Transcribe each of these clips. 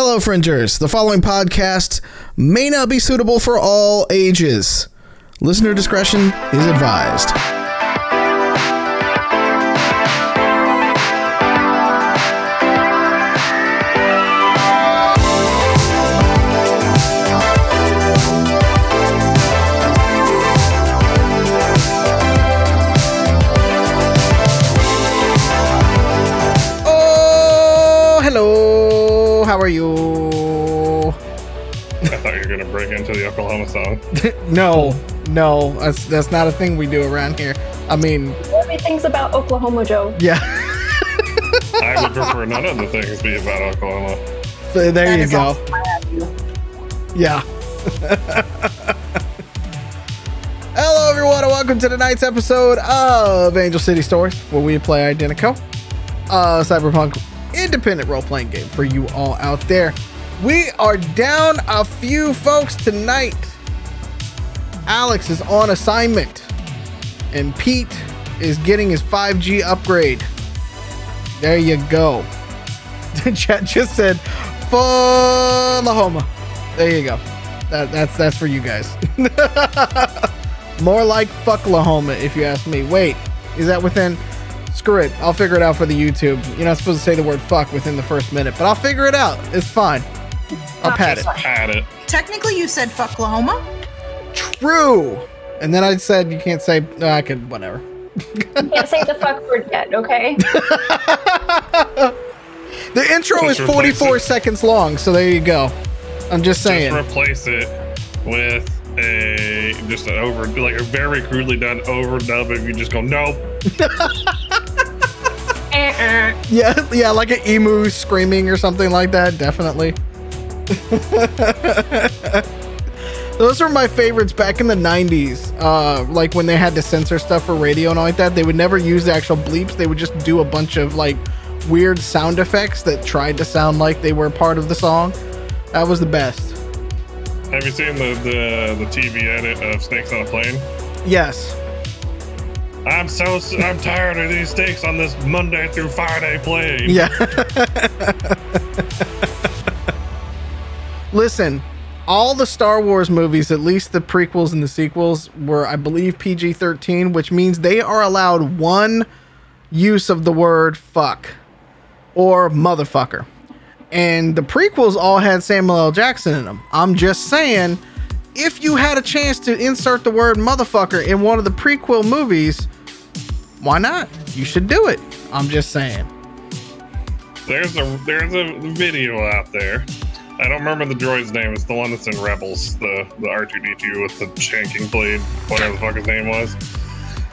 Hello, Fringers. The following podcast may not be suitable for all ages. Listener discretion is advised. Hello. You? I thought you were gonna break into the Oklahoma song. No, no, that's that's not a thing we do around here. I mean, Everything's about Oklahoma, Joe. yeah. I would prefer none of the things be about Oklahoma. So there That you go. also. Yeah. Hello, everyone, and welcome to tonight's episode of Angel City Stories, where we play Identico, a cyberpunk independent role playing game for you all out there. We are down a few folks tonight. Alex is on assignment, and Pete is getting his 5G upgrade. There you go. The chat just said, Oklahoma. There you go. That, that's that's for you guys. More like fuck fucklahoma, if you ask me. Wait, is that within? Screw it. I'll figure it out for the YouTube. You're not supposed to say the word fuck within the first minute, but I'll figure it out. It's fine. I'll pat it. Had it. Technically, you said fucklahoma. True. And then I said you can't say. No, I could. Whatever. You can't say the fuck word yet, okay? The intro Just is 44 it. seconds long, so there you go. I'm just saying. Just replace it with a just an over like a very crudely done overdub. If you just go nope, Uh-uh. Yeah, yeah, like an emu screaming or something like that. Definitely. Those are my favorites back in the 90s. Uh, like when they had to censor stuff for radio and all like that, they would never use the actual bleeps. They would just do a bunch of like weird sound effects that tried to sound like they were part of the song. That was the best. Have you seen the, the the TV edit of Snakes on a Plane? Yes. I'm so I'm tired of these snakes on this Monday through Friday plane. Yeah. Listen, all the Star Wars movies, at least the prequels and the sequels, were, I believe, PG 13, which means they are allowed one use of the word fuck or motherfucker. And the prequels all had Samuel L. Jackson in them. I'm just saying, if you had a chance to insert the word motherfucker in one of the prequel movies, why not? You should do it. I'm just saying. There's a there's a video out there. I don't remember the droid's name. It's the one that's in Rebels, the the R2D2 with the shanking blade, whatever the fuck his name was.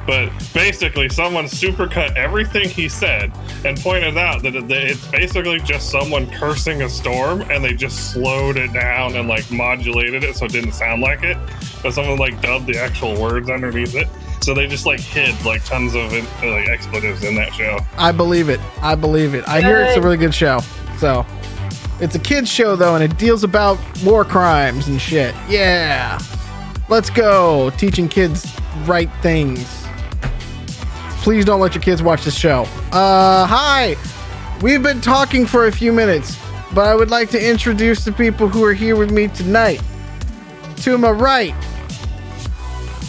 But basically, someone supercut everything he said and pointed out that it's basically just someone cursing a storm, and they just slowed it down and like modulated it so it didn't sound like it. But someone like dubbed the actual words underneath it, so they just like hid like tons of like expletives in that show. I believe it. I believe it. I hear it's a really good show. So it's a kids show though, and it deals about war crimes and shit. Yeah. Let's go. Teaching kids right things. Please don't let your kids watch this show. Uh hi. We've been talking for a few minutes, but I would like to introduce the people who are here with me tonight. To my right,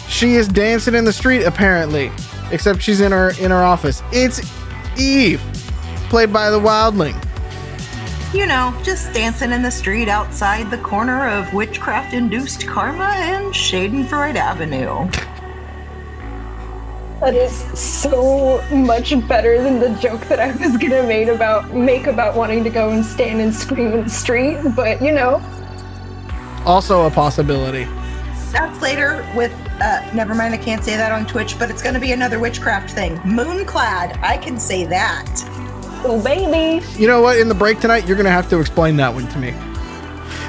she is dancing in the street apparently, except she's in her in her office. It's Eve, played by the Wildling. You know, just dancing in the street outside the corner of witchcraft induced karma and Schadenfreude Avenue. That is so much better than the joke that I was gonna make about make about wanting to go and stand and scream in the street, but you know. Also a possibility. That's later with, uh, never mind, I can't say that on Twitch, but it's going to be another witchcraft thing. Moonclad, I can say that. Oh baby. You know what? In the break tonight, you're gonna have to explain that one to me.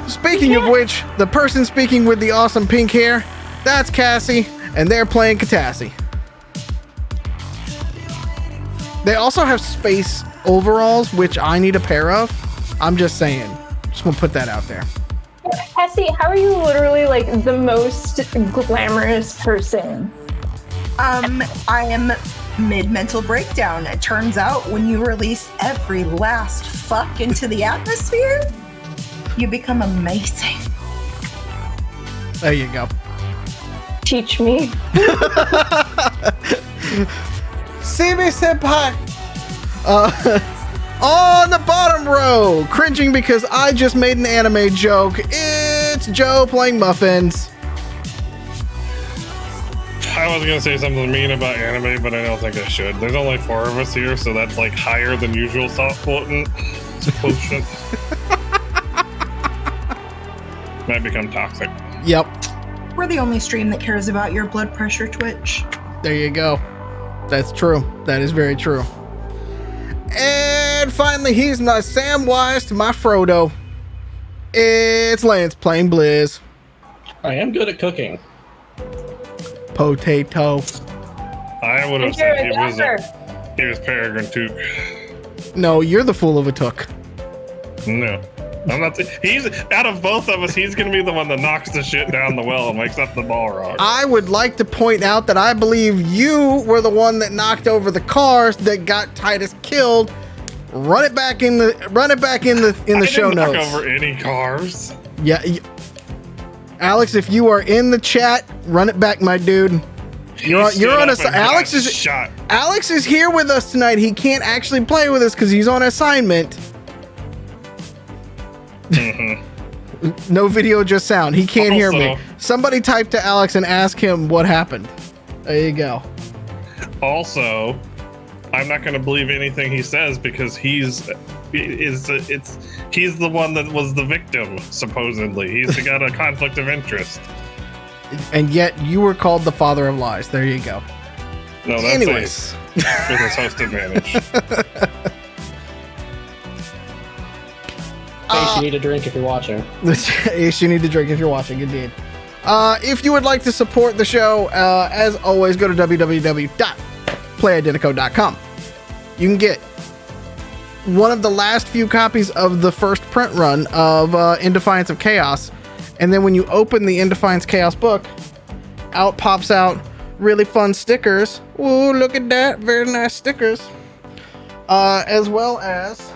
Speaking of which, the person speaking with the awesome pink hair, that's Cassie, and they're playing Katassi. They also have space overalls, which I need a pair of. I'm just saying. Just gonna put that out there. Cassie, how are you literally like the most glamorous person? Um, I am mid mental breakdown. It turns out when you release every last fuck into the atmosphere, you become amazing. There you go. Teach me. See me, senpai. Uh, on the bottom row, cringing because I just made an anime joke. It's Joe playing muffins. I was gonna say something mean about anime, but I don't think I should. There's only four of us here, so that's like higher than usual soft quotient. quotient. Might become toxic. Yep, We're the only stream that cares about your blood pressure, Twitch. there you go. That's true. That is very true. And finally, he's not Samwise to my Frodo. It's Lance playing Blizz. I am good at cooking. Potato. I would have said a he was a, he was Peregrine Took. No, you're the fool of a took. No. I'm not. He's out of both of us. He's gonna be the one that knocks the shit down the well and wakes up the Balrog. I would like to point out that I believe you were the one that knocked over the cars that got Titus killed. Run it back in the run it back in the in the I show didn't knock notes. over any cars. Yeah, y- Alex, if you are in the chat, run it back, my dude. You're on, you're on a Alex is shot. Alex is here with us tonight. He can't actually play with us because he's on assignment. Mm-hmm. No video, just sound. He can't hear me. Somebody type to Alex and ask him what happened. There you go. Also, I'm not going to believe anything he says because he's is it's he's the one that was the victim supposedly. He's got a conflict of interest. And yet you were called the father of lies. There you go. No, that's Anyways, with his host advantage. Ace, you need a drink if you're watching. Ace, you need to drink if you're watching, indeed. Uh, if you would like to support the show, uh, as always, go to www.playidentico.com. You can get one of the last few copies of the first print run of uh, In Defiance of Chaos. And then when you open the In Defiance Chaos book, out pops out really fun stickers. Ooh, look at that. Very nice stickers. Uh, as well as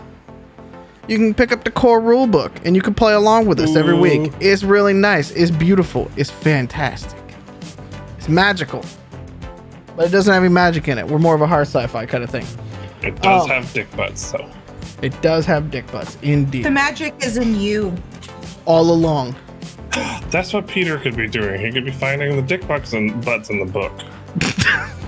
you can pick up the core rule book and you can play along with us every week. It's really nice. It's beautiful. It's fantastic. It's magical. But it doesn't have any magic in it. We're more of a hard sci-fi kind of thing. It does Oh. have dick butts, so It does have dick butts, indeed. The magic is in you. all along. that's what Peter could be doing. He could be finding the dick butts and butts in the book.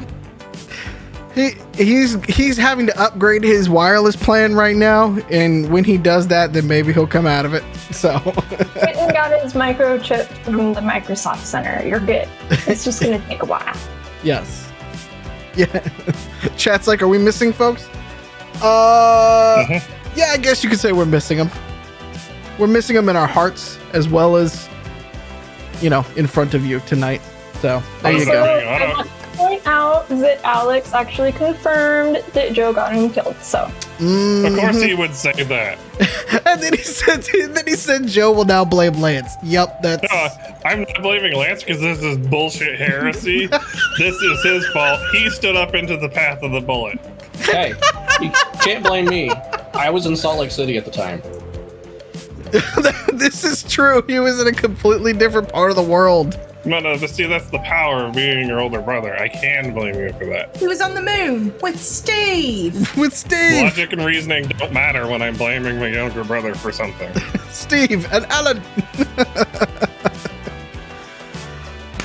He he's he's having to upgrade his wireless plan right now, and when he does that, then maybe he'll come out of it. So Went and got his microchip from the Microsoft Center. You're good. It's just gonna take a while. yes, yeah. Chat's like, are we missing folks? Uh, Mhm. yeah, I guess you could say we're missing them. We're missing them in our hearts as well as, you know, in front of you tonight. So there you Also- go. Bring it I up. want to point out that Alex actually confirmed that Joe got him killed. So Of course, he would say that. and then he said, then he said, Joe will now blame Lance. Yep, that's. Uh, I'm not blaming Lance because this is bullshit heresy. this is his fault. He stood up into the path of the bullet. Hey, you can't blame me. I was in Salt Lake City at the time. this is true. He was in a completely different part of the world. No, no, but see, that's the power of being your older brother. I can blame you for that. He was on the moon with Steve. With Steve, Logic and reasoning don't matter when I'm blaming my younger brother for something. Steve, and Alan.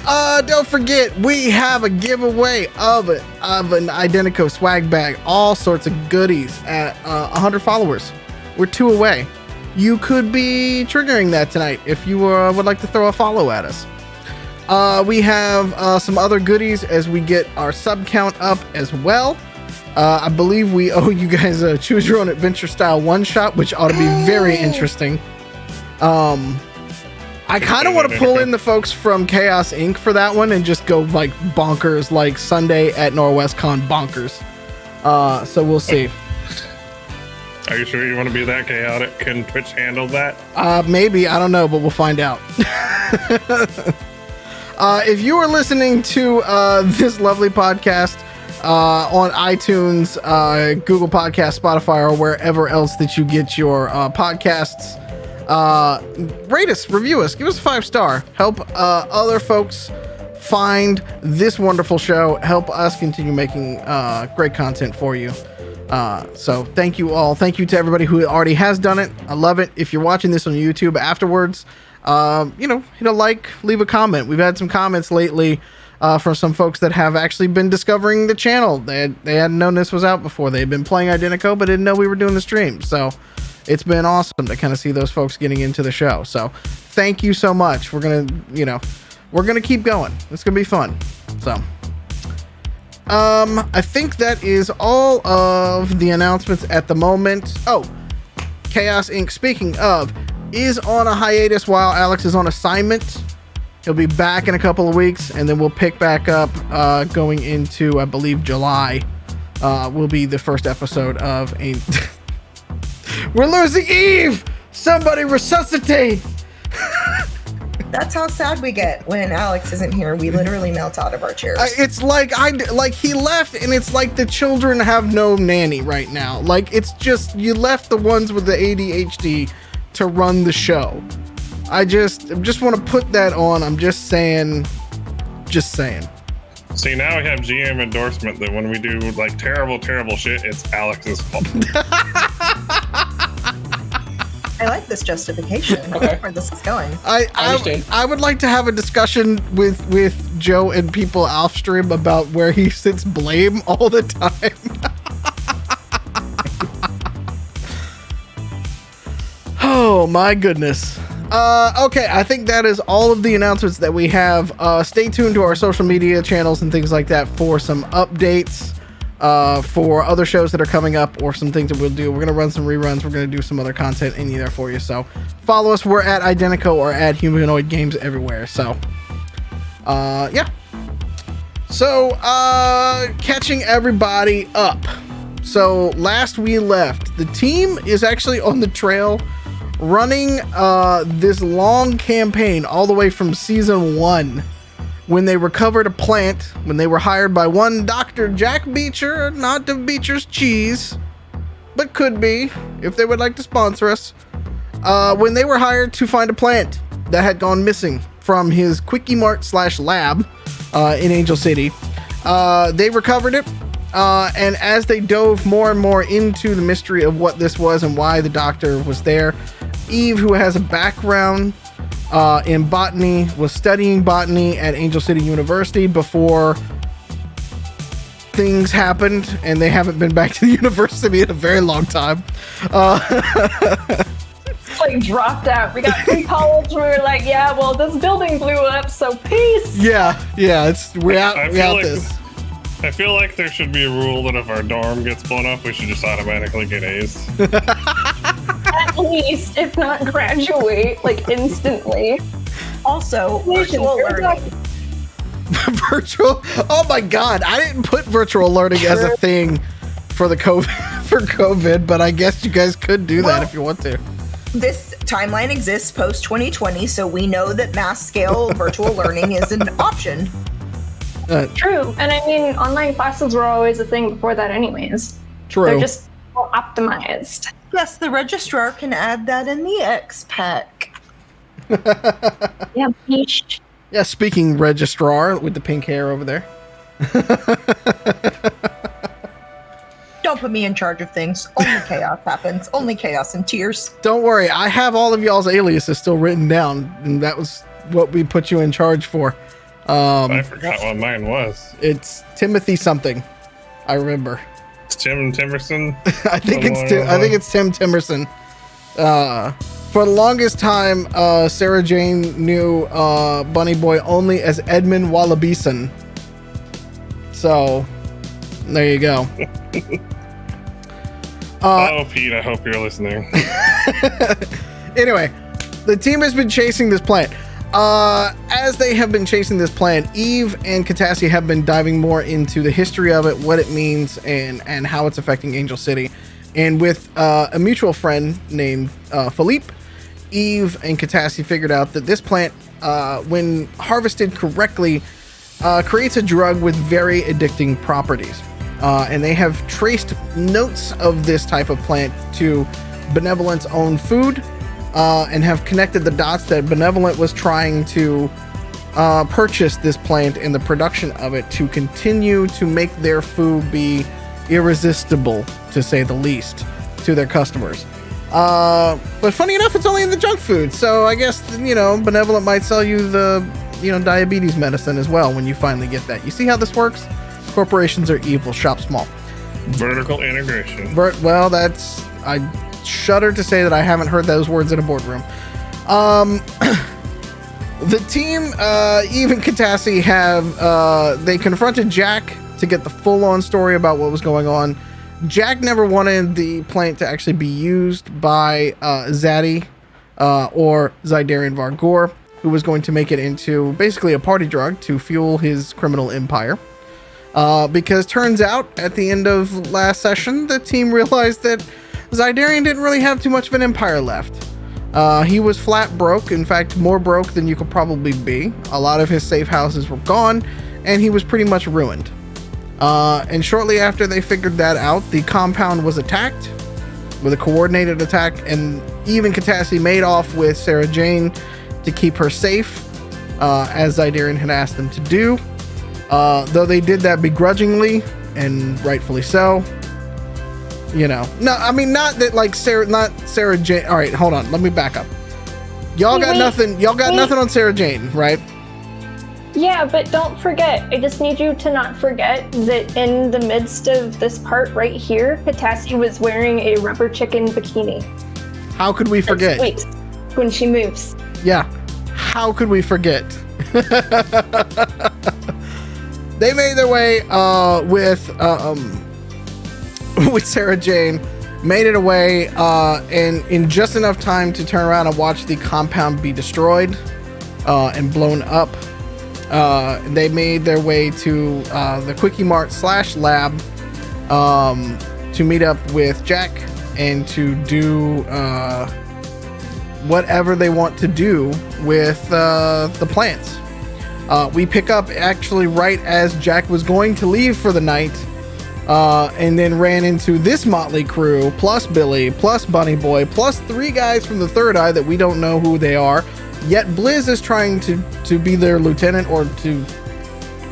uh, don't forget, we have a giveaway of it of an Identico swag bag, all sorts of goodies at uh, 100 followers. We're two away. You could be triggering that tonight if you uh, would like to throw a follow at us. Uh, we have uh, some other goodies as we get our sub count up as well. Uh, I believe we owe you guys a choose your own adventure style one shot, which ought to be very interesting. Um, I kind of want to pull in the folks from Chaos Inc. for that one and just go like bonkers, like Sunday at Norwescon bonkers. Uh, so we'll see. Are you sure you want to be that chaotic? Can Twitch handle that? Uh, maybe I don't know, but we'll find out. uh, if you are listening to uh, this lovely podcast uh, on iTunes, uh, Google Podcast, Spotify, or wherever else that you get your uh, podcasts, rate us, review us, give us a five star. Help other folks find this wonderful show. Help us continue making great content for you. Uh, so thank you all. Thank you to everybody who already has done it. I love it. If you're watching this on YouTube afterwards, um, you know, hit a like, leave a comment. We've had some comments lately uh, from some folks that have actually been discovering the channel. They had, they hadn't known this was out before. They had been playing Identico, but didn't know we were doing the stream. So it's been awesome to kind of see those folks getting into the show. So thank you so much. We're gonna, you know, we're gonna keep going. It's gonna be fun. So. Um, I think that is all of the announcements at the moment. Oh, Chaos Inc. Speaking of, is on a hiatus while Alex is on assignment. He'll be back in a couple of weeks, and then we'll pick back up uh, going into, I believe, July. Uh, will be the first episode of a. We're losing Eve. Somebody resuscitate. That's how sad we get when Alex isn't here. We literally melt out of our chairs. I, it's like I like he left, and it's like the children have no nanny right now. Like it's just you left the ones with the ADHD to run the show. I just just want to put that on. I'm just saying, just saying. See, now we have GM endorsement that when we do like terrible, terrible shit, it's Alex's fault. I like this justification. I Okay. where this is going. I I I, understand. I would like to have a discussion with with Joe and people off stream about where he sits blame all the time. oh my goodness. Uh, okay, I think that is all of the announcements that we have. Uh, stay tuned to our social media channels and things like that for some updates uh, for other shows that are coming up or some things that we'll do. We're gonna run some reruns. We're gonna do some other content in there for you. So follow us. We're at Identico or at Humanoid Games everywhere. So, uh, yeah. So, uh, catching everybody up. So last we left, the team is actually on the trail, running uh this long campaign all the way from season one when they recovered a plant when they were hired by one Dr. Jack Beecher, not of Beecher's Cheese, but could be if they would like to sponsor us. Uh, when they were hired to find a plant that had gone missing from his Quickie Mart slash lab uh, in Angel City, uh, they recovered it. Uh, and as they dove more and more into the mystery of what this was and why the doctor was there, Eve, who has a background uh, in botany, was studying botany at Angel City University before things happened, and they haven't been back to the university in a very long time. Uh, like dropped out. We got free college. We were like, yeah, well, this building blew up, so peace. yeah, yeah, it's we're out, I we feel out like- this. I feel like there should be a rule that if our dorm gets blown up, we should just automatically get A's. At least, if not graduate, like instantly. Also, virtual learning. virtual. Oh my god, I didn't put virtual learning as a thing for the COVID for COVID, but I guess you guys could do that if you want to. This timeline exists post 2020, so we know that mass scale virtual learning is an option. Uh, True. And I mean, online classes were always a thing before that, anyways. true. They're just more optimized. Yes, the registrar can add that in the X pack. Yeah, beach. yeah, speaking registrar with the pink hair over there. Don't put me in charge of things. Only chaos happens. Only chaos and tears. Don't worry, I have all of y'all's aliases still written down, and that was what we put you in charge for. Um, I forgot what mine was. it's Timothy something. I remember. It's Tim Timerson. I think it's Tim, I think it's Tim Timerson. Uh, for the longest time, uh, Sarah Jane knew uh, Bunny Boy only as Edmund Wallabeeson. So there you go. Uh, oh, Pete, I hope you're listening. anyway, the team has been chasing this plant. Uh, as they have been chasing this plant, Eve and Katassi have been diving more into the history of it, what it means, and and how it's affecting Angel City. And with uh, a mutual friend named uh, Philippe, Eve and Katassi figured out that this plant, uh, when harvested correctly, uh, creates a drug with very addicting properties. Uh, and they have traced notes of this type of plant to Benevolent's own food uh, and have connected the dots that Benevolent was trying to uh, purchase this plant and the production of it to continue to make their food be irresistible, to say the least, to their customers. Uh, but funny enough, it's only in the junk food, so I guess you know Benevolent might sell you the you know diabetes medicine as well when you finally get that. You see how this works? Corporations are evil. Shop small. Vertical integration. Vert, well, that's I shudder to say that I haven't heard those words in a boardroom. Um, the team, uh, even Katassi, have uh, they confronted Jack to get the full-on story about what was going on. Jack never wanted the plant to actually be used by uh, Zaddy uh, or Zydarian Vargor, who was going to make it into basically a party drug to fuel his criminal empire. Uh, because turns out at the end of last session, the team realized that Zydarian didn't really have too much of an empire left. Uh, he was flat broke, in fact, more broke than you could probably be. A lot of his safe houses were gone, and he was pretty much ruined. Uh, and shortly after they figured that out, the compound was attacked with a coordinated attack, and even Katassi made off with Sarah Jane to keep her safe, uh, as Zydarian had asked them to do. Uh, though they did that begrudgingly, and rightfully so. You know, no, I mean not that like Sarah, not Sarah Jane. All right, hold on, let me back up. Y'all Wait, got wait, nothing. Y'all got wait. nothing on Sarah Jane, right? Yeah, but don't forget. I just need you to not forget that in the midst of this part right here, Katassi was wearing a rubber chicken bikini. How could we forget? Wait, when she moves. Yeah. How could we forget? they made their way uh, with uh, um, with Sarah Jane, made it away, uh, and in just enough time to turn around and watch the compound be destroyed uh, and blown up. Uh, they made their way to uh, the Quickie Mart slash lab um, to meet up with Jack and to do uh, whatever they want to do with uh, the plants. We pick up actually right as Jack was going to leave for the night, uh, and then ran into this motley crew, plus Billy, plus Bunny Boy, plus three guys from the Third Eye that we don't know who they are. Yet Blizz is trying to to be their lieutenant or to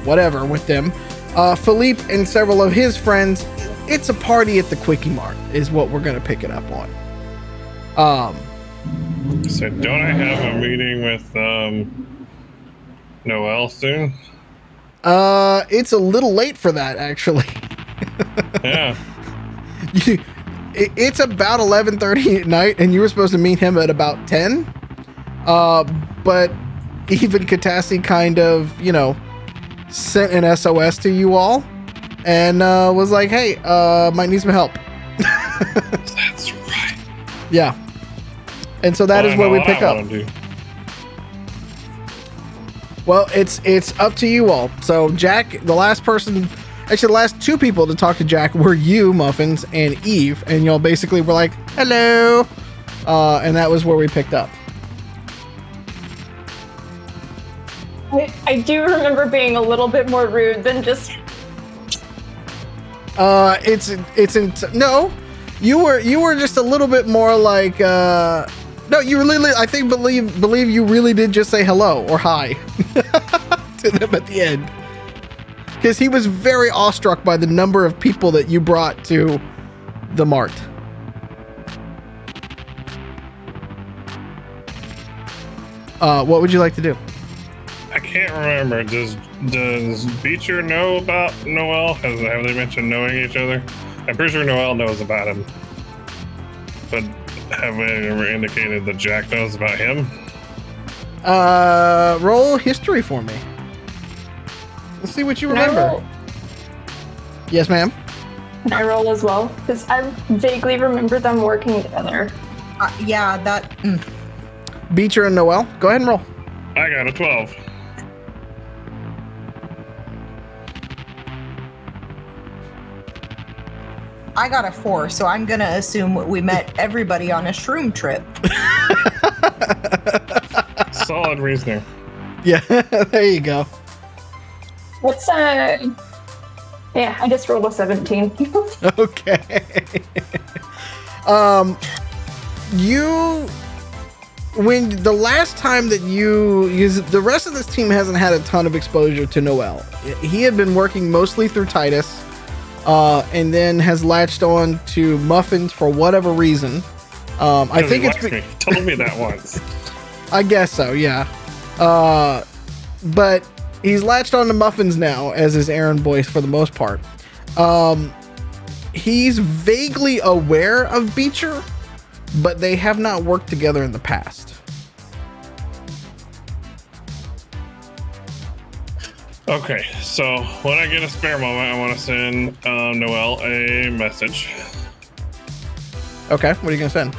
whatever with them. Uh, Philippe and several of his friends. It's a party at the Quickie Mart, is what we're gonna pick it up on. Um, So don't I have a meeting with um Noel soon? Uh, it's a little late for that actually. Yeah. You- it- it's about 11:30 at night, and you were supposed to meet him at about 10. Uh, but even Katassi kind of, you know, sent an SOS to you all, and uh, was like, "Hey, uh, might need some help." That's right. Yeah. And so that Well, is where we pick up. Well, it's it's up to you all. So Jack, the last person, actually the last two people to talk to Jack were you, Muffins, and Eve, and y'all basically were like, "Hello," uh, and that was where we picked up. I, I do remember being a little bit more rude than just Uh, it's it's in no, you were you were just a little bit more like uh, no, you really I think believe believe you really did just say hello or hi to them at the end because he was very awestruck by the number of people that you brought to the mart. Uh, what would you like to do? I can't remember. Does does Beecher know about Noel? Has have they mentioned knowing each other? I'm pretty sure Noel knows about him. But have they ever indicated that Jack knows about him? Uh, roll history for me. Let's see what you remember. Yes, ma'am. Can I roll as well? Because I vaguely remember them working together. Uh, yeah, that. mm. Beecher and Noel, go ahead and roll. I got a 12. I got a four, so I'm gonna assume we met everybody on a shroom trip. Solid reasoning. Yeah, there you go. What's uh? Yeah, I just rolled a seventeen. Okay. um, you when the last time that you use the rest of this team hasn't had a ton of exposure to Noel. He had been working mostly through Titus, uh, and then has latched on to Muffins for whatever reason. Um, I think he it's likes be- me. Told me that once. I guess so, yeah. Uh, but he's latched on to Muffins now as his errand boy for the most part. Um, he's vaguely aware of Beecher, but they have not worked together in the past. Okay, so when I get a spare moment, I want to send um, Noel a message. Okay, what are you gonna send?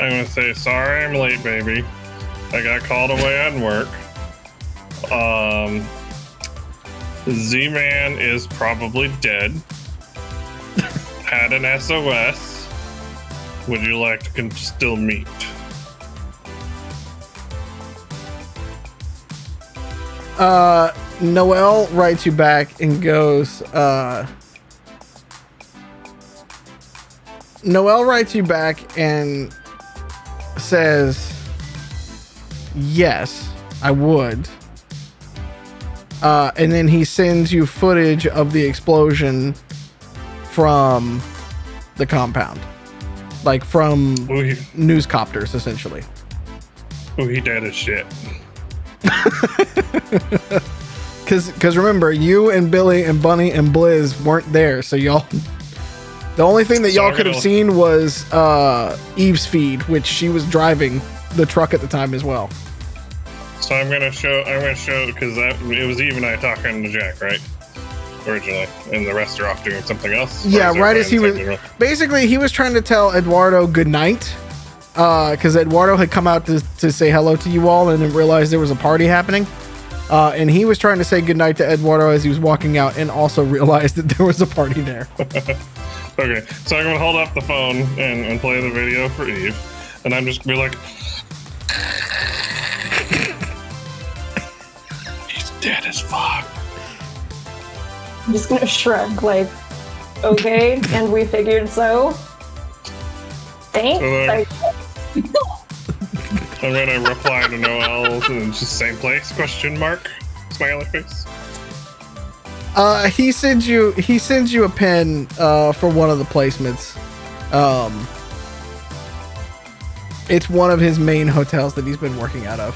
I'm gonna say sorry I'm late, baby. I got called away on work. Um, Z-Man is probably dead. Had an SOS. Would you like to con- still meet? Uh, Noel writes you back and goes, uh, Noel writes you back and says, Yes, I would. Uh, and then he sends you footage of the explosion from the compound. Like from Ooh, he, news copters, essentially. Oh, he dead as shit. Cause, cause remember, you and Billy and Bunny and Blizz weren't there, so y'all. The only thing that y'all could have seen was uh, Eve's feed, which she was driving the truck at the time as well. So I'm gonna show. I'm gonna show because that it was Eve and I talking to Jack, right? Originally, and the rest are off doing something else. Yeah, right as he was. in the same Basically, he was trying to tell Eduardo good night, because Eduardo had come out to, to say hello to you all and then realized there was a party happening. Uh, and he was trying to say goodnight to Eduardo as he was walking out, and also realized that there was a party there. Okay, so I'm gonna hold up the phone and, and play the video for Eve, and I'm just gonna be like, dead as fuck. I'm just gonna shrug, like, okay, and we figured so. Thanks. So, I- I'm gonna reply to Noel in just same place? Question mark? Smiley face. Uh, he sends you he sends you a pen uh, for one of the placements. Um, it's one of his main hotels that he's been working out of.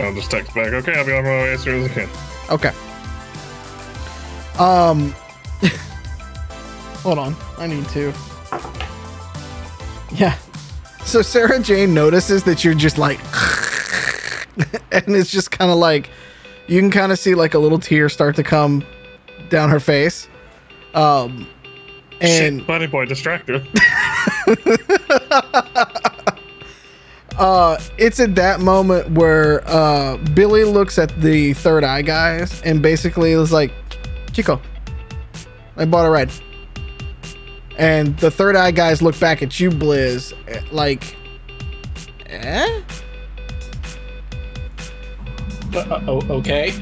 I'll just text back. Okay, I'll be on my way as soon as I can. Okay. Um, hold on, I need to. Yeah. So Sarah Jane notices that you're just like, and it's just kind of like, you can kind of see like a little tear start to come down her face. Um, and Shit, Bunny Boy distracted. uh, it's at that moment where uh, Billy looks at the third eye guys and basically is like, Chico, I bought a ride. And the third eye guys look back at you, Blizz, eh, like, eh? Uh, okay.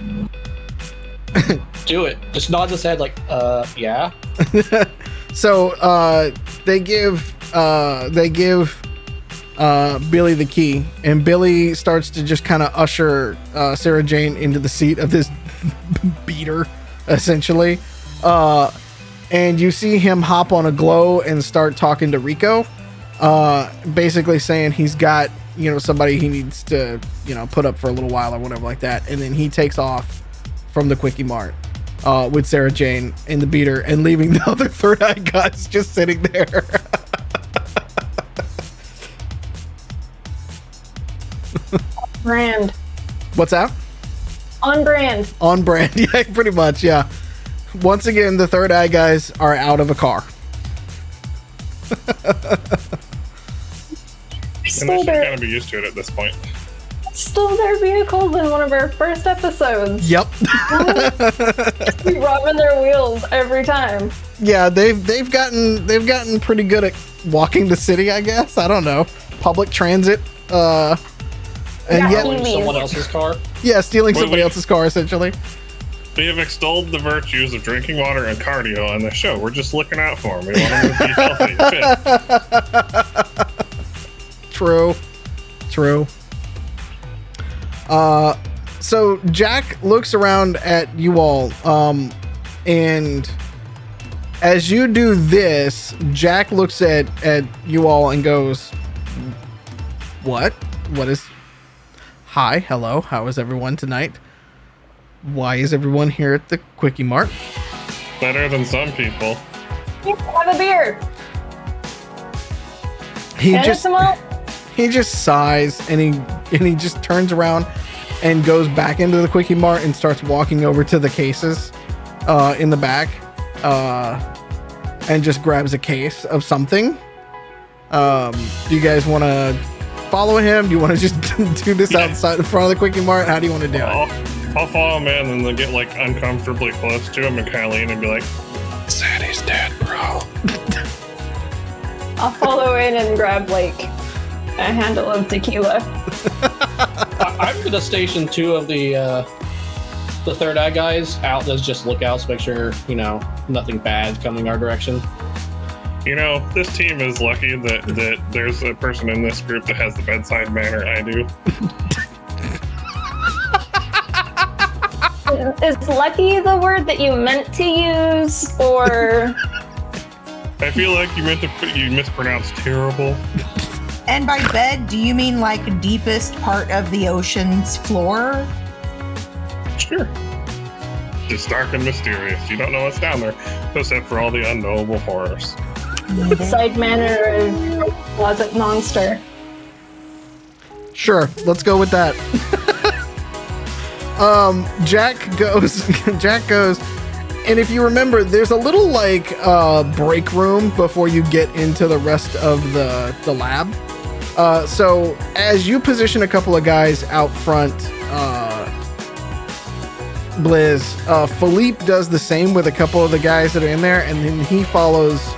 Do it. Just nod his head like, uh, yeah. So uh, they give uh, they give uh, Billy the key, and Billy starts to just kind of usher uh, Sarah Jane into the seat of this beater, essentially. Uh, and you see him hop on a glow and start talking to Rico, uh, basically saying he's got you know somebody he needs to you know put up for a little while or whatever like that, and then he takes off from the quickie mart uh, with Sarah Jane in the beater and leaving the other third eye guys just sitting there. brand. What's that? On brand. On brand, yeah, pretty much, yeah. Once again, the third eye guys are out of a car. And Stole they should their, kind of be used to it at this point. stole their vehicles in one of our first episodes. Yep. We robbing their wheels every time. yeah, they've they've gotten they've gotten pretty good at walking the city, I guess. I don't know. Public transit. Uh and Yeah, yet Stealing someone else's car. yeah, stealing Well, somebody we- else's car essentially. We have extolled the virtues of drinking water and cardio on the show. We're just looking out for them. We want them to be healthy and fit. True. True. Uh, so Jack looks around at you all, um, and as you do this, Jack looks at at you all and goes, "What? What is? Hi, hello. How is everyone tonight? Why is everyone here at the Quickie Mart?" Better than some people. Have a beer. He And just he just sighs and he and he just turns around and goes back into the quickie mart and starts walking over to the cases uh, in the back uh, and just grabs a case of something um, do you guys want to follow him do you want to just do this outside in front of the quickie mart how do you want to do it I'll, I'll follow him in and then get like uncomfortably close to him and kind of lean and be like, Zaddy's dead, bro. I'll follow in and grab like a handle of tequila. I, I'm gonna station two of the uh, the third eye guys out as just lookouts, make sure you know nothing bad coming our direction. You know, this team is lucky that, that there's a person in this group that has the bedside manner I do. Is lucky the word that you meant to use, or I feel like you meant to put, you mispronounced terrible. And by bed, do you mean like deepest part of the ocean's floor? Sure. Just dark and mysterious. You don't know what's down there, except for all the unknowable horrors. side manner closet monster? Sure, let's go with that. um, Jack goes. Jack goes, and if you remember, there's a little like uh, break room before you get into the rest of the the lab. Uh, so as you position a couple of guys out front, uh, Blizz, uh, Philippe does the same with a couple of the guys that are in there, and then he follows.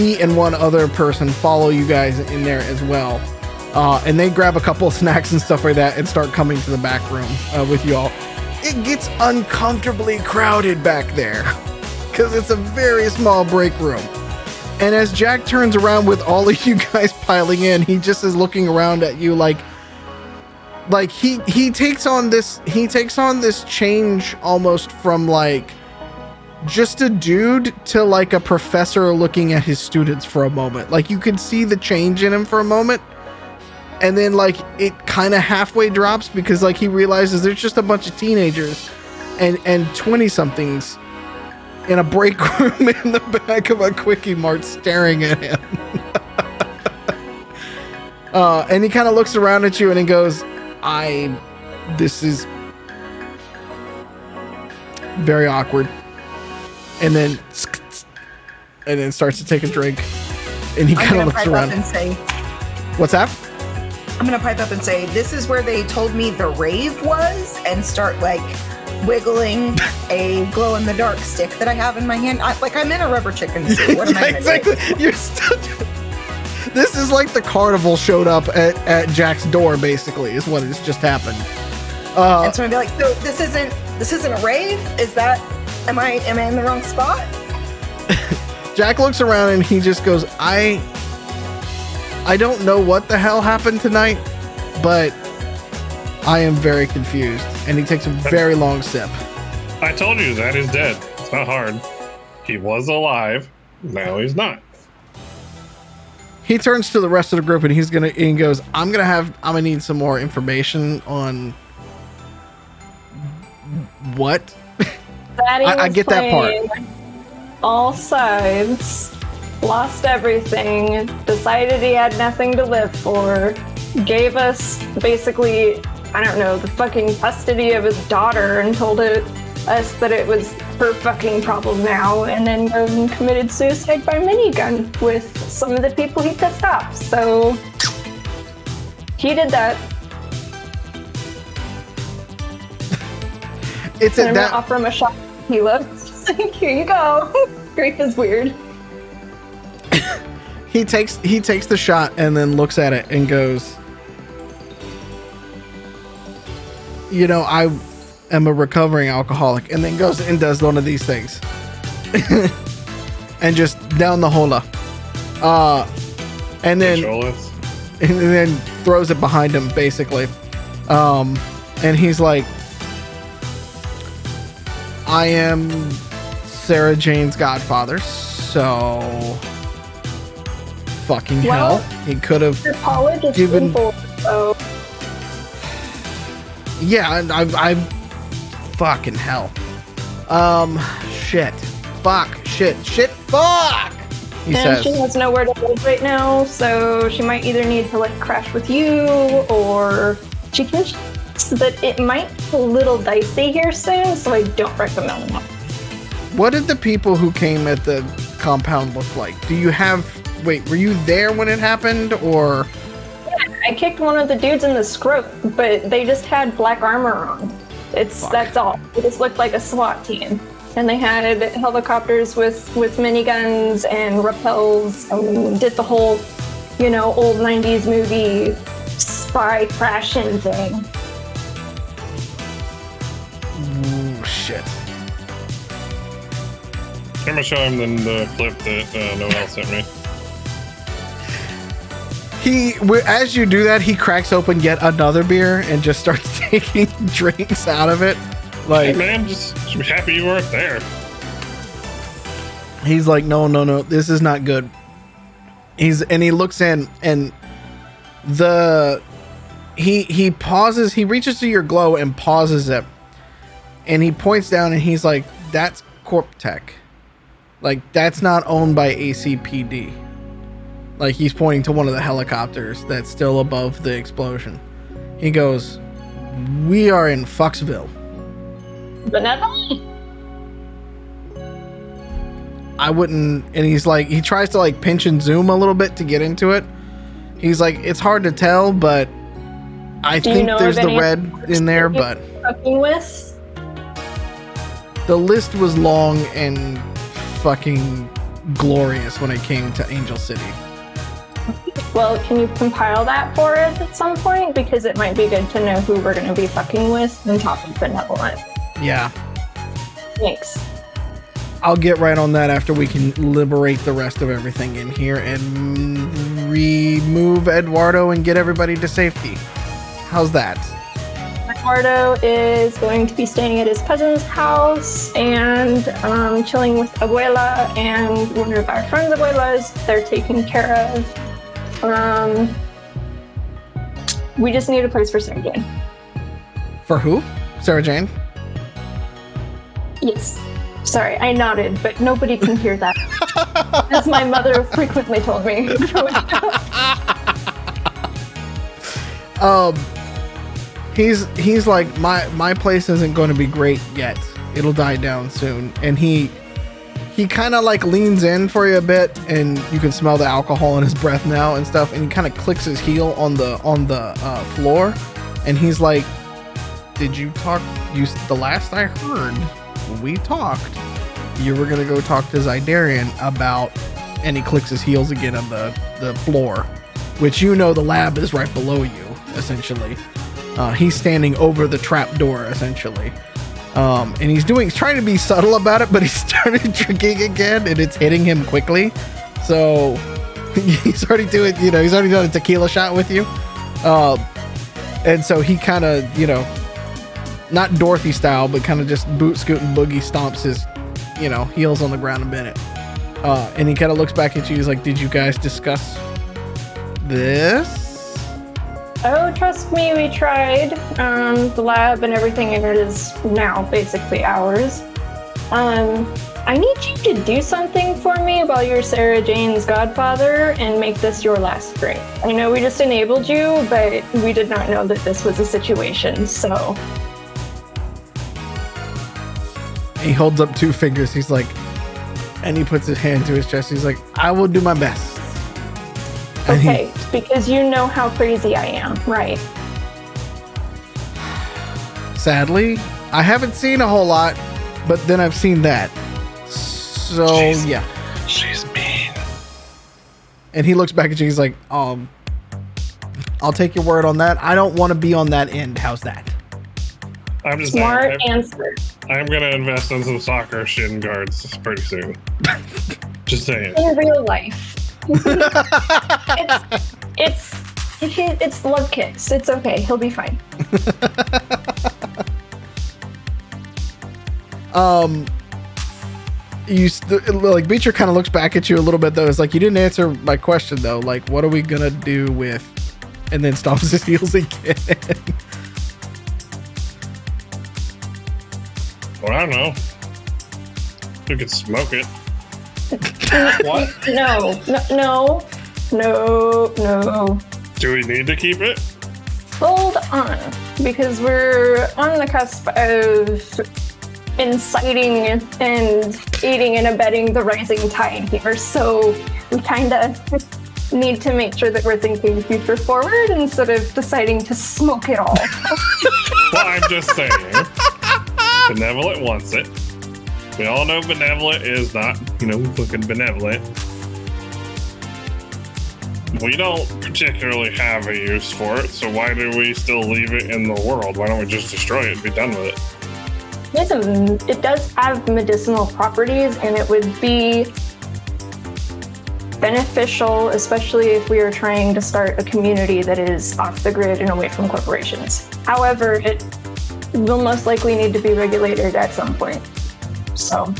He and one other person follow you guys in there as well uh, and they grab a couple of snacks and stuff like that and start coming to the back room uh, with you all. It gets uncomfortably crowded back there because it's a very small break room. And as Jack turns around with all of you guys piling in, he just is looking around at you like, like he he takes on this he takes on this change almost from like just a dude to like a professor looking at his students for a moment. Like you could see the change in him for a moment and then like it kind of halfway drops because like he realizes there's just a bunch of teenagers and and 20 somethings in a break room in the back of a quickie mart staring at him uh and he kind of looks around at you and he goes i this is very awkward and then and then starts to take a drink and he kind of looks around and say, what's that I'm gonna pipe up and say, this is where they told me the rave was, and start like wiggling a glow in the dark stick that I have in my hand. I, like I'm in a rubber chicken suit. What am I Yeah, gonna exactly. do? You're still. This is like the carnival showed up at, at Jack's door, basically, is what has just happened. Uh, And so I'm gonna be like, so this isn't this isn't a rave? Is that am I am I in the wrong spot? Jack looks around and he just goes, I I don't know what the hell happened tonight, but I am very confused. And he takes a very long sip. I told you that is dead. It's not hard. He was alive. Now he's not. He turns to the rest of the group and he's gonna he goes, I'm gonna have I'm gonna need some more information on what Daddy I- I get that part. All sides, lost everything, decided he had nothing to live for, gave us basically, I don't know, the fucking custody of his daughter and told it, us that it was her fucking problem now, and then and committed suicide by minigun with some of the people he pissed off. So he did that. it's And I'm that gonna offer him a shot of tequila. Here you go. Grief is weird. he takes he takes the shot and then looks at it and goes you know i am a recovering alcoholic and then goes and does one of these things and just down the hola uh and then and then throws it behind him, basically. Um, and he's like, I am Sarah Jane's godfather, so fucking Well- hell. He could have Given- so Yeah, and I, I, fucking hell. Um, shit, fuck, shit, shit, fuck. He and says, she has nowhere to live right now, so she might either need to like crash with you or she thinks that it might be a little dicey here soon, so I don't recommend that. "What did the people who came at the compound look like? Do you have? Wait, were you there when it happened, or I kicked one of the dudes in the scrot, but they just had black armor on. It's Fuck. that's all. It just looked like a SWAT team. And they had helicopters with with miniguns and rappels and did the whole, you know, old 90s movie spy crashing thing. Shit?" I'm gonna show him the, the clip that uh, Noel sent me. He, as you do that, he cracks open yet another beer and just starts taking drinks out of it. Hey Like man, just should be happy you weren't there. he's like, "No, no, no, this is not good." He's and he looks in and the he he pauses. He reaches to your glow and pauses it, and he points down and he's like, "That's Corp Tech. Like that's not owned by ACPD." Like he's pointing to one of the helicopters that's still above the explosion. He goes, "We are in Foxville." Benevolent? I wouldn't. And he's like, he tries to like pinch and zoom a little bit to get into it. He's like, it's hard to tell, but I Do you think know there's the red in there. But Fucking with? The list was long and fucking glorious when it came to Angel City. Well, can you compile that for us at some point? Because it might be good to know who we're going to be fucking with top of benevolent. Yeah, Thanks. I'll get right on that after we can liberate the rest of everything in here and remove Eduardo and get everybody to safety. How's that? Eduardo is going to be staying at his cousin's house and um, chilling with Abuela and one of our friends' abuelas. They're taken care of. Um, we just need a place for Sarah Jane. For who? Sarah Jane? Yes. Sorry, I nodded, but nobody can hear that. As my mother frequently told me. um he's he's like my my place isn't going to be great yet. It'll die down soon. And he he kind of like leans in for you a bit and you can smell the alcohol in his breath now and stuff and he kind of clicks his heel on the on the uh, floor. And he's like did you talk you the last i heard we talked you were gonna go talk to zydarian about and he clicks his heels again on the the floor which you know the lab is right below you essentially uh, he's standing over the trap door essentially. Um, and he's doing he's trying to be subtle about it but he started drinking again and it's hitting him quickly. So he's already doing you know he's already done a tequila shot with you. Um, and so he kind of you know not dorothy style but kind of just boot scoot and boogie stomps his you know heels on the ground a minute. Uh, and he kind of looks back at you he's like did you guys discuss this oh, trust me, we tried. Um, the lab and everything in it is now basically ours. Um, I need you to do something for me while you're Sarah Jane's godfather and make this your last drink. I know we just enabled you, but we did not know that this was a situation, so he holds up two fingers. He's like, and he puts his hand to his chest. He's like, I will do my best. And he- okay, because you know how crazy I am, right? sadly, I haven't seen a whole lot, but then I've seen that. So Jeez. yeah. She's mean. And he looks back at you. He's like, um, I'll take your word on that. I don't want to be on that end. How's that? I'm just Smart saying, answer. I'm, I'm gonna invest in some soccer shin guards pretty soon. just saying. In real life. It's, it's it's love kicks. It's okay. He'll be fine. Um, you st- like Beecher kind of looks back at you a little bit though. It's like you didn't answer my question though. Like, what are we gonna do with? And then stomps his heels again. Well, I don't know. We could smoke it. What? No, no, no, no, no. Do we need to keep it? Hold on, because we're on the cusp of inciting and aiding and abetting the rising tide here. So we kind of need to make sure that we're thinking future forward instead of deciding to smoke it all. Well, I'm just saying. Benevolent wants it. We all know Benevolent is not, you know, fucking benevolent. We don't particularly have a use for it, so why do we still leave it in the world? Why don't we just destroy it and be done with it? It's a, it does have medicinal properties, and it would be beneficial, especially if we are trying to start a community that is off the grid and away from corporations. However, it will most likely need to be regulated at some point. So,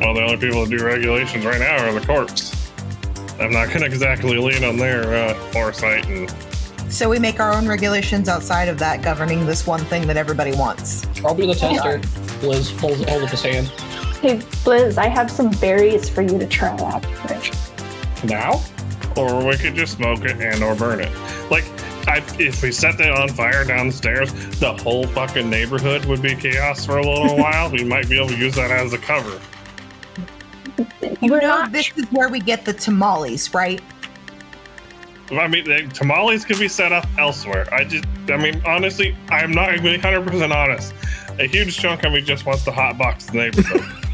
Well, the only people that do regulations right now are the corps. I'm not going to exactly lean on their uh, foresight and So we make our own regulations outside of that governing this one thing that everybody wants. I'll be the tester. Liz holds hold up his hand. hey, Liz, I have some berries for you to try out. Now? or we could just smoke it and or burn it. Like, I, if we set that on fire downstairs, the whole fucking neighborhood would be chaos for a little while. We might be able to use that as a cover. You We're know, not this is where we get the tamales, right? I mean, the tamales could be set up elsewhere. I just, I mean, honestly, I'm not even 100% honest. A huge chunk of me just wants to hotbox the neighborhood.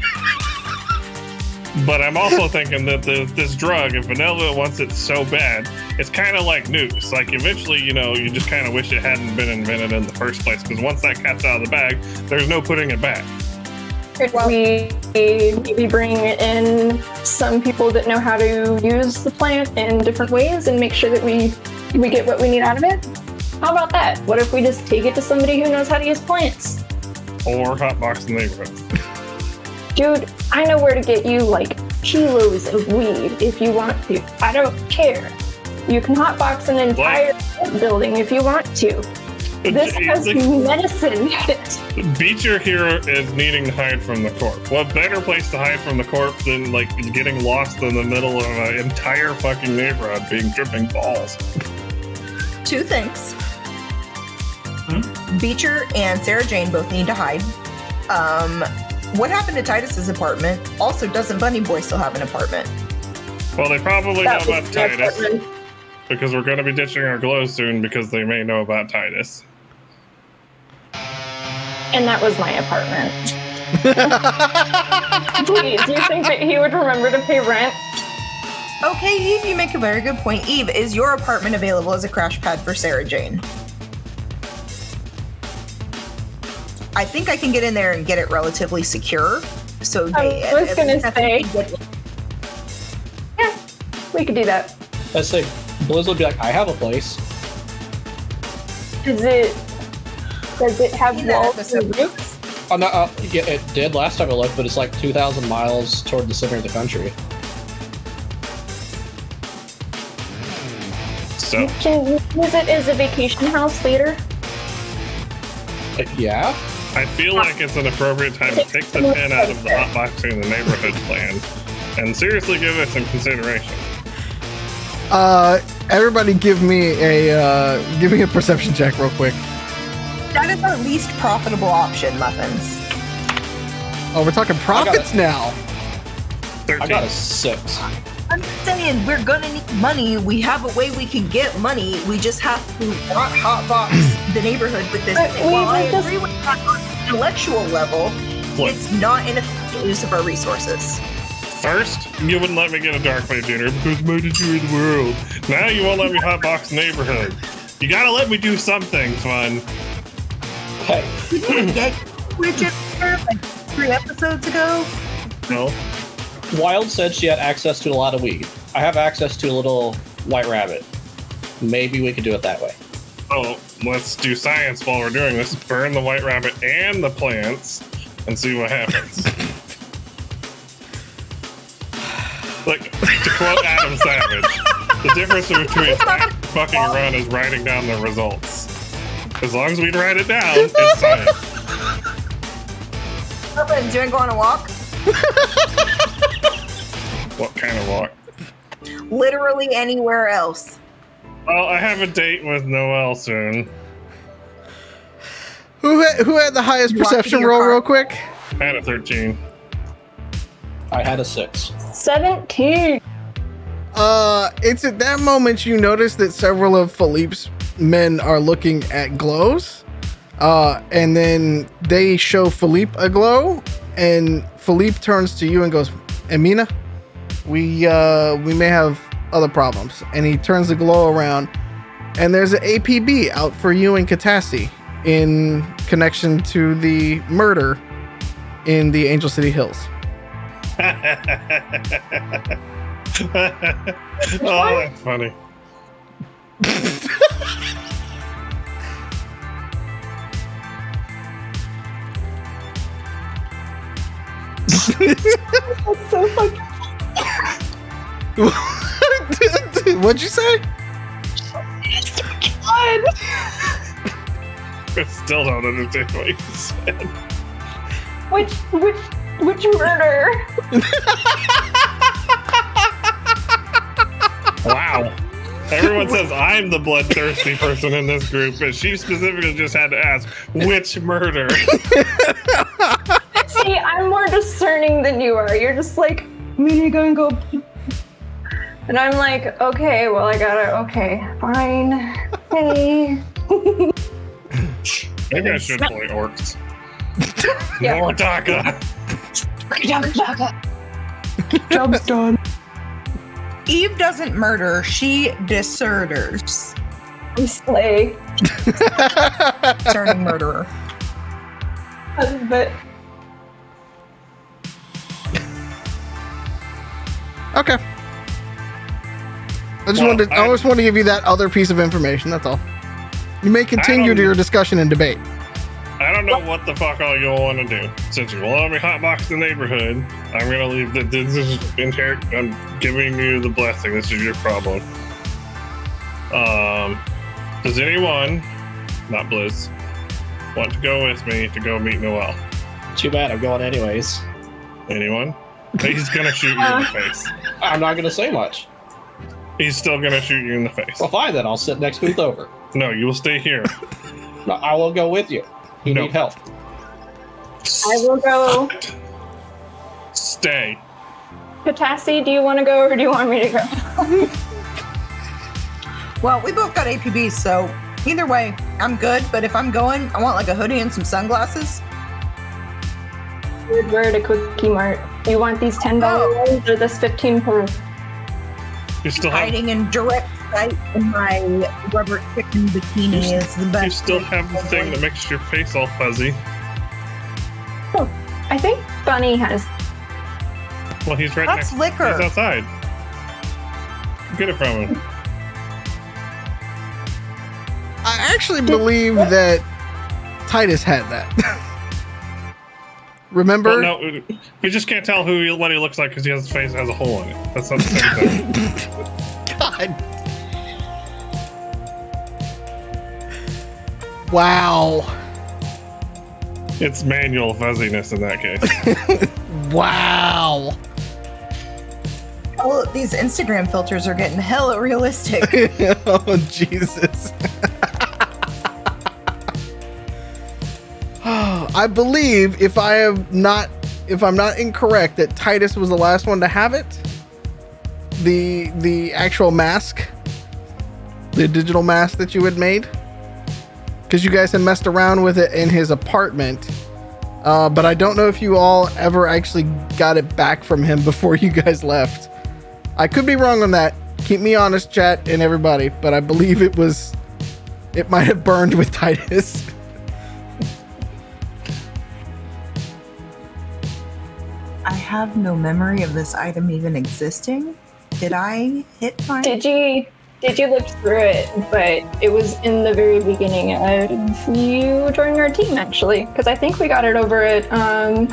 but I'm also thinking that the, this drug, if Vanilla wants it so bad, it's kind of like nukes. Like, eventually, you know, you just kind of wish it hadn't been invented in the first place. Because once that cat's out of the bag, there's no putting it back. Could we maybe bring in some people that know how to use the plant in different ways and make sure that we we get what we need out of it? How about that? What if we just take it to somebody who knows how to use plants? Or hotbox the neighborhood. Dude, I know where to get you like kilos of weed if you want to. I don't care. You can hotbox an entire building if you want to. This has medicine in it. Beecher here is needing to hide from the corpse. What better place to hide from the corpse than like getting lost in the middle of an entire fucking neighborhood being dripping balls? Two things. Beecher and Sarah Jane both need to hide. Um, what happened to Titus's apartment? Also, doesn't Bunny Boy still have an apartment? Well, they probably That know was about Titus apartment. because we're going to be ditching our glow soon because they may know about Titus. And that was my apartment. Please, you think that he would remember to pay rent? Okay, Eve, you make a very good point. Eve, is your apartment available as a crash pad for Sarah Jane? I think I can get in there and get it relatively secure. So they, I was at gonna least I think say. we Yeah, we could do that. Let's say Blizz would be like, I have a place. Is it? Does it have In walls and episode. roofs? Oh, no, uh, yeah, it did last time I looked, but it's like 2,000 miles toward the center of the country. So, Can you use it as a vacation house later? Like, yeah? I feel like it's an appropriate time to take the pin out of the hotboxing and the neighborhood plan and seriously give it some consideration. uh, everybody, give me a uh, give me a perception check real quick. That is our least profitable option, Muffins. Oh, we're talking profits now. 13. I got a six. I'm saying we're gonna need money. We have a way we can get money. We just have to not hotbox the neighborhood with this. But thing. we While I would just- agree with that on an intellectual level, Look, it's not an efficient use of our resources. first, you wouldn't let me get a dark blade dinner because my destroy the world. Now you won't let me hotbox the neighborhood. You gotta let me do something fun. Hey, Get Bridget like three episodes ago. No? Wild said she had access to a lot of weed. I have access to a little white rabbit. maybe we could do it that way. Oh, let's do science while we're doing this. Burn the white rabbit and the plants and see what happens. like, to quote Adam Savage, the difference between fucking around is writing down the results. As long as we write it down, it's science. Urban, do you want to go on a walk? What kind of walk? Literally anywhere else. Well, I have a date with Noel soon. Who had, who had the highest You perception roll, car. real quick? I had a 13. I had a six. 17. Uh, it's at that moment you notice that several of Philippe's men are looking at glows. Uh, and then they show Philippe a glow, and Philippe turns to you and goes, "Amina, we uh we may have other problems." And he turns the glow around, and there's an APB out for you and Katassi in connection to the murder in the Angel City Hills. oh, that's funny. That's so fucking What'd you say? fun. I still don't understand what you said. Which, which, which murder? Wow. Everyone says I'm the bloodthirsty person in this group, but she specifically just had to ask which murder. See, I'm more discerning than you are. You're just like, Mini gonna go. And I'm like, okay, well, I gotta, okay, fine. Hey. Maybe I should play orcs. Yeah. Mortaka. Job's done. Eve doesn't murder, she deserters. We slay. Turning murderer. But Okay. I just Well, wanted to, I I- just wanted to give you that other piece of information. That's all. You may continue to your discussion and debate. I don't know what the fuck all y'all want to do. Since you won't let me hotbox the neighborhood, I'm gonna leave that this is inherent. I'm giving you the blessing. This is your problem. Um, does anyone, not Blizz, want to go with me to go meet Noel? Too bad I'm going anyways. Anyone? He's gonna shoot you in the face. I'm not gonna say much. He's still gonna shoot you in the face. Well, fine then. I'll sit next booth over. No, you will stay here. No, I will go with you. You No. need help. I will go. Stay. Katassi, do you want to go or do you want me to go? Well, we both got APBs, so either way, I'm good. But if I'm going, I want like a hoodie and some sunglasses. We're at a quickie mart. You want these $10 Oh. ones or this 15 per? You still have. Hiding in direct sight in my rubber chicken bikini You is the best. You still have the thing that makes your face all fuzzy. Oh, I think Bunny has. Well, he's right That's next. liquor. He's outside. Get it from him. I actually believe that Titus had that. Remember? Well, no, you just can't tell who he, what he looks like because he has his face has a hole in it. That's not the same thing. God. Wow. it's manual fuzziness in that case. Wow. Oh, these Instagram filters are getting hella realistic. oh Jesus. I believe if I have not if I'm not incorrect that Titus was the last one to have it. The the actual mask. The digital mask that you had made. Cuz you guys had messed around with it in his apartment. Uh, but I don't know if you all ever actually got it back from him before you guys left. I could be wrong on that. Keep me honest, chat and everybody, but I believe it was. It might have burned with Titus. I have no memory of this item even existing. Did I hit my? Did you did you look through it, but it was in the very beginning of you joining our team, actually, because I think we got it over at um.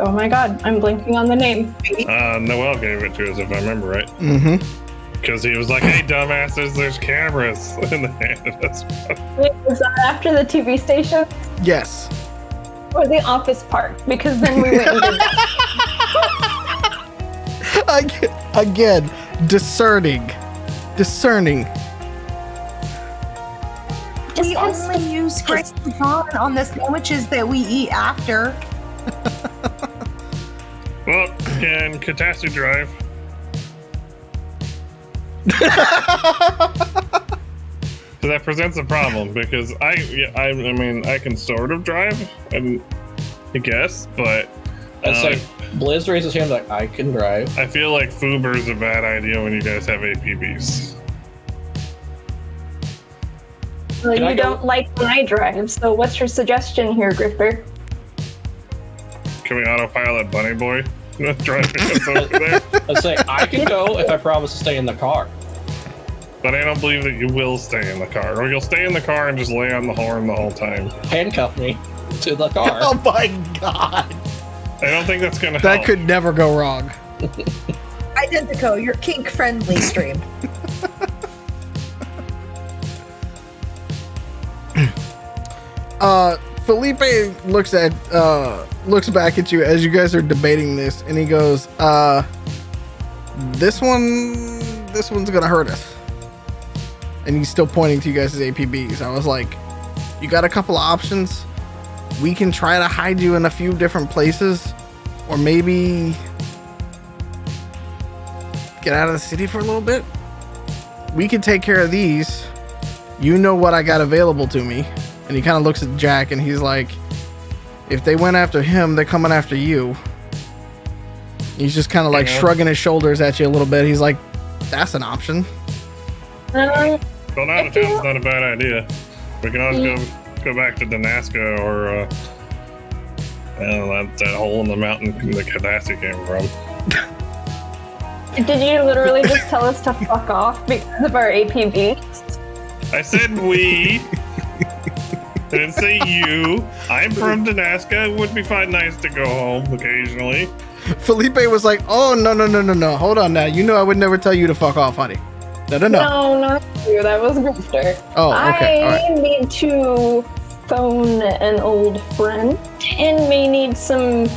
Oh my god, I'm blinking on the name. Uh, Noel gave it to us, if I remember right. Mm-hmm. Because he was like, hey, dumbasses, there's cameras. And they handed us. Wait, was that after the TV station Yes. Or the office park? Because then we went and did that. Again, discerning. Discerning. We only use Gracie Dawn on the sandwiches that we eat after. Well, can Catastrophe drive? So that presents a problem because I, I, I mean, I can sort of drive, and I guess, but I'd Uh, say Blizz raised his hand like, I can drive. I feel like Fuber's a bad idea when you guys have APBs. Well, Can you go- don't like when I drive, so what's your suggestion here, Grifter? Can we autopilot Bunny Boy driving us over there? I'd say I can go if I promise to stay in the car. But I don't believe that you will stay in the car, or you'll stay in the car and just lay on the horn the whole time. Handcuff me to the car. Oh my god. I don't think that's gonna That help. could never go wrong. Identico, your kink friendly stream. Uh Felipe looks at uh looks back at you as you guys are debating this and he goes, uh this one this one's gonna hurt us. And he's still pointing to you guys' as APBs. I was like, you got a couple of options. We can try to hide you in a few different places, or maybe get out of the city for a little bit. We can take care of these. You know what I got available to me. And he kind of looks at Jack and he's like, if they went after him, they're coming after you. He's just kind of like shrugging his shoulders at you a little bit. He's like, that's an option. Uh, Going out of town's not a bad idea. We can always go go back to Danaska or uh, I know, that, that hole in the mountain the Katassi came from. did you literally just tell us to fuck off because of our APB? I said we. I didn't say you. I'm from Danaska. It would be fine, nice to go home occasionally. Felipe was like, oh, no, no, no, no, no. Hold on now. You know I would never tell you to fuck off, honey. No, no, no. No, not you. That was Grifter. Oh, okay. I right. need to phone an old friend and may need some.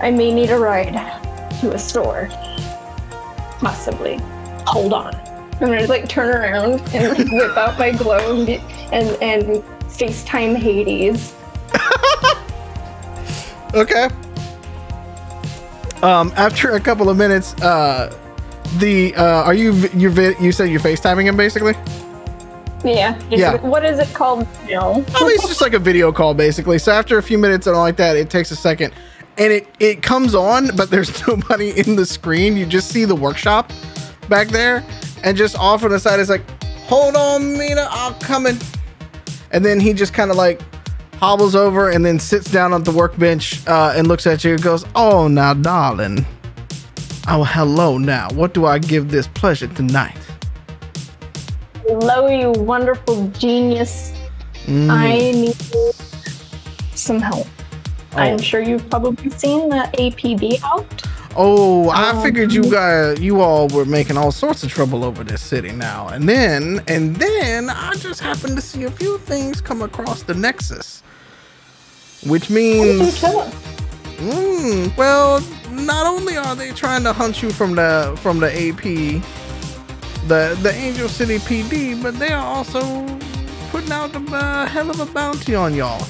I may need a ride to a store. Possibly. Hold on. I'm gonna like turn around and like, whip out my glow and, and and FaceTime Hades. Okay. Um, after a couple of minutes, uh, the uh, are you you you said you're FaceTiming him basically? Yeah. Yeah. What is it called? No. I mean, it's just like a video call basically. So after a few minutes and all like that, it takes a second, and it it comes on, but there's nobody in the screen. You just see the workshop back there, and just off on the side it's like, "Hold on, Mina, I'm coming." And then he just kind of like hobbles over and then sits down on the workbench uh, and looks at you and goes, "Oh, now, darling. Oh, hello. Now, what do I give this pleasure tonight?" Hello, you wonderful genius. Mm. I need some help. Oh. I'm sure you've probably seen the APB out. Oh, I Um, figured you guys, you all were making all sorts of trouble over this city now. And then, and then I just happened to see a few things come across the Nexus. Which What did you means, tell us? mm, well, not only are they trying to hunt you from the from the AP, the the Angel City PD, but they are also putting out a uh, hell of a bounty on y'all.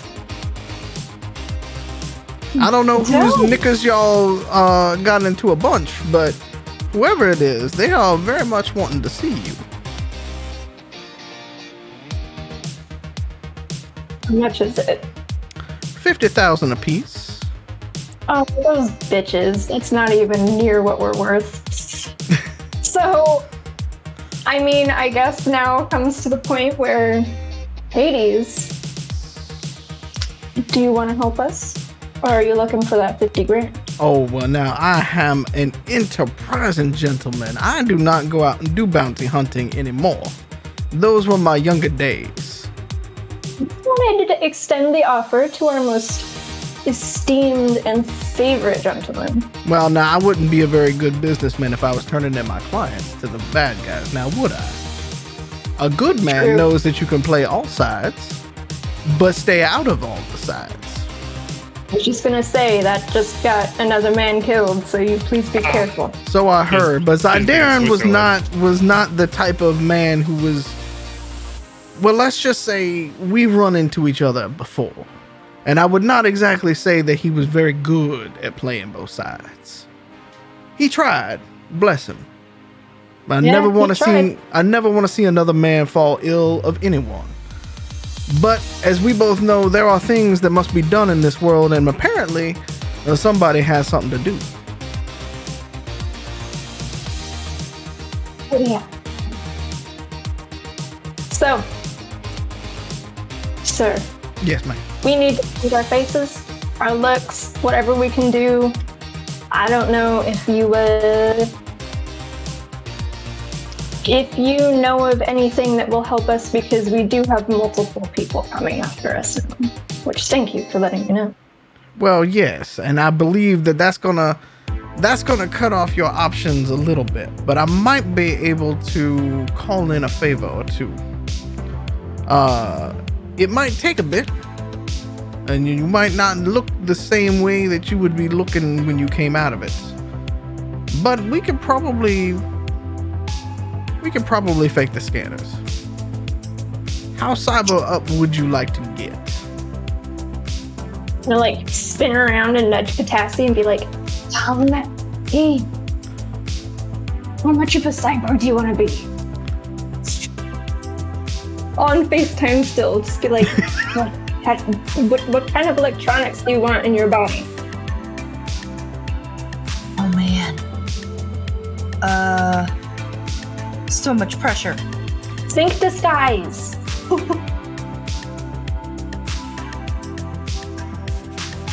I don't know whose Tell. knickers y'all uh, got into a bunch, but whoever it is, they are very much wanting to see you. How much is it? Fifty thousand apiece. Oh, those bitches. It's not even near what we're worth. so, I mean, I guess now comes to the point where Hades, do you want to help us? Or are you looking for that 50 grand? Oh, well, now I am an enterprising gentleman. I do not go out and do bounty hunting anymore. Those were my younger days. wanted to extend the offer to our most esteemed and favorite gentleman. Well, now I wouldn't be a very good businessman if I was turning in my clients to the bad guys, now would I? A good man True. knows that you can play all sides, but stay out of all the sides. I was just gonna say that just got another man killed, so you please be careful. So I heard, but he's being Zydarian was not was not the type of man who was. Well, let's just say we've run into each other before, and I would not exactly say that he was very good at playing both sides. He tried, bless him. But I Yeah, never want to see I never want to see another man fall ill of anyone. But as we both know, there are things that must be done in this world, and apparently, uh, somebody has something to do. Yeah. So, sir, Yes, ma'am. we need to change our faces, our looks, whatever we can do. I don't know if you would. If you know of anything that will help us, because we do have multiple people coming after us, which thank you for letting me know. Well, yes, and I believe that that's gonna that's gonna cut off your options a little bit, but I might be able to call in a favor or two. Uh, it might take a bit, and you might not look the same way that you would be looking when you came out of it. But we could probably we could probably fake the scanners. How cyber up would you like to get? And like spin around and nudge Katassi and be like, um, hey, how much of a cyber do you want to be? On FaceTime still, just be like, what, what, what kind of electronics do you want in your body? Oh man. Uh, so much pressure. Sync disguise.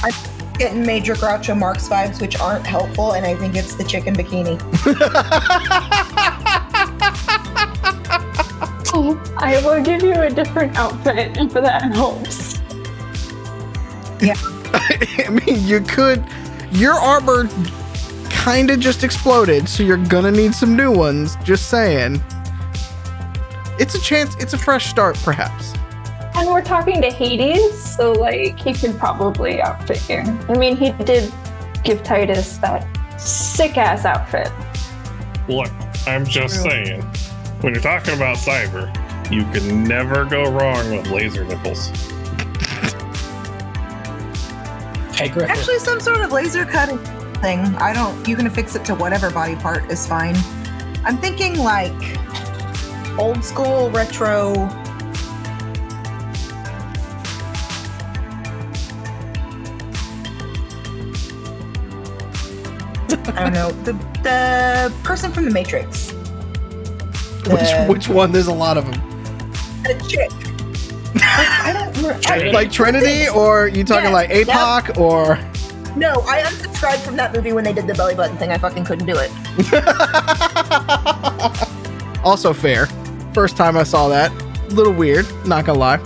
I'm getting major Groucho Marx vibes, which aren't helpful, and I think it's the chicken bikini. I will give you a different outfit if that helps. Yeah. I mean, you could. Your armor kind of just exploded, so you're gonna need some new ones. Just saying. It's a chance. It's a fresh start, perhaps. And we're talking to Hades, so like he could probably outfit you. I mean, he did give Titus that sick ass outfit. Look, I'm just saying, when you're talking about cyber, you can never go wrong with laser nipples. Hey, Griffin. Actually, some sort of laser cutting thing. I don't. You can affix it to whatever body part is fine. I'm thinking like old school retro. I don't know the the person from the Matrix. The, Which which one? There's a lot of them. the chick. I don't remember. Trinity? Like Trinity, or you talking Yes, like APOC, or No, I unsubscribed from that movie when they did the belly button thing. I fucking couldn't do it. also fair. First time I saw that, a little weird. Not gonna lie.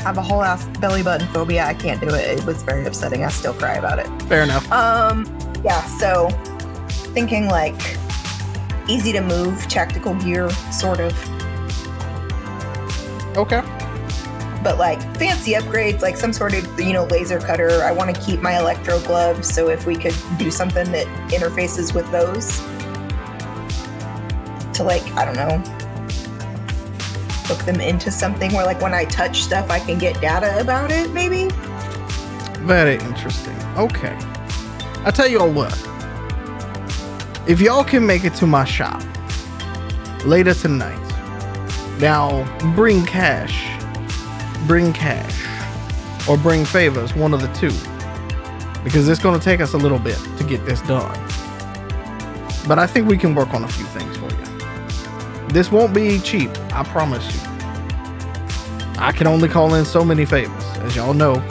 I have a whole ass belly button phobia. I can't do it. It was very upsetting. I still cry about it. Fair enough. Um, yeah, so thinking like easy to move tactical gear, sort of, Okay. but like fancy upgrades, like some sort of, you know, laser cutter. I want to keep my electro gloves, so if we could do something that interfaces with those to like, I don't know, hook them into something where like when I touch stuff, I can get data about it, maybe? Very interesting. Okay. I tell you all what. If y'all can make it to my shop later tonight, now bring cash, bring cash, or bring favors, one of the two. Because it's going to take us a little bit to get this done. But I think we can work on a few things for you. This won't be cheap, I promise you. I can only call in so many favors. As y'all know,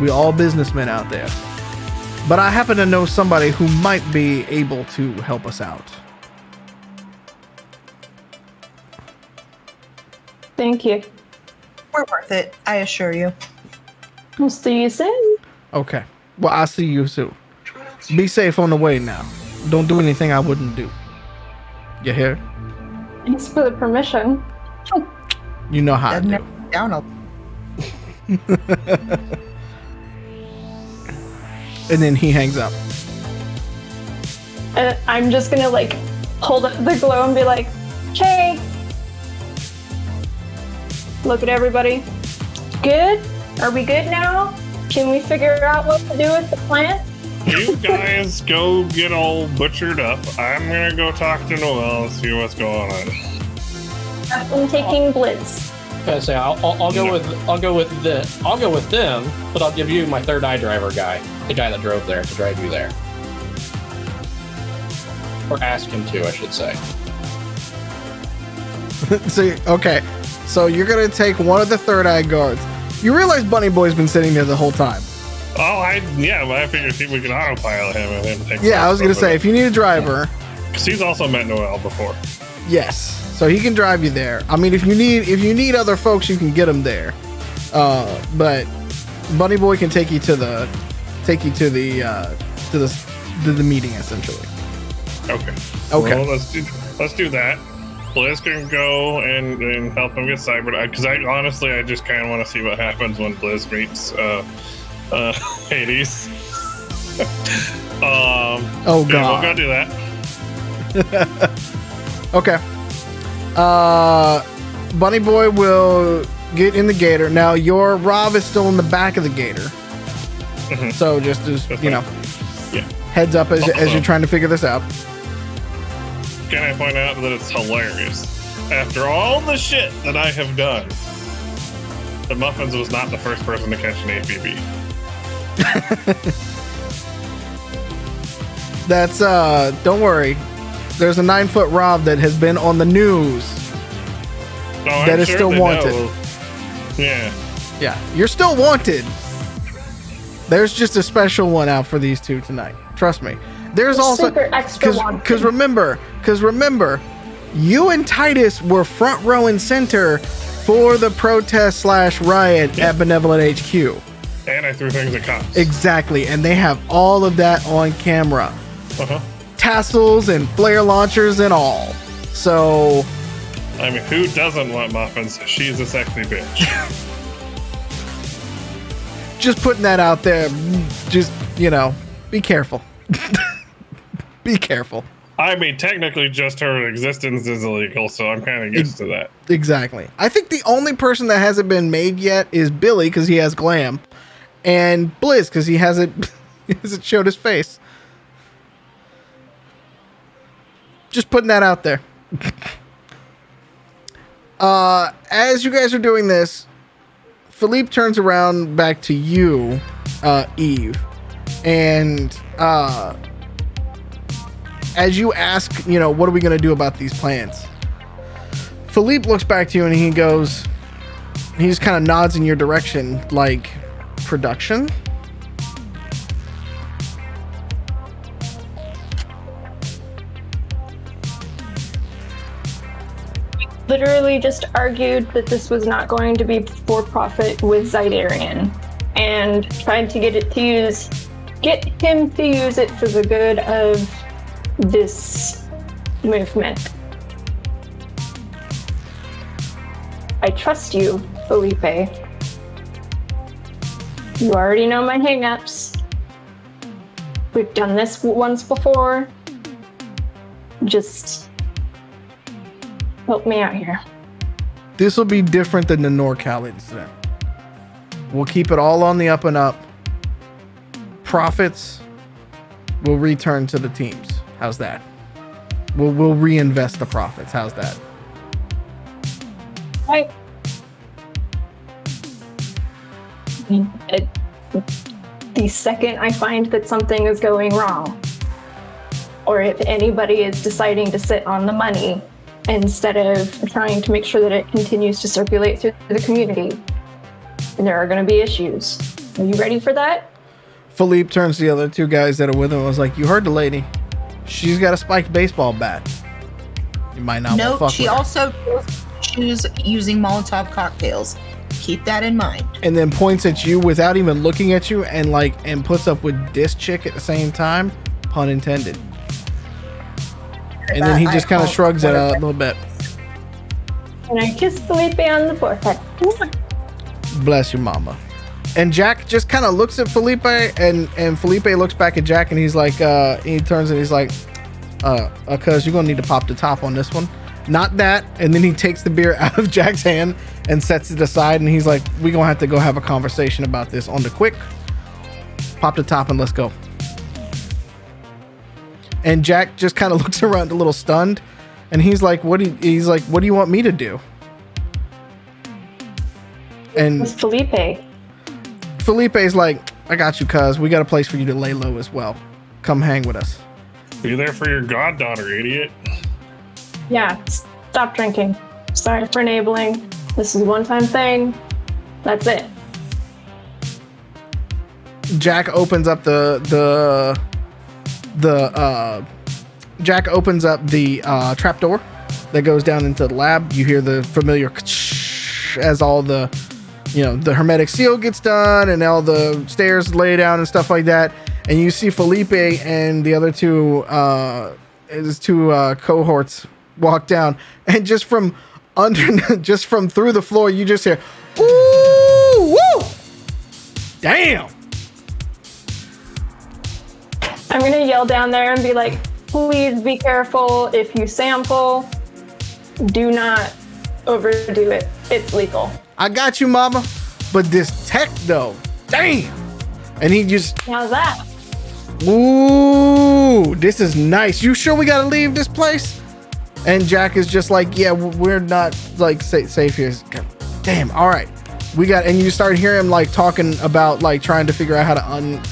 we all businessmen out there. But I happen to know somebody who might be able to help us out. Thank you. We're worth it, I assure you. We'll see you soon. Okay. Well, I'll see you soon. Be safe on the way now. Don't do anything I wouldn't do. You hear? Thanks for the permission. You know how I Doesn't do. down a And then he hangs up. And I'm just gonna like hold up the glow and be like, "Hey, look at everybody. Good? Are we good now? Can we figure out what to do with the plant?" You guys go get all butchered up. I'm gonna go talk to Noel and see what's going on. I'm taking Blizz. I say I'll, I'll, I'll go No. with I'll go with the I'll go with them, but I'll give you my third eye driver guy, the guy that drove there to drive you there, or ask him to, I should say. See, okay. So you're gonna take one of the third eye guards. You realize Bunny Boy's been sitting there the whole time. Oh, I yeah, but I figured he- we could autopilot him and then take. Yeah, I was gonna say if you need a driver, because he's also met Noel before. yes. So he can drive you there. I mean, if you need if you need other folks, you can get them there. Uh, but Bunny Boy can take you to the take you to the uh, to the to the meeting essentially. Okay. Okay. Well, let's do let's do that. Blizz can go and, and help him get cybered. Because I honestly, I just kind of want to see what happens when Blizz meets uh, uh, Hades. um, Oh yeah, we'll god. go do that. Okay. Uh, Bunny Boy will get in the gator. Now your Rob is still in the back of the gator. Mhm. So just as That's you know, Yeah. heads up as, as you're trying to figure this out. Can I point out that it's hilarious? After all the shit that I have done, the Muffins was not the first person to catch an APB. That's uh, don't worry. There's a nine foot Rob that has been on the news. Oh, That is sure still wanted. know. Yeah. Yeah, you're still wanted. There's just a special one out for these two tonight. Trust me. There's also Super extra because because remember because remember, you and Titus were front row and center for the protest slash riot at Benevolent HQ. And I threw things at cops. Exactly, and they have all of that on camera, uh-huh. tassels and flare launchers and all. So I mean, who doesn't want muffins? She's a sexy bitch. just putting that out there. Just you know, be careful. be careful. I mean, technically, just her existence is illegal, so I'm kind of used to that. Exactly. I think the only person that hasn't been made yet is Billy because he has glam, and Blizz because he hasn't he hasn't showed his face. Just putting that out there. uh, as you guys are doing this, Philippe turns around back to you, uh, Eve, and uh, as you ask, you know, what are we gonna do about these plants? Philippe looks back to you and he goes, he just kind of nods in your direction, like, production? Literally just argued that this was not going to be for profit with Zydarian and tried to get it to use get him to use it for the good of this movement. I trust you, Felipe. You already know my hangups. We've done this once before. Just help me out here. This will be different than the NorCal incident. We'll keep it all on the up and up. Profits will return to the teams. How's that? We'll, we'll reinvest the profits. How's that? Mean, it, the second I find that something is going wrong, or if anybody is deciding to sit on the money instead of trying to make sure that it continues to circulate through the community, then there are going to be issues. Are you ready for that? Philippe turns to the other two guys that are with him and was like, You heard the lady. She's got a spiked baseball bat. You might not want to Note, fuck she with her. also choose using Molotov cocktails. Keep that in mind. and then points at you without even looking at you and like and puts up with this chick at the same time. Pun intended. And then he just kind of shrugs it out a little bit. And I kiss Felipe on the forehead. Bless your mama. And Jack just kind of looks at Felipe, and and Felipe looks back at Jack, and he's like, uh, he turns and he's like, uh, uh cuz you're gonna need to pop the top on this one. Not that. And then he takes the beer out of Jack's hand and sets it aside, and he's like, "We're gonna have to go have a conversation about this on the quick. Pop the top and let's go. And Jack just kind of looks around a little stunned, and he's like, what do you, he's like, what do you want me to do? And It's Felipe. Felipe's like, I got you, cuz we got a place for you to lay low as well. Come hang with us. Be there for your goddaughter, idiot. Yeah, stop drinking. Sorry for enabling. This is a one time thing. That's it. Jack opens up the the the uh Jack opens up the uh trapdoor that goes down into the lab. You hear the familiar as all the you know the hermetic seal gets done and all the stairs lay down and stuff like that. And you see Felipe and the other two uh his two uh cohorts walk down and just from under just from through the floor you just hear ooh woo damn I'm gonna yell down there and be like, please be careful if you sample. Do not overdo it. It's legal. I got you, mama. But this tech though, damn. And he just, How's that? ooh, this is nice. You sure we gotta leave this place? And Jack is just like, yeah, we're not like safe here. Damn. All right, we got. And you start hearing him like talking about like trying to figure out how to un,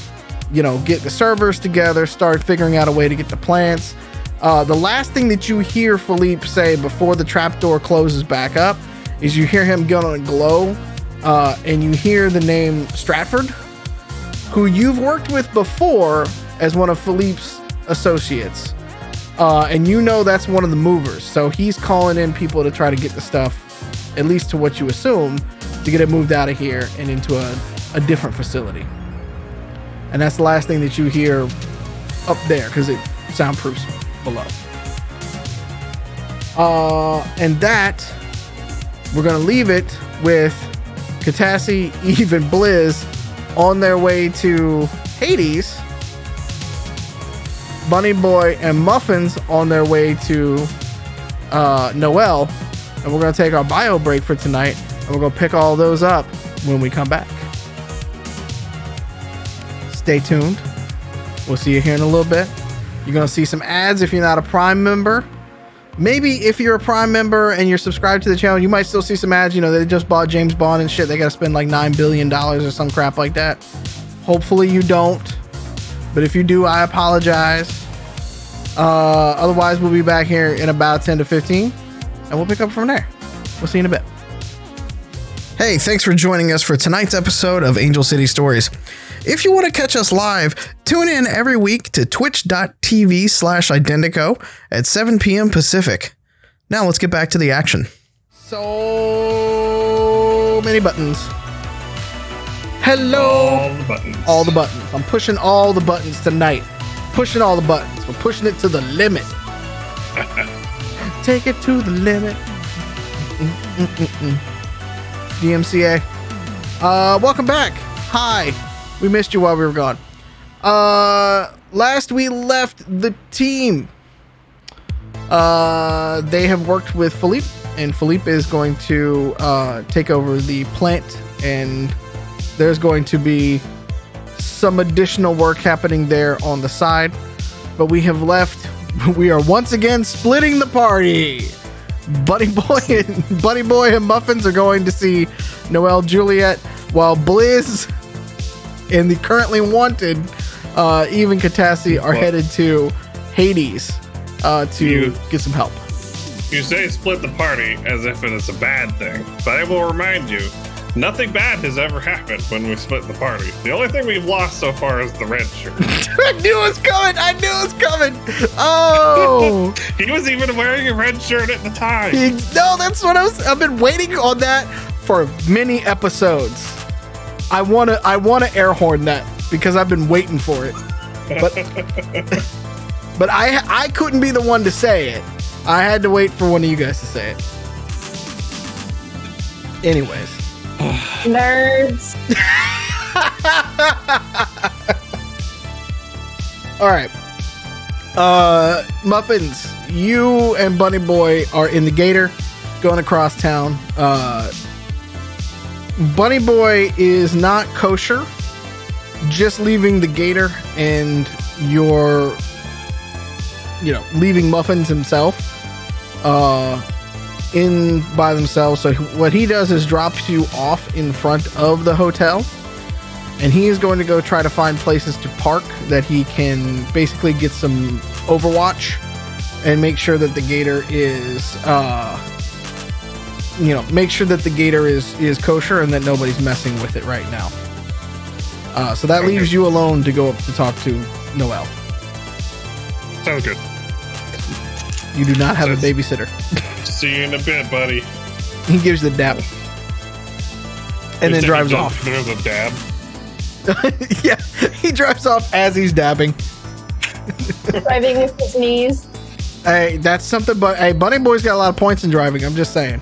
you know, get the servers together. Start figuring out a way to get the plants. Uh, the last thing that you hear Philippe say before the trapdoor closes back up is you hear him go on a glow, uh, and you hear the name Stratford, who you've worked with before as one of Philippe's associates. Uh, and you know that's one of the movers. So he's calling in people to try to get the stuff, at least to what you assume, to get it moved out of here and into a, a different facility. And that's the last thing that you hear up there because it soundproofs below. Uh, and that we're gonna leave it with Katassi, Eve, and Blizz on their way to Hades. Bunny Boy and Muffins on their way to uh, Noel. And we're gonna take our bio break for tonight, and we're gonna pick all those up when we come back. Stay tuned. We'll see you here in a little bit. You're gonna see some ads if you're not a Prime member. Maybe if you're a Prime member and you're subscribed to the channel, you might still see some ads. You know, they just bought James Bond and shit. They gotta spend like nine billion dollars or some crap like that. Hopefully you don't. But if you do, I apologize. Uh, otherwise, we'll be back here in about 10 to 15, and we'll pick up from there. We'll see you in a bit. Hey, thanks for joining us for tonight's episode of Angel City Stories. If you want to catch us live, tune in every week to twitch.tv slash identico at 7 p.m. Pacific. Now let's get back to the action. So many buttons. Hello All the buttons. all the buttons. I'm pushing all the buttons tonight. Pushing all the buttons. We're pushing it to the limit. Take it to the limit. Mm-mm-mm-mm. DMCA. Uh, welcome back. Hi. We missed you while we were gone. Uh, last we left the team. Uh, they have worked with Philippe, and Philippe is going to uh, take over the plant, and there's going to be some additional work happening there on the side. But we have left. We are once again splitting the party. Buddy Boy and Buddy Boy and Muffins are going to see Noel Juliet, while Blizz and the currently wanted uh, even Katassi are headed to Hades uh, to You- get some help. You say split the party as if it's a bad thing, but I will remind you Nothing bad has ever happened when we split the party. The only thing we've lost so far is the red shirt. I knew it was coming. I knew it was coming. Oh, he was even wearing a red shirt at the time. he- no, that's what I was. I've been waiting on that for many episodes. I wanna, I wanna air horn that because I've been waiting for it. But, but I, I couldn't be the one to say it. I had to wait for one of you guys to say it. Anyways. Nerds. All right. Uh, Muffins, you and Bunny Boy are in the gator going across town. Uh, Bunny Boy is not kosher, just leaving the gator, and you're, you know, leaving Muffins himself uh, in by themselves. So what he does is drops you off in front of the hotel and he is going to go try to find places to park that he can basically get some overwatch and make sure that the gator is uh you know make sure that the gator is is kosher and that nobody's messing with it right now uh so that Okay. leaves you alone to go up to talk to noel Sounds good. you do not have a babysitter See you in a bit, buddy. he gives you the dab, and then drives off There's a dab. yeah he drives off as he's dabbing Driving with his knees. Hey, that's something. But hey, Bunny Boy's got a lot of points in driving. I'm just saying.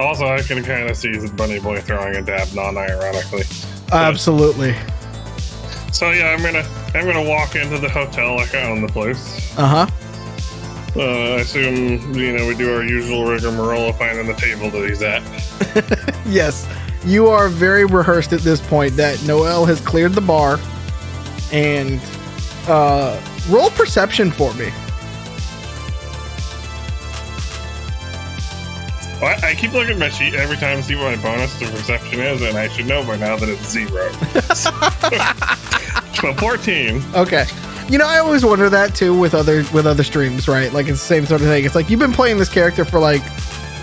Also, I can kind of see bunny boy throwing a dab non-ironically. Absolutely. So yeah, I'm gonna I'm gonna walk into the hotel like I own the place. Uh huh. Uh, I assume you know we do our usual rigmarole of finding the table that he's at. Yes, you are very rehearsed at this point. That Noel has cleared the bar, and uh, roll perception for me. Well, I, I keep looking at my sheet every time to see what my bonus to perception is, and I should know by now that it's zero. so 14. Okay. You know, I always wonder that too with other with other streams, right? Like it's the same sort of thing. It's like you've been playing this character for like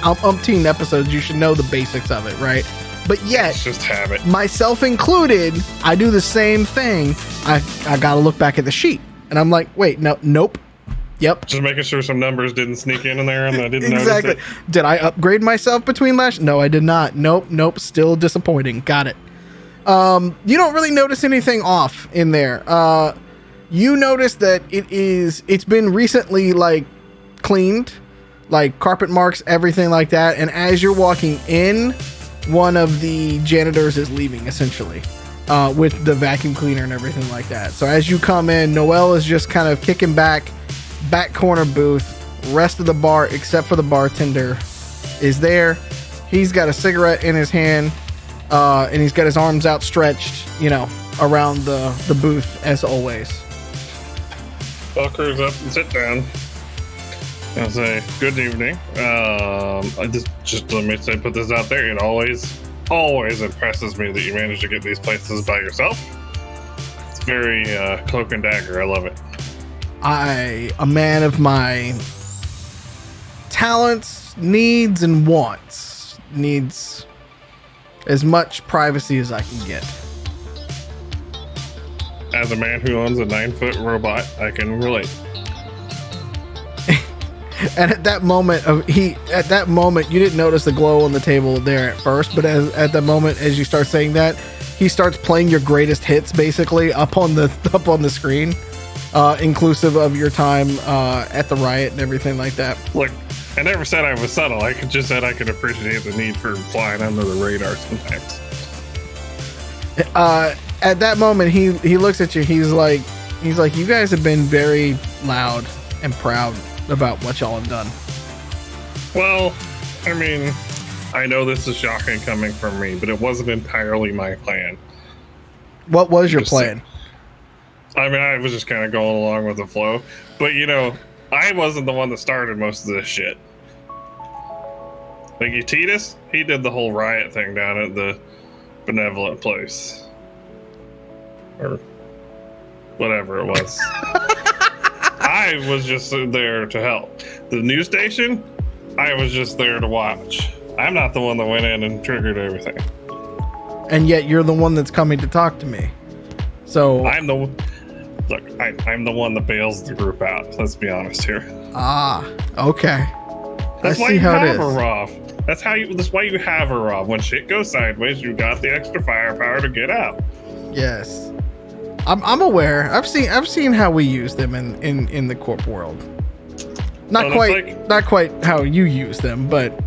um, umpteen episodes. You should know the basics of it, right? But yet, It's just habit. myself included, I do the same thing. I I gotta look back at the sheet, and I'm like, wait, no, nope, yep, Just making sure some numbers didn't sneak in in there and I didn't exactly. notice it. Did I upgrade myself between last? No, I did not. Nope, nope. Still disappointing. Got it. Um, you don't really notice anything off in there. Uh, you notice that it is. It's been recently like cleaned, like carpet marks, everything like that. And as you're walking in, one of the janitors is leaving essentially. Uh, with the vacuum cleaner and everything like that. So as you come in, Noel is just kind of kicking back, back corner booth. Rest of the bar, except for the bartender, is there. He's got a cigarette in his hand, uh, and he's got his arms outstretched, you know, around the the booth as always. I'll up and sit down. I'll say, good evening. Um, I just, just let me say, put this out there. It always, always impresses me that you manage to get these places by yourself. It's very uh, cloak and dagger. I love it. I, a man of my talents, needs, and wants, needs as much privacy as I can get. As a man who owns a nine foot robot, I can relate. And at that moment of he, at that moment, you didn't notice the glow on the table there at first, but as at the moment as you start saying that, he starts playing your greatest hits basically up on the up on the screen, uh, inclusive of your time uh, at the riot and everything like that. Look, I never said I was subtle. I could just said I could appreciate the need for flying under the radar sometimes. uh, at that moment he he looks at you he's like he's like you guys have been very loud and proud about what y'all have done Well, I mean, I know this is shocking coming from me, but it wasn't entirely my plan. what was your Just- plan I mean, I was just kind of going along with the flow. But, you know, I wasn't the one that started most of this shit. Like, Utitas, he did the whole riot thing down at the benevolent place. Or whatever it was. I was just there to help. The news station, I was just there to watch. I'm not the one that went in and triggered everything. and yet you're the one that's coming to talk to me. So I'm the look. I, I'm the one that bails the group out. Let's be honest here. ah, okay. That's I why you have a Rav. That's how you. That's why you have a Rav. When shit goes sideways, you got the extra firepower to get out. Yes, I'm, I'm aware. I've seen I've seen how we use them in in in the corp world. Not quite like- not quite how you use them, but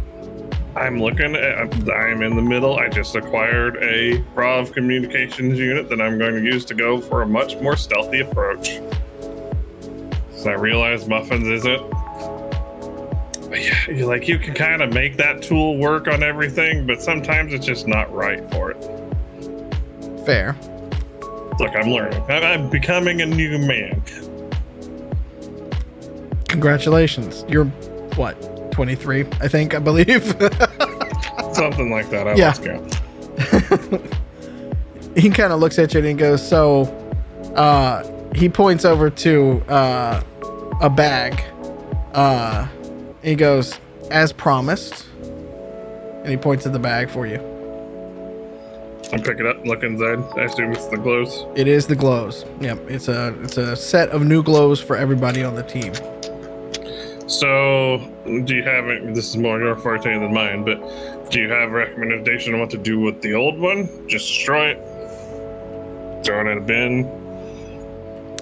I'm looking at. I'm in the middle. I just acquired a Rav communications unit that I'm going to use to go for a much more stealthy approach. So I realize muffins isn't. Yeah, you like you can kind of make that tool work on everything, but sometimes it's just not right for it. fair. Look, I'm learning. I'm becoming a new man. Congratulations. You're what 23, I think, I believe. Something like that. I Yeah. he kind of looks at you and he goes, "So," uh, he points over to uh, a bag. Uh, he goes, "As promised," and he points at the bag for you. I pick it up, and look inside. I assume it's the glows. It is the glows. Yep, it's a it's a set of new glows for everybody on the team. So, do you have it? This is more your forte than mine, but do you have a recommendation on what to do with the old one? Just destroy it, throw it in a bin.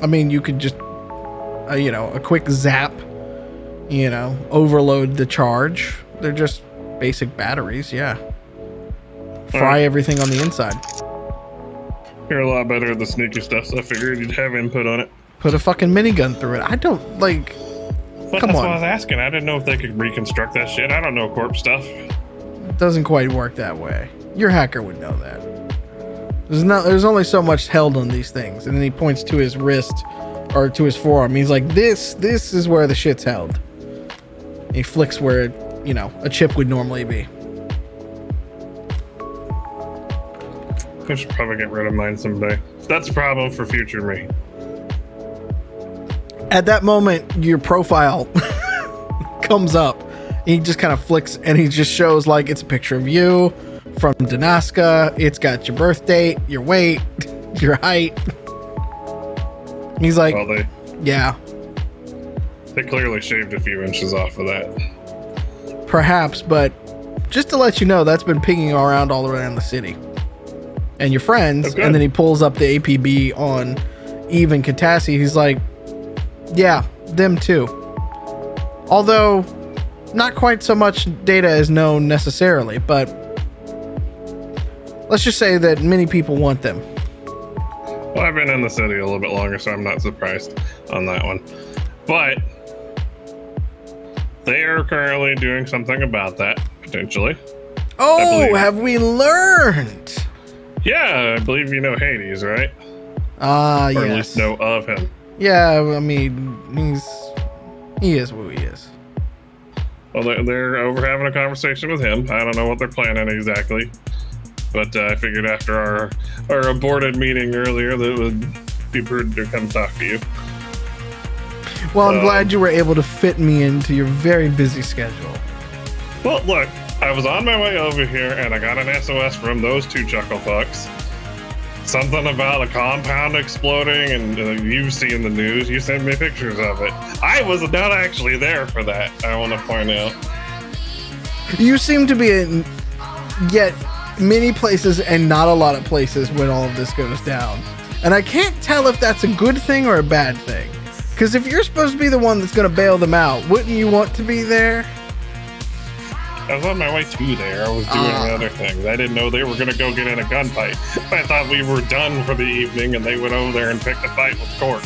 I mean, you could just, uh, you know, a quick zap, you know, overload the charge. They're just basic batteries, yeah. Fry Alright. everything on the inside. You're a lot better at the sneaky stuff, so I figured you'd have input on it. Put a fucking minigun through it. I don't like. But Come that's on. what I was asking. I didn't know if they could reconstruct that shit. I don't know corpse stuff. It doesn't quite work that way. Your hacker would know that. There's not. There's only so much held on these things, and then he points to his wrist or to his forearm. He's like, "This, this is where the shit's held." He flicks where, you know, a chip would normally be. I should probably get rid of mine someday. That's a problem for future me. At that moment, your profile comes up. He just kind of flicks, and he just shows like it's a picture of you from Danaska. It's got your birth date, your weight, your height. He's like, Well, they "Yeah, they clearly shaved a few inches off of that. Perhaps, but just to let you know, that's been pinging around all around the city. And your friends, Oh, good. and then he pulls up the APB on Eve and Katassi. He's like, yeah, them too. Although, not quite so much data is known necessarily, but let's just say that many people want them. Well, I've been in the city a little bit longer, so I'm not surprised on that one. But they are currently doing something about that, potentially. Oh, have we learned? Yeah, I believe you know Hades, right? Ah, Or at least know of him. Yeah, I mean, he's he is who he is. Well, they're, they're over having a conversation with him. I don't know what they're planning exactly. But uh, I figured after our, our aborted meeting earlier that it would be prudent to come talk to you. Well, I'm Um, glad you were able to fit me into your very busy schedule. Well, look, I was on my way over here and I got an SOS from those two chuckle fucks. Something about a compound exploding, and uh, you've seen the news. You sent me pictures of it. I was not actually there for that, I want to point out. You seem to be in yet many places and not a lot of places when all of this goes down. And I can't tell if that's a good thing or a bad thing. Because if you're supposed to be the one that's going to bail them out, wouldn't you want to be there? I was on my way to there. I was doing Ah. other things. I didn't know they were going to go get in a gunfight. I thought we were done for the evening, and they went over there and picked a fight with Court.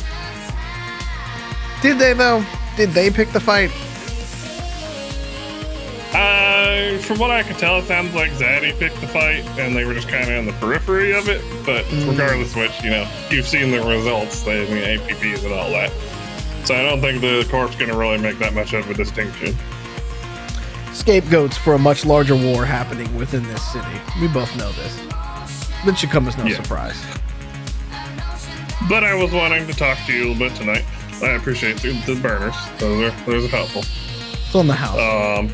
Did they, though? Did they pick the fight? Uh, from what I can tell, it sounds like Zaddy picked the fight, and they were just kind of in the periphery of it. But regardless, which you know, you've seen the results, the, the APBs and all that. So I don't think the court's going to really make that much of a distinction. Scapegoats for a much larger war happening within this city. We both know this. That should come as no Yeah. surprise. But I was wanting to talk to you a little bit tonight. I appreciate the, the burners; those are those are helpful. It's on the house. Um,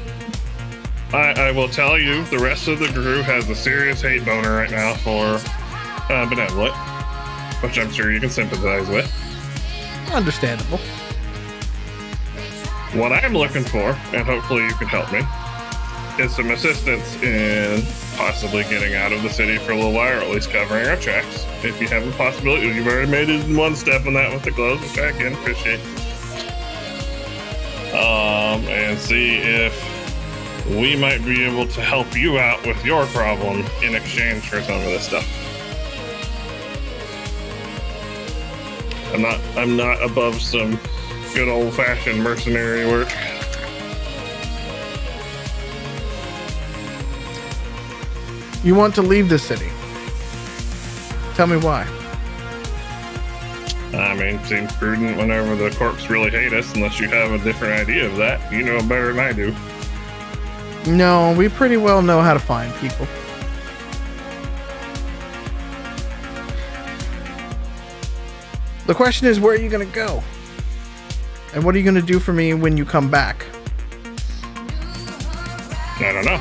I, I will tell you, the rest of the crew has a serious hate boner right now for uh, Benevolent, which I'm sure you can sympathize with. Understandable. What I'm looking for, and hopefully you can help me, is some assistance in possibly getting out of the city for a little while, or at least covering our tracks. If you have a possibility, you've already made it in one step on that with the gloves, which I again appreciate. Um, and see if we might be able to help you out with your problem in exchange for some of this stuff. I'm not I'm not above some good old fashioned mercenary work. You want to leave the city. Tell me why. I mean, seems prudent whenever the corps really hate us, unless you have a different idea of that. You know better than I do. No, we pretty well know how to find people. The question is, where are you going to go? And what are you going to do for me when you come back? I don't know.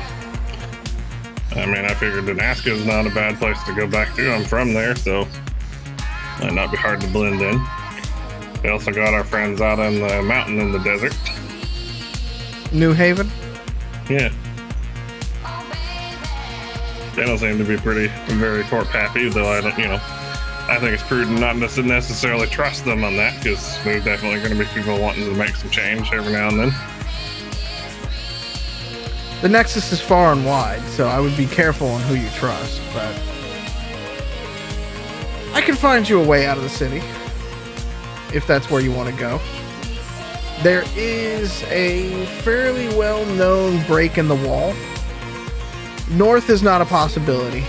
I mean, I figured Damascus is not a bad place to go back to. I'm from there, so might not be hard to blend in. We also got our friends out in the mountain in the desert. New Haven? Yeah. They don't seem to be pretty, very corp happy, though I don't, you know, I think it's prudent not to necessarily trust them on that because there's definitely going to be people wanting to make some change every now and then. The Nexus is far and wide, so I would be careful on who you trust, but. I can find you a way out of the city. If that's where you want to go. There is a fairly well known break in the wall. North is not a possibility.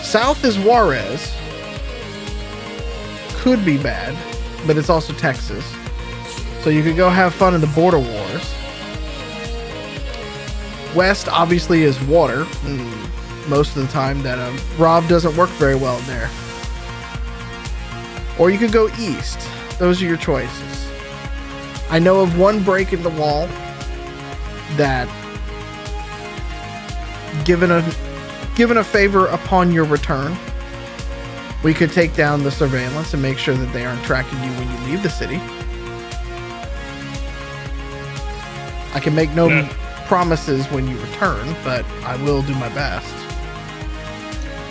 South is Juarez. Could be bad, but it's also Texas. So you could go have fun in the border wars. West obviously is water. mm, Most of the time that um, Rob doesn't work very well there. Or you could go east. Those are your choices. I know of one break in the wall that given a given a favor upon your return, we could take down the surveillance and make sure that they aren't tracking you when you leave the city. I can make no Yeah. promises when you return, but I will do my best.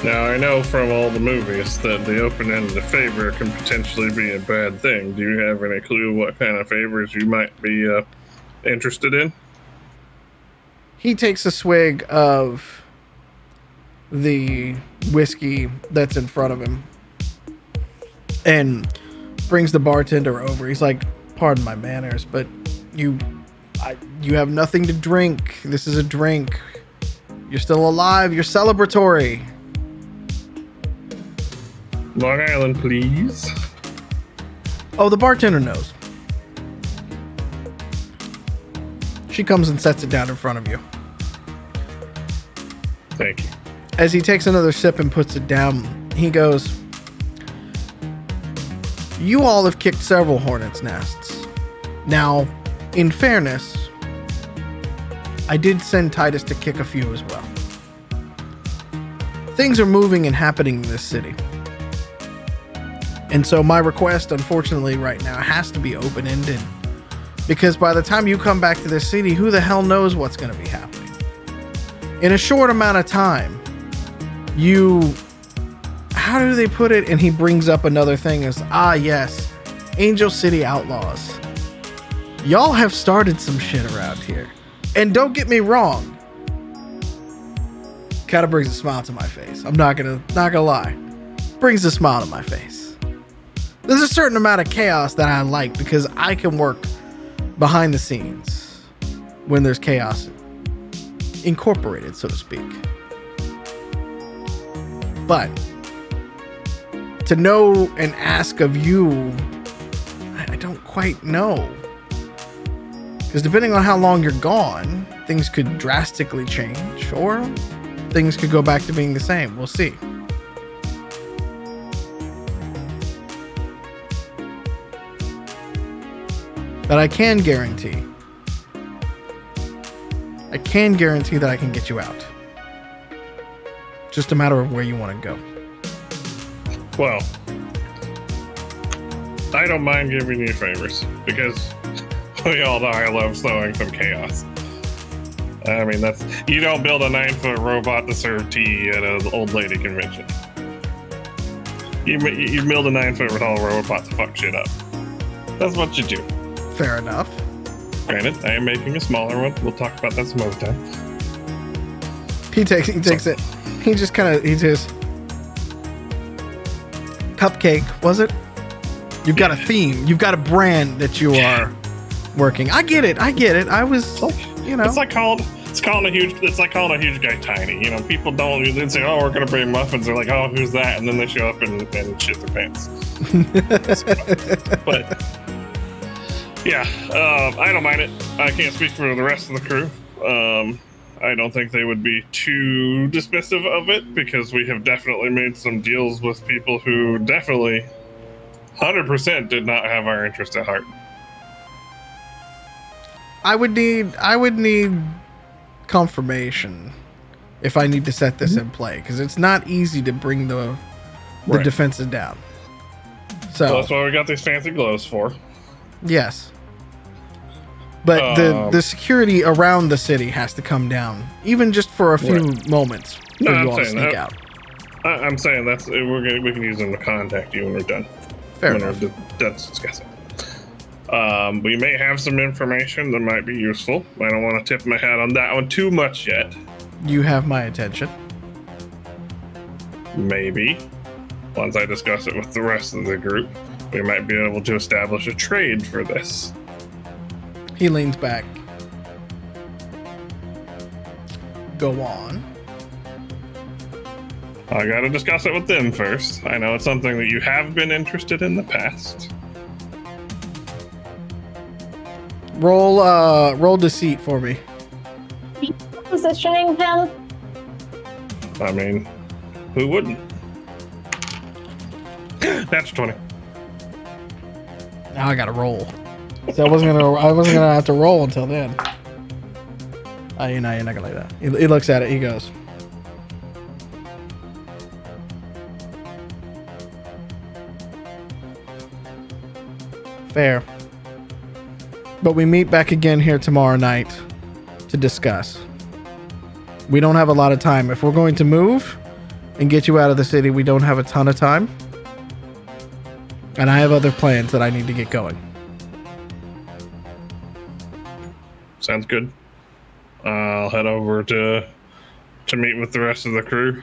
Now, I know from all the movies that the open ended favor can potentially be a bad thing. Do you have any clue what kind of favors you might be uh, interested in? He takes a swig of the whiskey that's in front of him and brings the bartender over. He's like, "Pardon my manners, but you I, you have nothing to drink. This is a drink. You're still alive. You're celebratory." Long Island, please. Oh, the bartender knows. She comes and sets it down in front of you. Thank you. As he takes another sip and puts it down, he goes, You all have kicked several hornets' nests. Now, in fairness, I did send Titus to kick a few as well. Things are moving and happening in this city. And so my request, unfortunately, right now has to be open ended. Because by the time you come back to this city, who the hell knows what's going to be happening? In a short amount of time, you how do they put it? And he brings up another thing is ah yes angel city outlaws. Y'all have started some shit around here. And don't get me wrong kind of brings a smile to my face. I'm not gonna not gonna lie. Brings a smile to my face. There's a certain amount of chaos that i like because i can work behind the scenes when there's chaos incorporated so to speak but to know and ask of you, I, don't quite know. Because depending on how long you're gone, things could drastically change, or things could go back to being the same. We'll see. But I can guarantee, I can guarantee that I can get you out. Just a matter of where you want to go. Well, I don't mind giving you favors because we all know I love sowing some chaos. I mean, that's you don't build a nine foot robot to serve tea at an old lady convention. You you build a nine foot tall robot to fuck shit up. That's what you do. Fair enough. Granted, I am making a smaller one. We'll talk about that some other time. He takes he takes it. He just kind of he just cupcake was it? You've got a theme. You've got a brand that you are working. I get it. I get it. I was you know It's like calling it's calling a huge it's like calling a huge guy tiny. You know, people don't they say, "Oh, we're gonna bring muffins." They're like, "Oh, who's that?" And then they show up and, and shit their pants. but yeah, um, I don't mind it. I can't speak for the rest of the crew. Um, I don't think they would be too dismissive of it because we have definitely made some deals with people who definitely 100% did not have our interest at heart. I would need I would need confirmation if I need to set this in play because it's not easy to bring the the Right. defenses down. So So that's what we got these fancy gloves for. yes, but the Um, the security around the city has to come down, even just for a few moments for No, you I'm all to saying sneak that- out. I, I'm saying that's we're gonna, we can use them to contact you when we're done. Fair when enough. we're d- done discussing. Um, we may have some information that might be useful. I don't want to tip my hat on that one too much yet. You have my attention. Maybe once I discuss it with the rest of the group, we might be able to establish a trade for this. He leans back. Go on. I got to discuss it with them first. I know it's something that you have been interested in the past. Roll uh roll deceit for me. Positioning him. I mean, who wouldn't? That's 20. Now I gotta roll. So I wasn't gonna I wasn't gonna have to roll until then. Oh, you're not, you're not gonna like that. He, he looks at it, he goes. Fair. But we meet back again here tomorrow night to discuss. We don't have a lot of time. If we're going to move and get you out of the city, we don't have a ton of time. And I have other plans that I need to get going. Sounds good. I'll head over to to meet with the rest of the crew.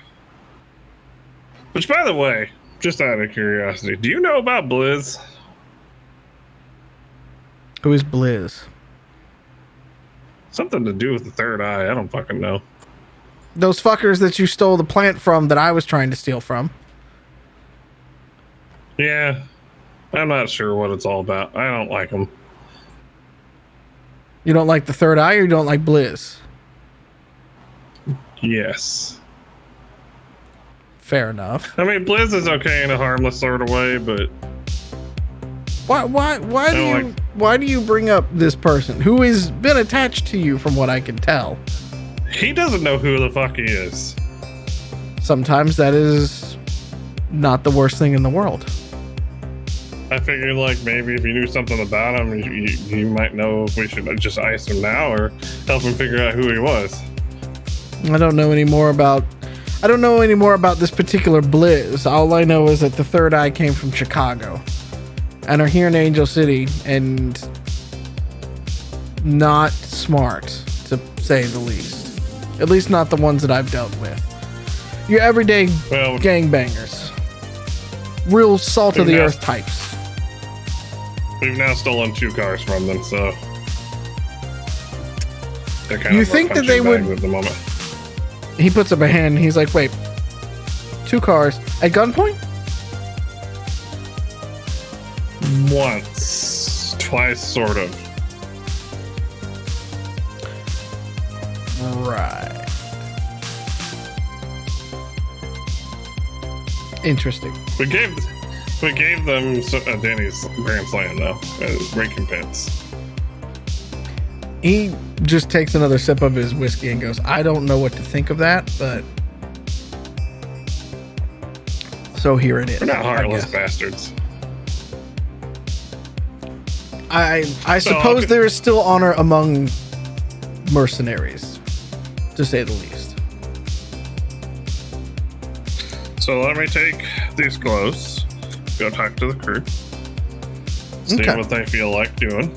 Which, by the way, just out of curiosity, do you know about Blizz? Who is Blizz? Something to do with the third eye. I don't fucking know. Those fuckers that you stole the plant from that I was trying to steal from. Yeah, I'm not sure what it's all about. I don't like them. You don't like the third eye or you don't like Blizz? Yes. Fair enough. I mean, Blizz is okay in a harmless sort of way, but Why why why do you like- why do you bring up this person who has been attached to you from what I can tell? he doesn't know who the fuck he is. Sometimes that is not the worst thing in the world. I figured, like, maybe if you knew something about him, you, you, you might know if we should just ice him now or help him figure out who he was. I don't know any more about I don't know any more about this particular Blizz. All I know is that the third eye came from Chicago and are here in Angel City and not smart, to say the least. At least not the ones that I've dealt with. Your everyday Well, gangbangers. Real salt of the earth types. We've now stolen two cars from them, so. They're kind You of think that they would- At the moment. He puts up a hand and he's like, wait, two cars at gunpoint? Once. Twice, sort of. Right. Interesting. We gave we gave them uh, Denny's Grand Slam, though, as recompense. he just takes another sip of his whiskey and goes, I don't know what to think of that, but. So here it is. We're not heartless bastards. I I So, suppose okay. there is still honor among mercenaries, to say the least. So let me take these glows, go talk to the crew, see Okay. what they feel like doing,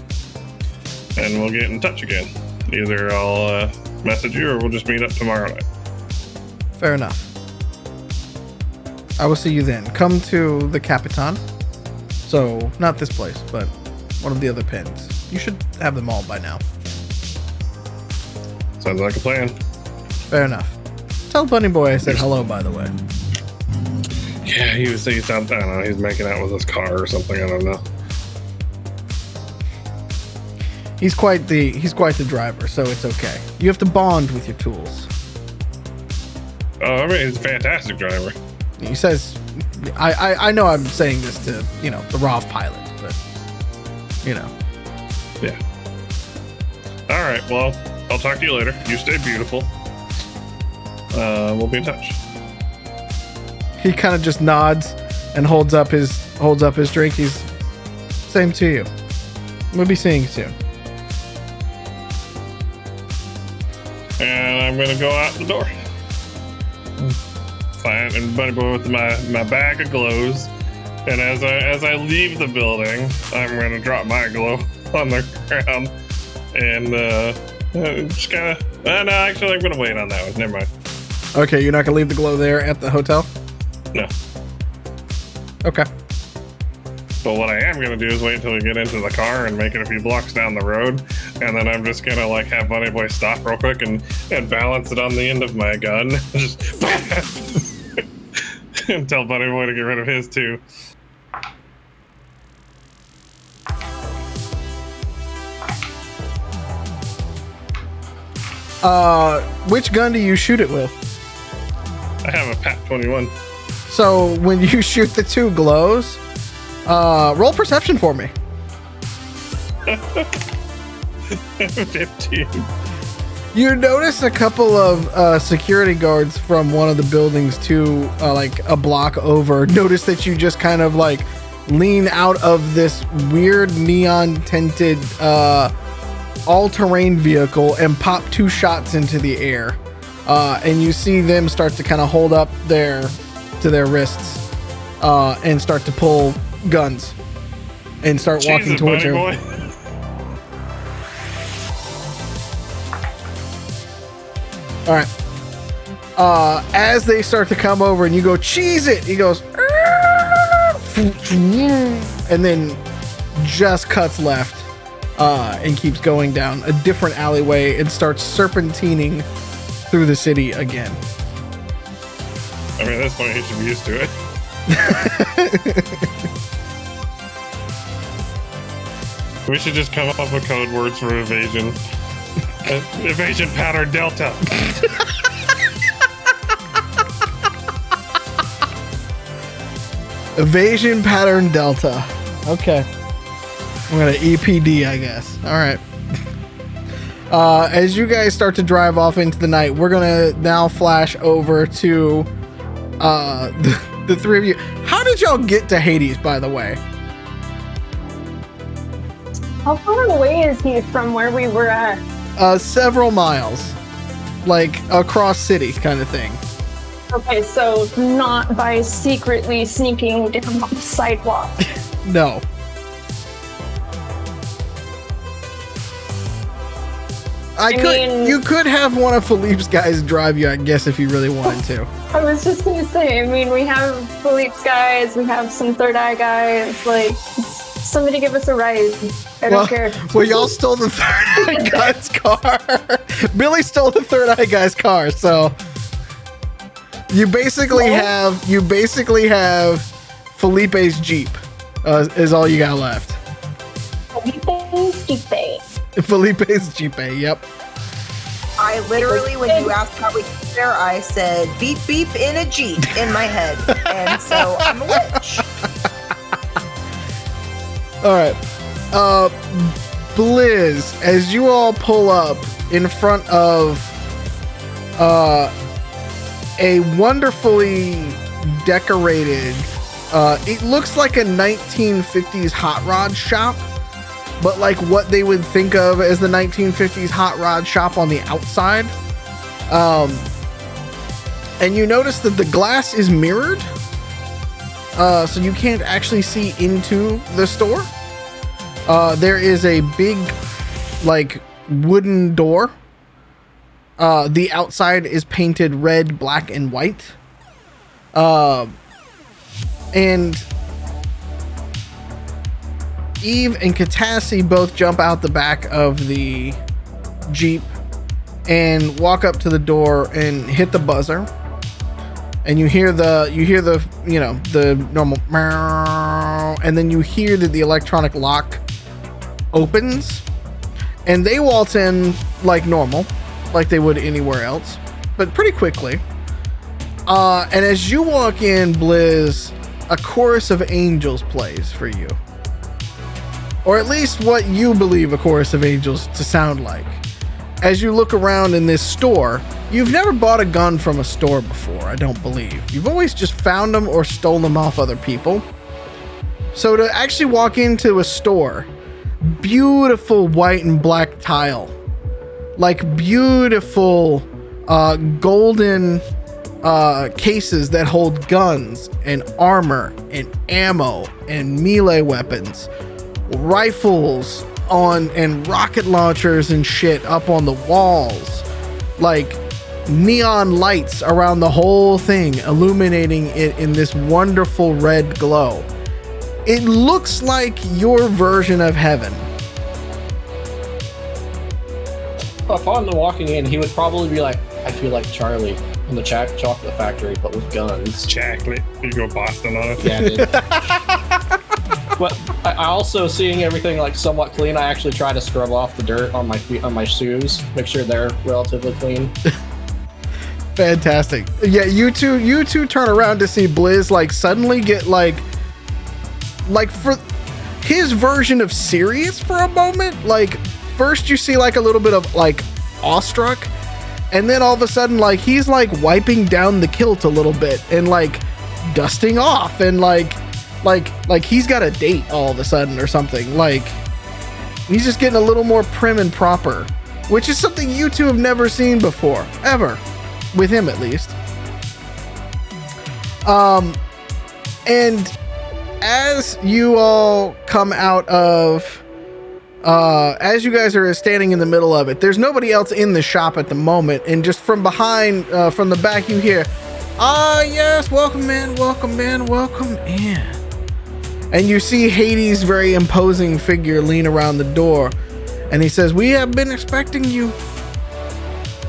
and we'll get in touch again. Either I'll uh, message you or we'll just meet up tomorrow night. Fair enough. I will see you then. Come to the Capitan. So, not this place, but one of the other pins. You should have them all by now. Sounds like a plan. Fair enough. Tell Bunny Boy I said hello, by the way. Yeah, he was saying something. I don't know. He's making out with his car or something. I don't know. He's quite the he's quite the driver, so it's okay. You have to bond with your tools. Oh, I mean, he's a fantastic driver. He says, I, I, I know I'm saying this to, you know, the ROV pilot, but, you know. Yeah. All right. Well, I'll talk to you later. You stay beautiful. Uh, we'll be in touch. He kind of just nods and holds up his holds up his drink. He's same to you. We'll be seeing you soon. and I'm gonna go out the door. Fine, and Bunny Boy with my, my bag of glows. And as I as I leave the building, I'm gonna drop my glow on the ground and uh, uh, just kind of. Uh, no, actually, I'm gonna wait on that one. Never mind. Okay, you're not gonna leave the glow there at the hotel. No. Okay. But what I am gonna do is wait until we get into the car and make it a few blocks down the road, and then I'm just gonna like have Bunny Boy stop real quick and and balance it on the end of my gun, just and tell Bunny Boy to get rid of his too. Uh, which gun do you shoot it with? I have a Pat 21. So when you shoot the two glows, uh, roll perception for me. 15. You notice a couple of uh, security guards from one of the buildings to uh, like a block over. Notice that you just kind of like lean out of this weird neon tinted uh, all terrain vehicle and pop two shots into the air. Uh, and you see them start to kind of hold up their to their wrists uh, and start to pull guns and start walking towards you. Boy. All right. Uh, as they start to come over and you go, cheese it, he goes, and then just cuts left uh, and keeps going down a different alleyway and starts serpentining through the city again. I mean, at this point, he should be used to it. we should just come up with code words for evasion. Uh, evasion pattern delta. Evasion pattern delta. Okay. I'm gonna EPD, I guess. All right. Uh, as you guys start to drive off into the night, we're gonna now flash over to uh, the, the three of you. How did y'all get to Hades, by the way? How far away is he from where we were at? Uh, several miles, like across city, kind of thing. Okay, so not by secretly sneaking down the sidewalk. No. I, I could. mean- you could have one of Philippe's guys drive you, I guess, if you really wanted to. I was just gonna say, I mean, we have Philippe's guys, we have some third eye guys. Like, somebody give us a ride. I well, don't care. well, y'all stole the third eye guy's car. Billy stole the third eye guy's car, so you basically What? have you basically have Felipe's Jeep. Uh, is all you got left. Felipe's Jeep. Felipe's Jeep. Yep. I literally, when you asked how we got there, I said beep beep in a jeep in my head, and so I'm a witch. All right. Uh, Blizz, as you all pull up in front of uh, a wonderfully decorated, uh, it looks like a 1950s hot rod shop, but like what they would think of as the 1950s hot rod shop on the outside. Um, and you notice that the glass is mirrored, uh, so you can't actually see into the store. Uh, there is a big, like, wooden door. Uh, the outside is painted red, black, and white. Uh, and Eve and Katassi both jump out the back of the Jeep and walk up to the door and hit the buzzer. And you hear the you hear the you know the normal and then you hear that the electronic lock opens and they waltz in like normal, like they would anywhere else, but pretty quickly. Uh, and as you walk in, Blizz, a chorus of angels plays for you. Or at least what you believe a chorus of angels to sound like. As you look around in this store, you've never bought a gun from a store before, I don't believe. You've always just found them or stolen them off other people. So to actually walk into a store beautiful white and black tile, like beautiful uh, golden uh, cases that hold guns and armor and ammo and melee weapons, rifles on and rocket launchers and shit up on the walls, like neon lights around the whole thing, illuminating it in this wonderful red glow it looks like your version of heaven. Upon the walking in, he would probably be like, I feel like Charlie in the Ch- chocolate factory, but with guns. Chocolate. You go Boston on it. Yeah, dude. but I also seeing everything like somewhat clean. I actually try to scrub off the dirt on my feet, on my shoes, make sure they're relatively clean. Fantastic. Yeah, you two you two turn around to see Blizz like suddenly get like like for his version of serious for a moment. Like first you see like a little bit of like awestruck and then all of a sudden like he's like wiping down the kilt a little bit and like dusting off and like like like he's got a date all of a sudden or something. Like he's just getting a little more prim and proper, which is something you two have never seen before ever with him at least. Um and as you all come out of uh as you guys are standing in the middle of it there's nobody else in the shop at the moment and just from behind uh from the back you hear ah yes welcome in welcome in welcome in and you see hades very imposing figure lean around the door and he says we have been expecting you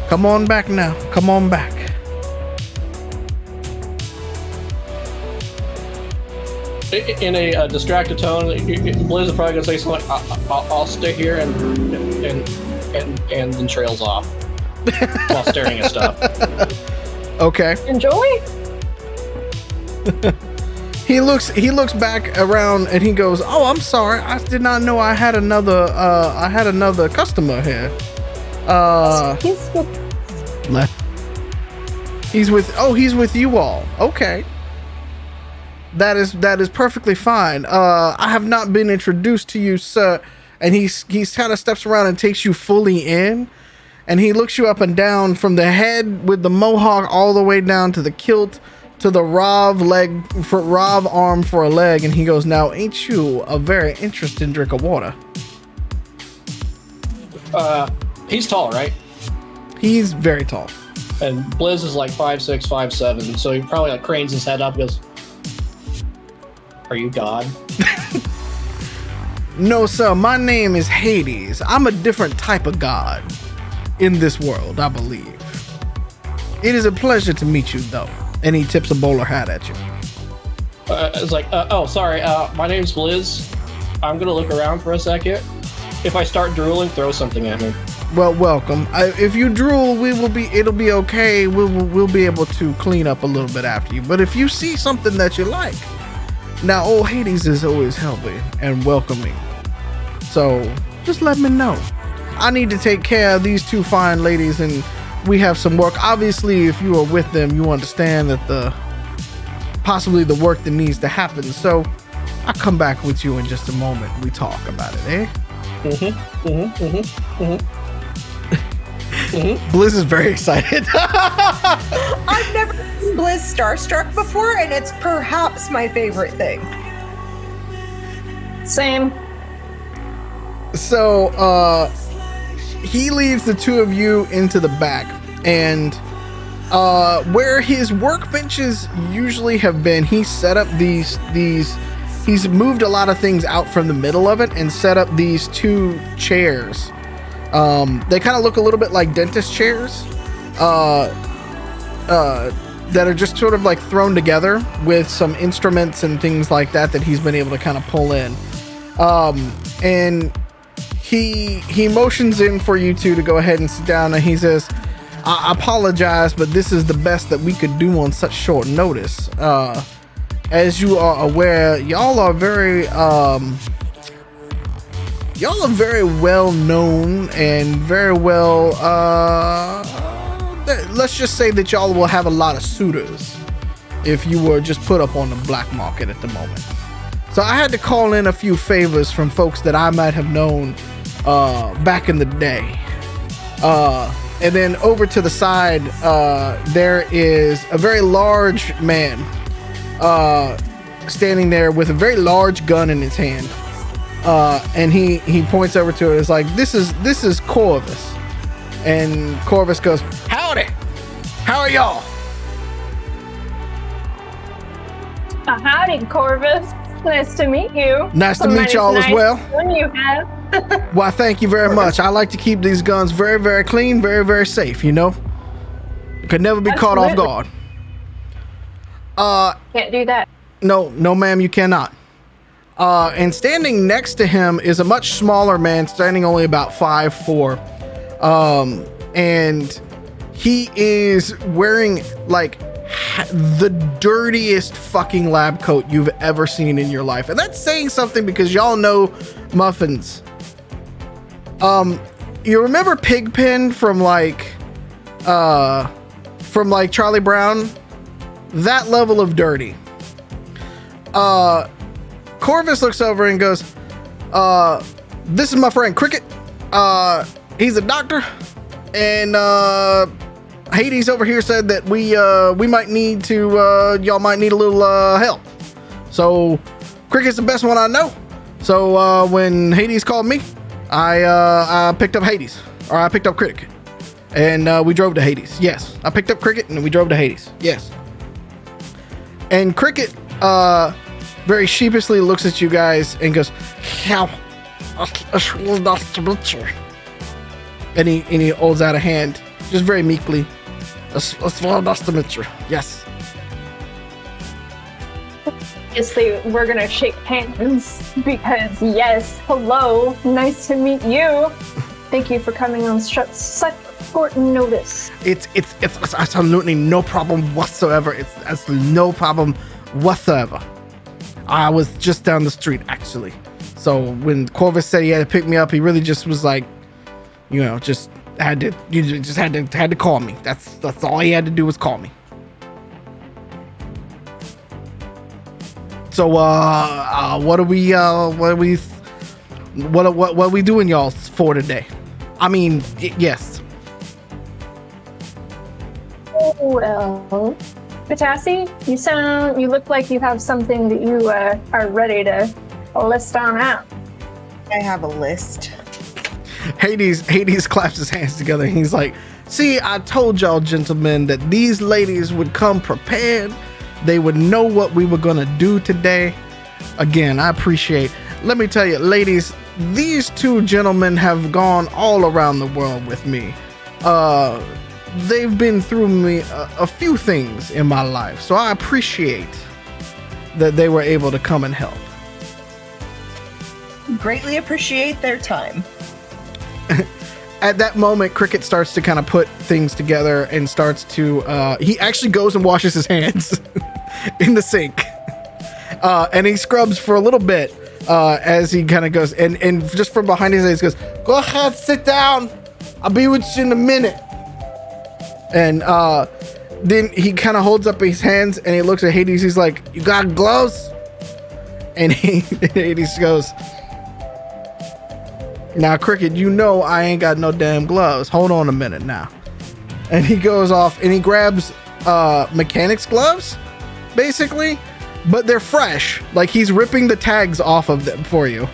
come on back now come on back In a uh, distracted tone, Blizz is probably gonna say something. like, I- I- I'll stay here and and and and then trails off while staring at stuff. okay Enjoy. He looks he looks back around and he goes, "Oh, I'm sorry. I did not know I had another uh I had another customer here." Uh He's with left. He's with Oh, he's with you all. Okay. That is that is perfectly fine. Uh I have not been introduced to you, sir. And he's he's kind of steps around and takes you fully in. And he looks you up and down from the head with the mohawk all the way down to the kilt to the Rav leg for Rav arm for a leg, and he goes, "Now, ain't you a very interesting drink of water?" Uh, he's tall, right? He's very tall. And Blizz is like five six, five seven, so he probably like cranes his head up. and Goes, "Are you God?" No, sir. My name is Hades. I'm a different type of god in this world, I believe. It is a pleasure to meet you, though. And he tips a bowler hat at you. Uh, it's like, uh, oh, sorry. Uh, my name's Blizz. I'm gonna look around for a second. If I start drooling, throw something at me. Well, welcome. I, if you drool, we will be. It'll be okay. We'll we'll be able to clean up a little bit after you. But if you see something that you like, now old Hades is always helping and welcoming. So just let me know. I need to take care of these two fine ladies and we have some work. Obviously, if you are with them, you understand that the possibly the work that needs to happen. So I'll come back with you in just a moment. We talk about it, eh? Mm-hmm. Blizz is very excited. I've never seen Blizz starstruck before, and it's perhaps my favorite thing. Same. so uh he leads the two of you into the back. And uh where his workbenches usually have been he set up these these he's moved a lot of things out from the middle of it and set up these two chairs. Um they kind of look a little bit like dentist chairs uh uh that are just sort of like thrown together with some instruments and things like that that he's been able to kind of pull in. Um and he he motions in for you two to go ahead and sit down and he says i apologize but this is the best that we could do on such short notice. Uh as you are aware y'all are very um y'all are very well known and very well uh let's just say that y'all will have a lot of suitors if you were just put up on the black market at the moment. So I had to call in a few favors from folks that I might have known uh, back in the day. Uh, and then over to the side, uh, there is a very large man uh, standing there with a very large gun in his hand. Uh, and he, he points over to it. It's like this is this is Corvus, and Corvus goes, "Howdy, how are y'all?" Uh, howdy, Corvus. Nice to meet you. Nice to meet y'all as well. One you have. Why, thank you very much. I like to keep these guns very, very clean, very, very safe, you know? Could never be caught off guard. Uh, Can't do that. no, no, ma'am, you cannot. Uh, and standing next to him is a much smaller man, standing only about five four. Um, and he is wearing like the dirtiest fucking lab coat you've ever seen in your life. And that's saying something because y'all know muffins. Um, you remember Pigpen from like, uh, from like Charlie Brown? That level of dirty. Uh, Corvus looks over and goes, uh, this is my friend Cricket. Uh, he's a doctor. And, uh, Hades over here said that we, uh, we might need to, uh, y'all might need a little, uh, help. So, Cricket's the best one I know. So, uh, when Hades called me, I, uh, I picked up Hades. Or I picked up Cricket. And, uh, we drove to Hades. Yes. I picked up Cricket and we drove to Hades. Yes. And Cricket, uh, very sheepishly looks at you guys and goes, "How? It's really nice to meet you." And he and he holds out a hand, just very meekly. Yes. Obviously, we're gonna shake hands because, yes, hello, nice to meet you. Thank you for coming on such short notice. It's it's it's, it's absolutely no problem whatsoever. It's absolutely no problem whatsoever. I was just down the street actually. So when Corvus said he had to pick me up, he really just was like, you know, just had to you just had to had to call me. That's that's all he had to do was call me. So uh, uh what are we uh what are we what are- what what are we doing y'all for today? I mean, y- yes. Well, Katassi, you sound, you look like you have something that you uh, are ready to list on out. I have a list. Hades Hades claps his hands together and he's like, "See, I told y'all gentlemen that these ladies would come prepared. They would know what we were going to do today. Again, I appreciate. Let me tell you, ladies, these two gentlemen have gone all around the world with me. Uh they've been through me a, a few things in my life. So I appreciate that they were able to come and help. Greatly appreciate their time. at that moment cricket starts to kind of put things together and starts to uh he actually goes and washes his hands in the sink uh and he scrubs for a little bit uh, as he kind of goes and and just from behind his eyes goes, "Go ahead, sit down. I'll be with you in a minute." And uh, then he kind of holds up his hands and he looks at Hades. He's like, "You got gloves?" And he Hades goes, "Now, Cricket, you know I ain't got no damn gloves. Hold on a minute now." And he goes off and he grabs uh, mechanics gloves, basically, but they're fresh. Like he's ripping the tags off of them for you.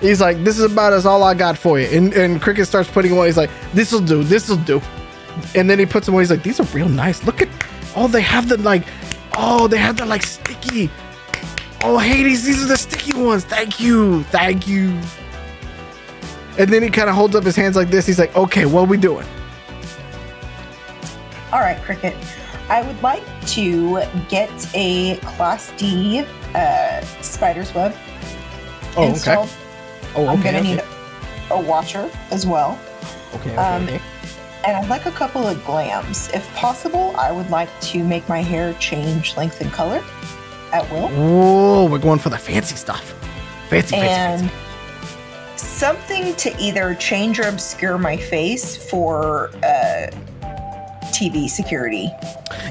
He's like, "This is about as all I got for you." And and Cricket starts putting away. He's like, "This'll do. This'll do." And then he puts them away. He's like, "These are real nice. Look at, oh, they have the like, oh, they have the like sticky. Oh, Hades, these are the sticky ones. Thank you, thank you." And then he kind of holds up his hands like this. He's like, "Okay, what are we doing?" All right, Cricket. I would like to get a Class D uh, spider's web Oh, okay. installed. Oh, I'm gonna okay. need a watcher as well. Okay, okay, Um, okay. And I'd like a couple of glams. If possible, I would like to make my hair change length and color at will. Whoa, we're going for the fancy stuff. Fancy, fancy, And fancy. something to either change or obscure my face for uh, TV security.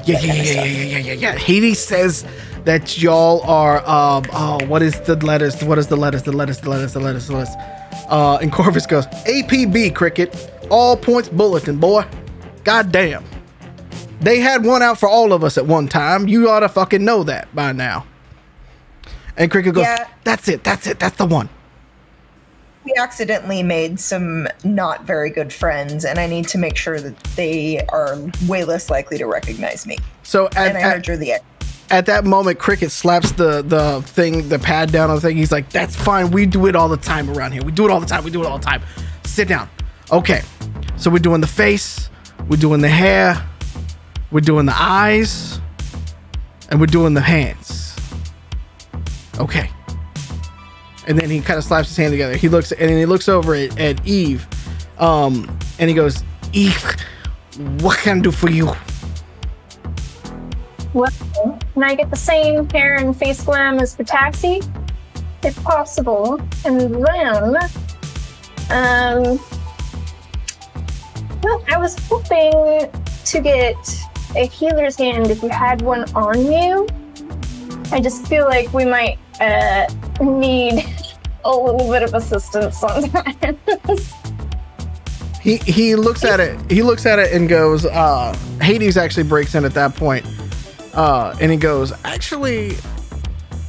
Yeah, yeah, yeah, yeah, yeah, yeah, yeah, yeah. Hades says that y'all are um oh what is the letters? What is the letters? The letters, the letters, the letters, the letters. Uh and Corvus goes, APB cricket, all points bulletin, boy. God damn. They had one out for all of us at one time. You ought to fucking know that by now. And Cricket goes, Yeah. That's it, that's it, that's the one. We accidentally made some not very good friends, and I need to make sure that they are way less likely to recognize me. So at, And I at- you're the at that moment, Cricket slaps the the thing, the pad down on the thing. He's like, "That's fine. We do it all the time around here. We do it all the time. We do it all the time. Sit down. Okay. So we're doing the face, we're doing the hair, we're doing the eyes, and we're doing the hands. Okay. And then he kind of slaps his hand together. He looks and then he looks over at, at Eve, um, and he goes, "Eve, what can I do for you?" Well, can I get the same hair and face glam as Katassi? If possible. And then, um, well, I was hoping to get a healer's hand if you had one on you. I just feel like we might uh, need a little bit of assistance sometimes. He he looks at it. He looks at it and goes. Uh, Hades actually breaks in at that point, uh, and he goes, "Actually,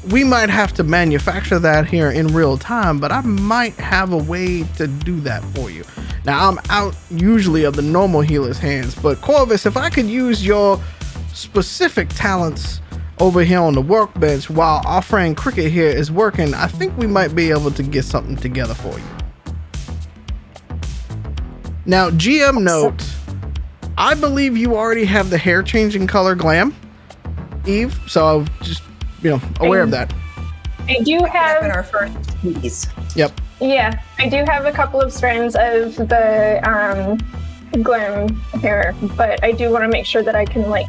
we might have to manufacture that here in real time, but I might have a way to do that for you." Now I'm out usually of the normal healer's hands, but Corvus, if I could use your specific talents over here on the workbench while our friend Cricket here is working, I think we might be able to get something together for you. Now, GM note, I believe you already have the hair changing color glam, Eve. So I'm just, you know, aware of that. I do Have in our first squeeze. Yep. yeah, I do have a couple of strands of the um, glam hair, but I do want to make sure that I can like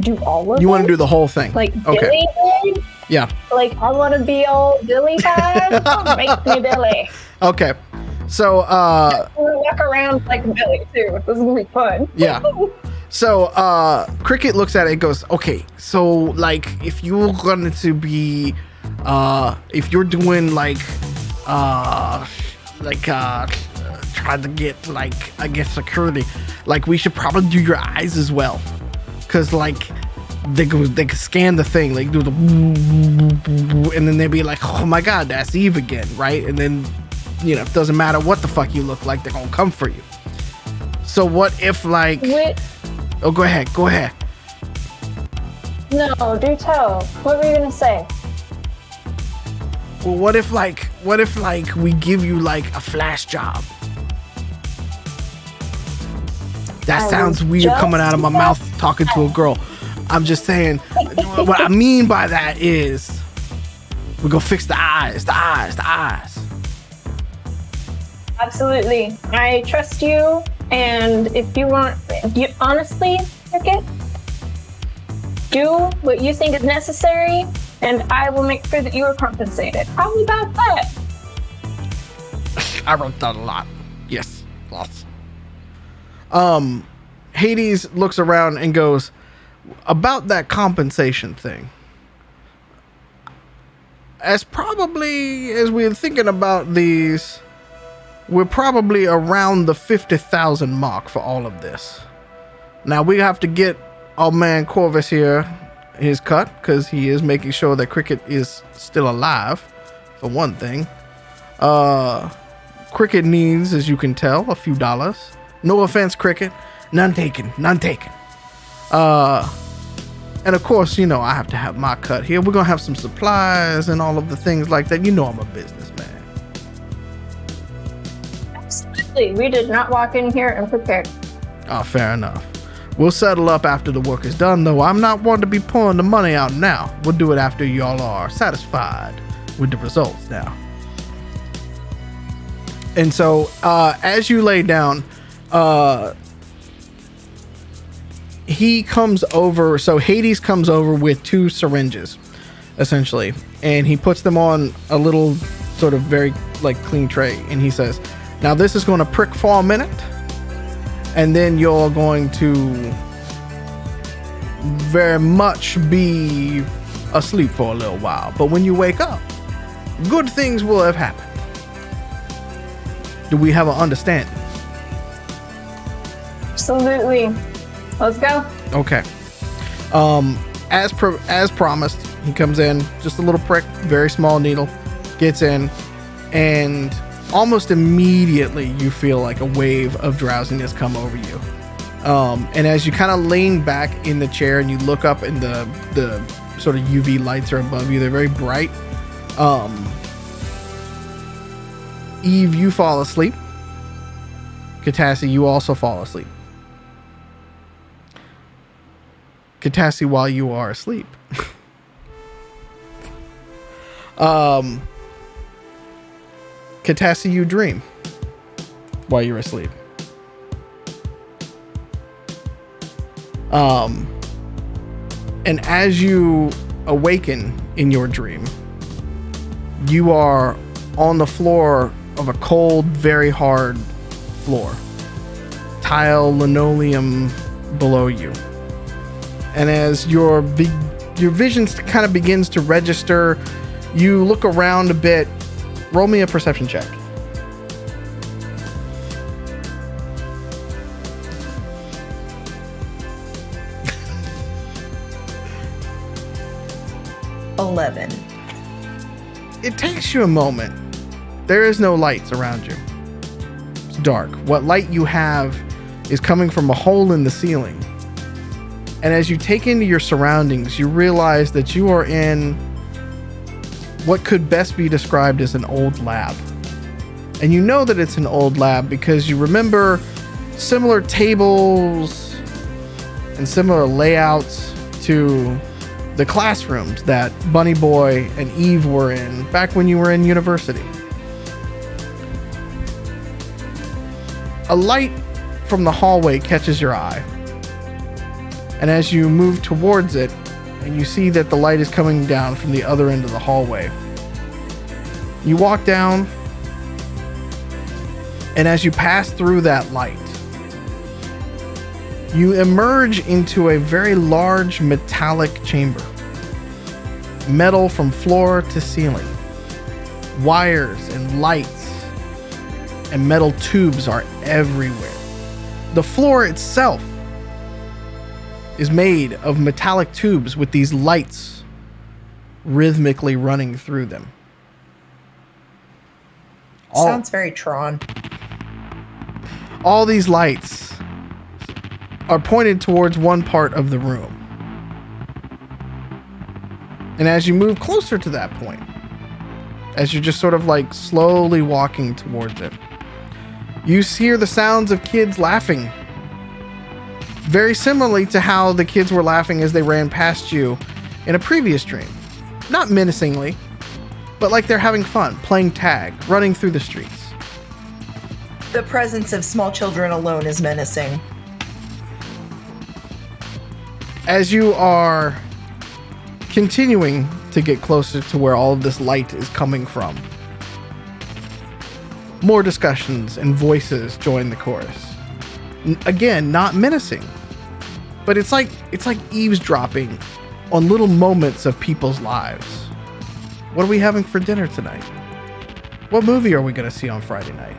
do all of You want to do the whole thing. like Okay. Billy did. Yeah. Like I want to be all Billy vibe. Make me Billy. Okay. So, uh, walk around like Billy too. This is gonna be fun. yeah. So, uh, Cricket looks at it and goes, okay, so, like, if you're going to be, uh, if you're doing, like, uh, like, uh, trying to get, like, I guess security, like, we should probably do your eyes as well. Cause, like, they could, they can scan the thing, like, do the, and then they'd be like, oh my god, that's Eve again, right? And then, you know, it doesn't matter what the fuck you look like, they're gonna come for you. So, what if, like, Wait, Oh, go ahead. Go ahead. no, do tell. What were you gonna say? Well, what if like, what if like we give you like a flash job? That sounds weird coming out of my mouth talking to a girl. I'm just saying. what I mean by that is, we go fix the eyes, the eyes, the eyes. Absolutely. I trust you, and if you want, you honestly, Cricket, do what you think is necessary, and I will make sure that you are compensated. Probably about that. I wrote down a lot. Yes, lots. Um, Hades looks around and goes, about that compensation thing. As probably as we're thinking about these, we're probably around the 50,000 mark for all of this. Now we have to get our man Corvus here his cut because he is making sure that Cricket is still alive, for one thing. Uh, Cricket needs, as you can tell, a few dollars. No offense, Cricket. None taken. None taken. Uh, and of course, you know, I have to have my cut here. We're going to have some supplies and all of the things like that. You know, I'm a businessman. Absolutely. We did not walk in here and prepare. Oh, fair enough. We'll settle up after the work is done, though. I'm not one to be pulling the money out now. We'll do it after y'all are satisfied with the results now. And so, uh, as you lay down, uh, he comes over. So, Hades comes over with two syringes, essentially, and he puts them on a little sort of very like clean tray. And he says, Now, this is going to prick for a minute and then you're going to very much be asleep for a little while. But when you wake up, good things will have happened. Do we have an understanding? Absolutely. Let's go. Okay. Um, as pro- as promised, he comes in, just a little prick, very small needle, gets in, and almost immediately you feel like a wave of drowsiness come over you. Um, and as you kind of lean back in the chair and you look up and the the sort of UV lights are above you, they're very bright. Um, Eve, you fall asleep. Katassi, you also fall asleep. Katassi, while you are asleep. um, Katassi, you dream while you're asleep. Um, and as you awaken in your dream, you are on the floor of a cold, very hard floor, tile linoleum below you. And as your vi- your vision kind of begins to register, you look around a bit roll me a perception check. Eleven. It takes you a moment. There is no lights around you. It's dark. What light you have is coming from a hole in the ceiling. And as you take into your surroundings, you realize that you are in what could best be described as an old lab. And you know that it's an old lab because you remember similar tables and similar layouts to the classrooms that Bunny Boy and Eve were in back when you were in university. A light from the hallway catches your eye. And as you move towards it, and you see that the light is coming down from the other end of the hallway. You walk down, and as you pass through that light, you emerge into a very large metallic chamber. Metal from floor to ceiling. Wires and lights and metal tubes are everywhere. The floor itself is made of metallic tubes with these lights rhythmically running through them. All, Sounds very Tron. all these lights are pointed towards one part of the room. And as you move closer to that point, as you're just sort of like slowly walking towards it, you hear the sounds of kids laughing very similarly to how the kids were laughing as they ran past you in a previous dream. Not menacingly, but like they're having fun, playing tag, running through the streets. The presence of small children alone is menacing. As you are continuing to get closer to where all of this light is coming from. More discussions and voices join the chorus. Again, not menacing, but it's like it's like eavesdropping on little moments of people's lives. What are we having for dinner tonight? What movie are we going to see on Friday night?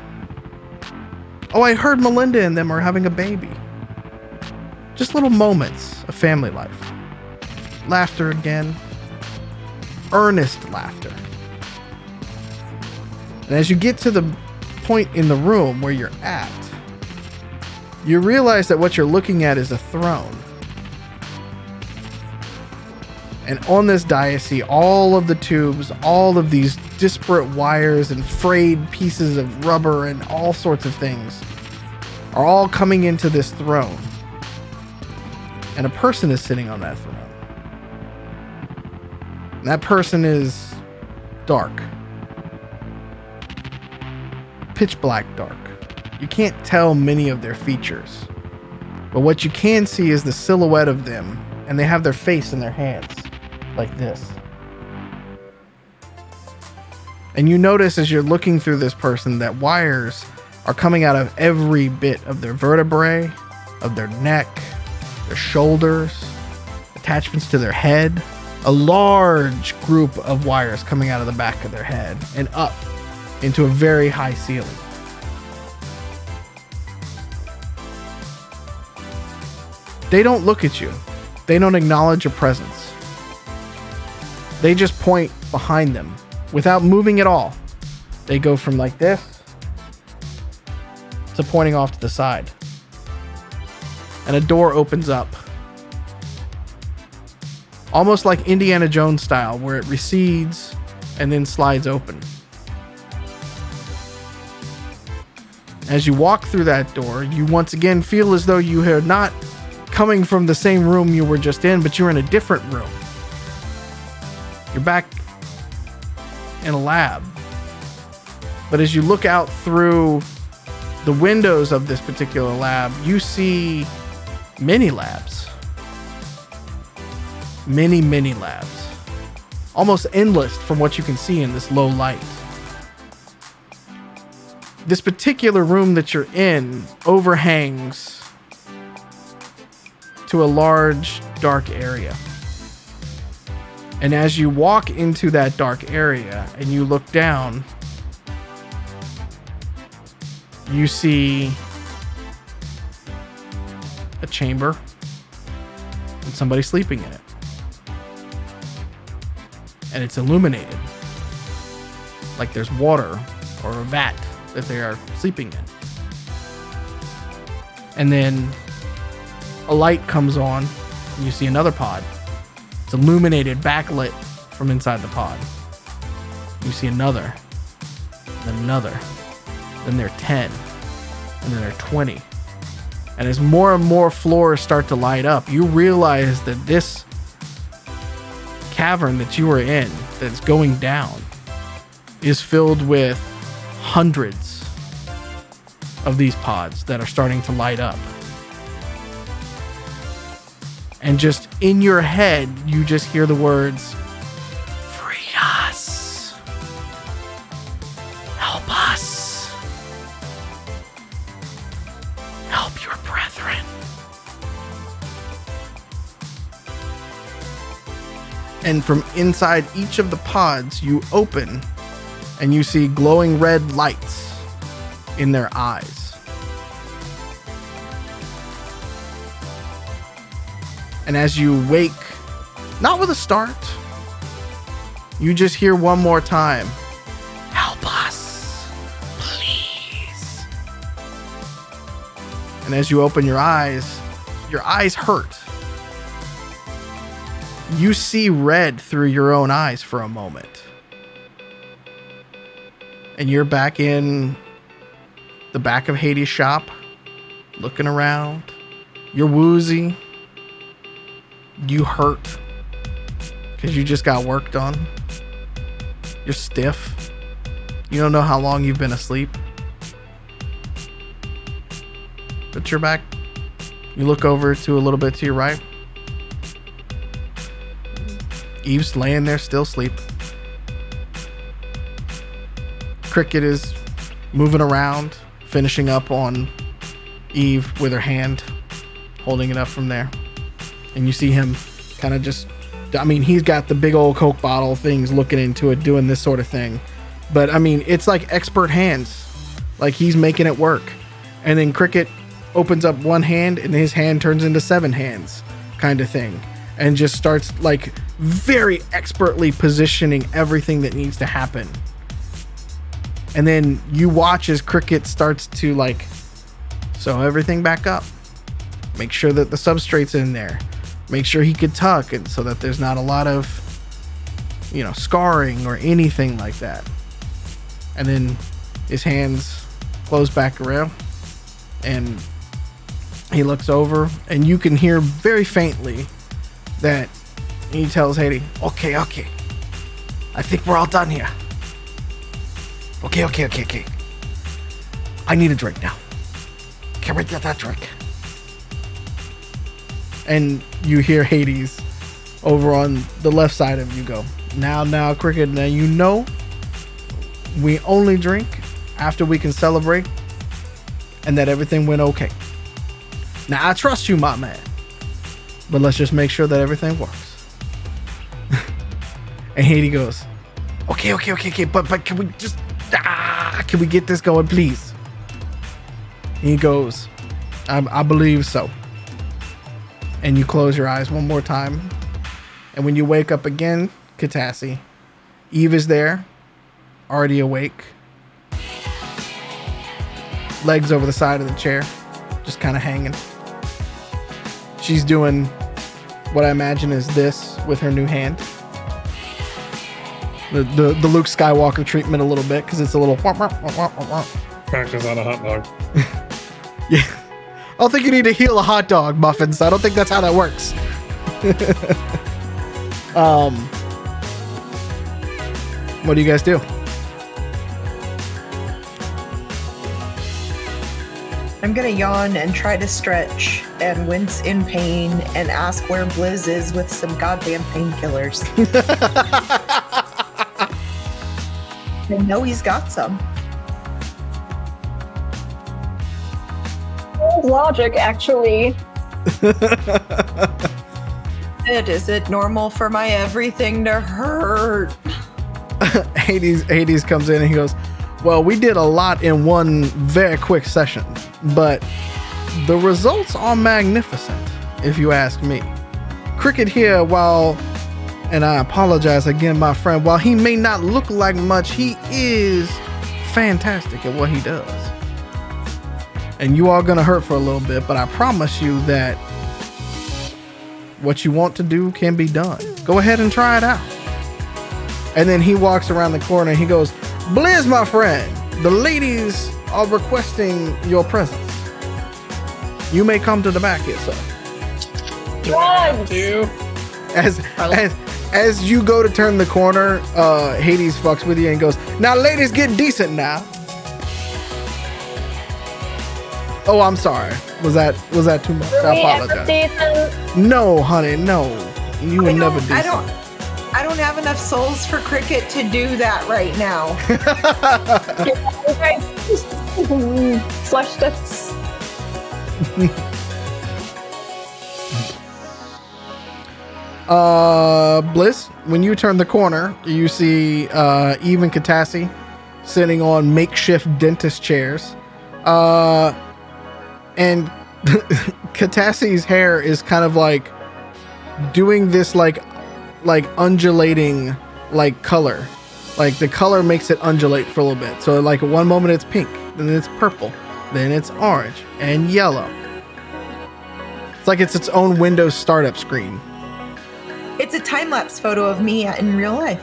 Oh, I heard Melinda and them are having a baby. Just little moments of family life. Laughter again. Earnest laughter. And as you get to the point in the room where you're at, you realize that what you're looking at is a throne. And on this dais, all of the tubes, all of these disparate wires and frayed pieces of rubber and all sorts of things are all coming into this throne. And a person is sitting on that throne. And that person is dark. Pitch black dark. You can't tell many of their features. But what you can see is the silhouette of them, and they have their face in their hands, like this. And you notice as you're looking through this person that wires are coming out of every bit of their vertebrae, of their neck, their shoulders, attachments to their head. A large group of wires coming out of the back of their head and up into a very high ceiling. They don't look at you. They don't acknowledge your presence. They just point behind them without moving at all. They go from like this to pointing off to the side. And a door opens up. Almost like Indiana Jones style, where it recedes and then slides open. As you walk through that door, you once again feel as though you are not coming from the same room you were just in, but you're in a different room. You're back in a lab. But as you look out through the windows of this particular lab, you see many labs. Many, many labs. Almost endless from what you can see in this low light. This particular room that you're in overhangs to a large, dark area. And as you walk into that dark area and you look down, you see a chamber and somebody sleeping in it. And it's illuminated. Like there's water or a vat that they are sleeping in. And then a light comes on and you see another pod. It's illuminated, backlit from inside the pod. You see another, then another, then there are 10, and then there are 20. And as more and more floors start to light up, you realize that this cavern that you were in, that's going down, is filled with hundreds of these pods that are starting to light up. And just in your head, you just hear the words, Free us. Help us. Help your brethren. And from inside each of the pods, you open and you see glowing red lights in their eyes. And as you wake, not with a start, you just hear one more time Help us, please. And as you open your eyes, your eyes hurt. You see red through your own eyes for a moment. And you're back in the back of Hades' shop, looking around. You're woozy you hurt because you just got worked on. You're stiff. You don't know how long you've been asleep. But you're back. You look over to a little bit to your right. Eve's laying there still asleep. Cricket is moving around, finishing up on Eve with her hand, holding it up from there. And you see him kind of just, I mean, he's got the big old Coke bottle things looking into it, doing this sort of thing. But I mean, it's like expert hands. Like he's making it work. And then Cricket opens up one hand and his hand turns into seven hands, kind of thing. And just starts like very expertly positioning everything that needs to happen. And then you watch as Cricket starts to like sew everything back up. Make sure that the substrate's in there. Make sure he could tuck and so that there's not a lot of you know, scarring or anything like that. And then his hands close back around and he looks over and you can hear very faintly that he tells Hades, okay, okay. I think we're all done here. Okay, okay, okay, okay. I need a drink now. Can we get that drink? And you hear Hades over on the left side of you go, now, now, Cricket, now you know we only drink after we can celebrate and that everything went okay. Now, I trust you, my man, but let's just make sure that everything works. and Hades goes, okay, okay, okay, okay, but, but can we just, ah, can we get this going, please? He goes, I, I believe so. And you close your eyes one more time. And when you wake up again, Katassi, Eve is there, already awake. Legs over the side of the chair, just kind of hanging. She's doing what I imagine is this with her new hand. The, the, the Luke Skywalker treatment a little bit because it's a little. Practice on a hot dog. Yeah. I don't think you need to heal a hot dog, Muffins. I don't think that's how that works. um, what do you guys do? I'm gonna yawn and try to stretch and wince in pain and ask where Blizz is with some goddamn painkillers. I know he's got some. Logic, actually. It is it normal for my everything to hurt? Hades Hades comes in and he goes, "Well, we did a lot in one very quick session, but the results are magnificent, if you ask me. Cricket here, while and I apologize again, my friend, while he may not look like much, he is fantastic at what he does. And you are gonna hurt for a little bit, but I promise you that what you want to do can be done. Go ahead and try it out." And then he walks around the corner and he goes, Blizz, my friend, the ladies are requesting your presence. You may come to the back here, sir. Drugs! Two. As as as you go to turn the corner, uh Hades fucks with you and goes, Now ladies get decent now. Oh, I'm sorry. Was that was that too much? Were I apologize. decent? No, honey, no. You would never don't. I don't. I don't have enough souls for Cricket to do that right now. Flush this. Uh, Blizz, when you turn the corner, you see uh, Eve and Katassi sitting on makeshift dentist chairs. Uh, and Katassi's hair is kind of like doing this like like undulating like color. Like the color makes it undulate for a little bit. So like one moment it's pink, then it's purple, then it's orange and yellow. It's like it's its own Windows startup screen. It's a time lapse photo of me in real life.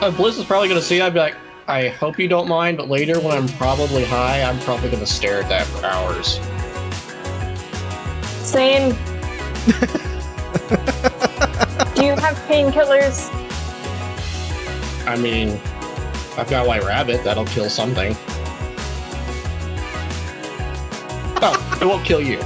Uh, Blizz is probably gonna see. it, I'd be like, I hope you don't mind, but later when I'm probably high, I'm probably gonna stare at that for hours. Same. Do you have painkillers? I mean, I've got White Rabbit. That'll kill something. Oh, it won't kill you.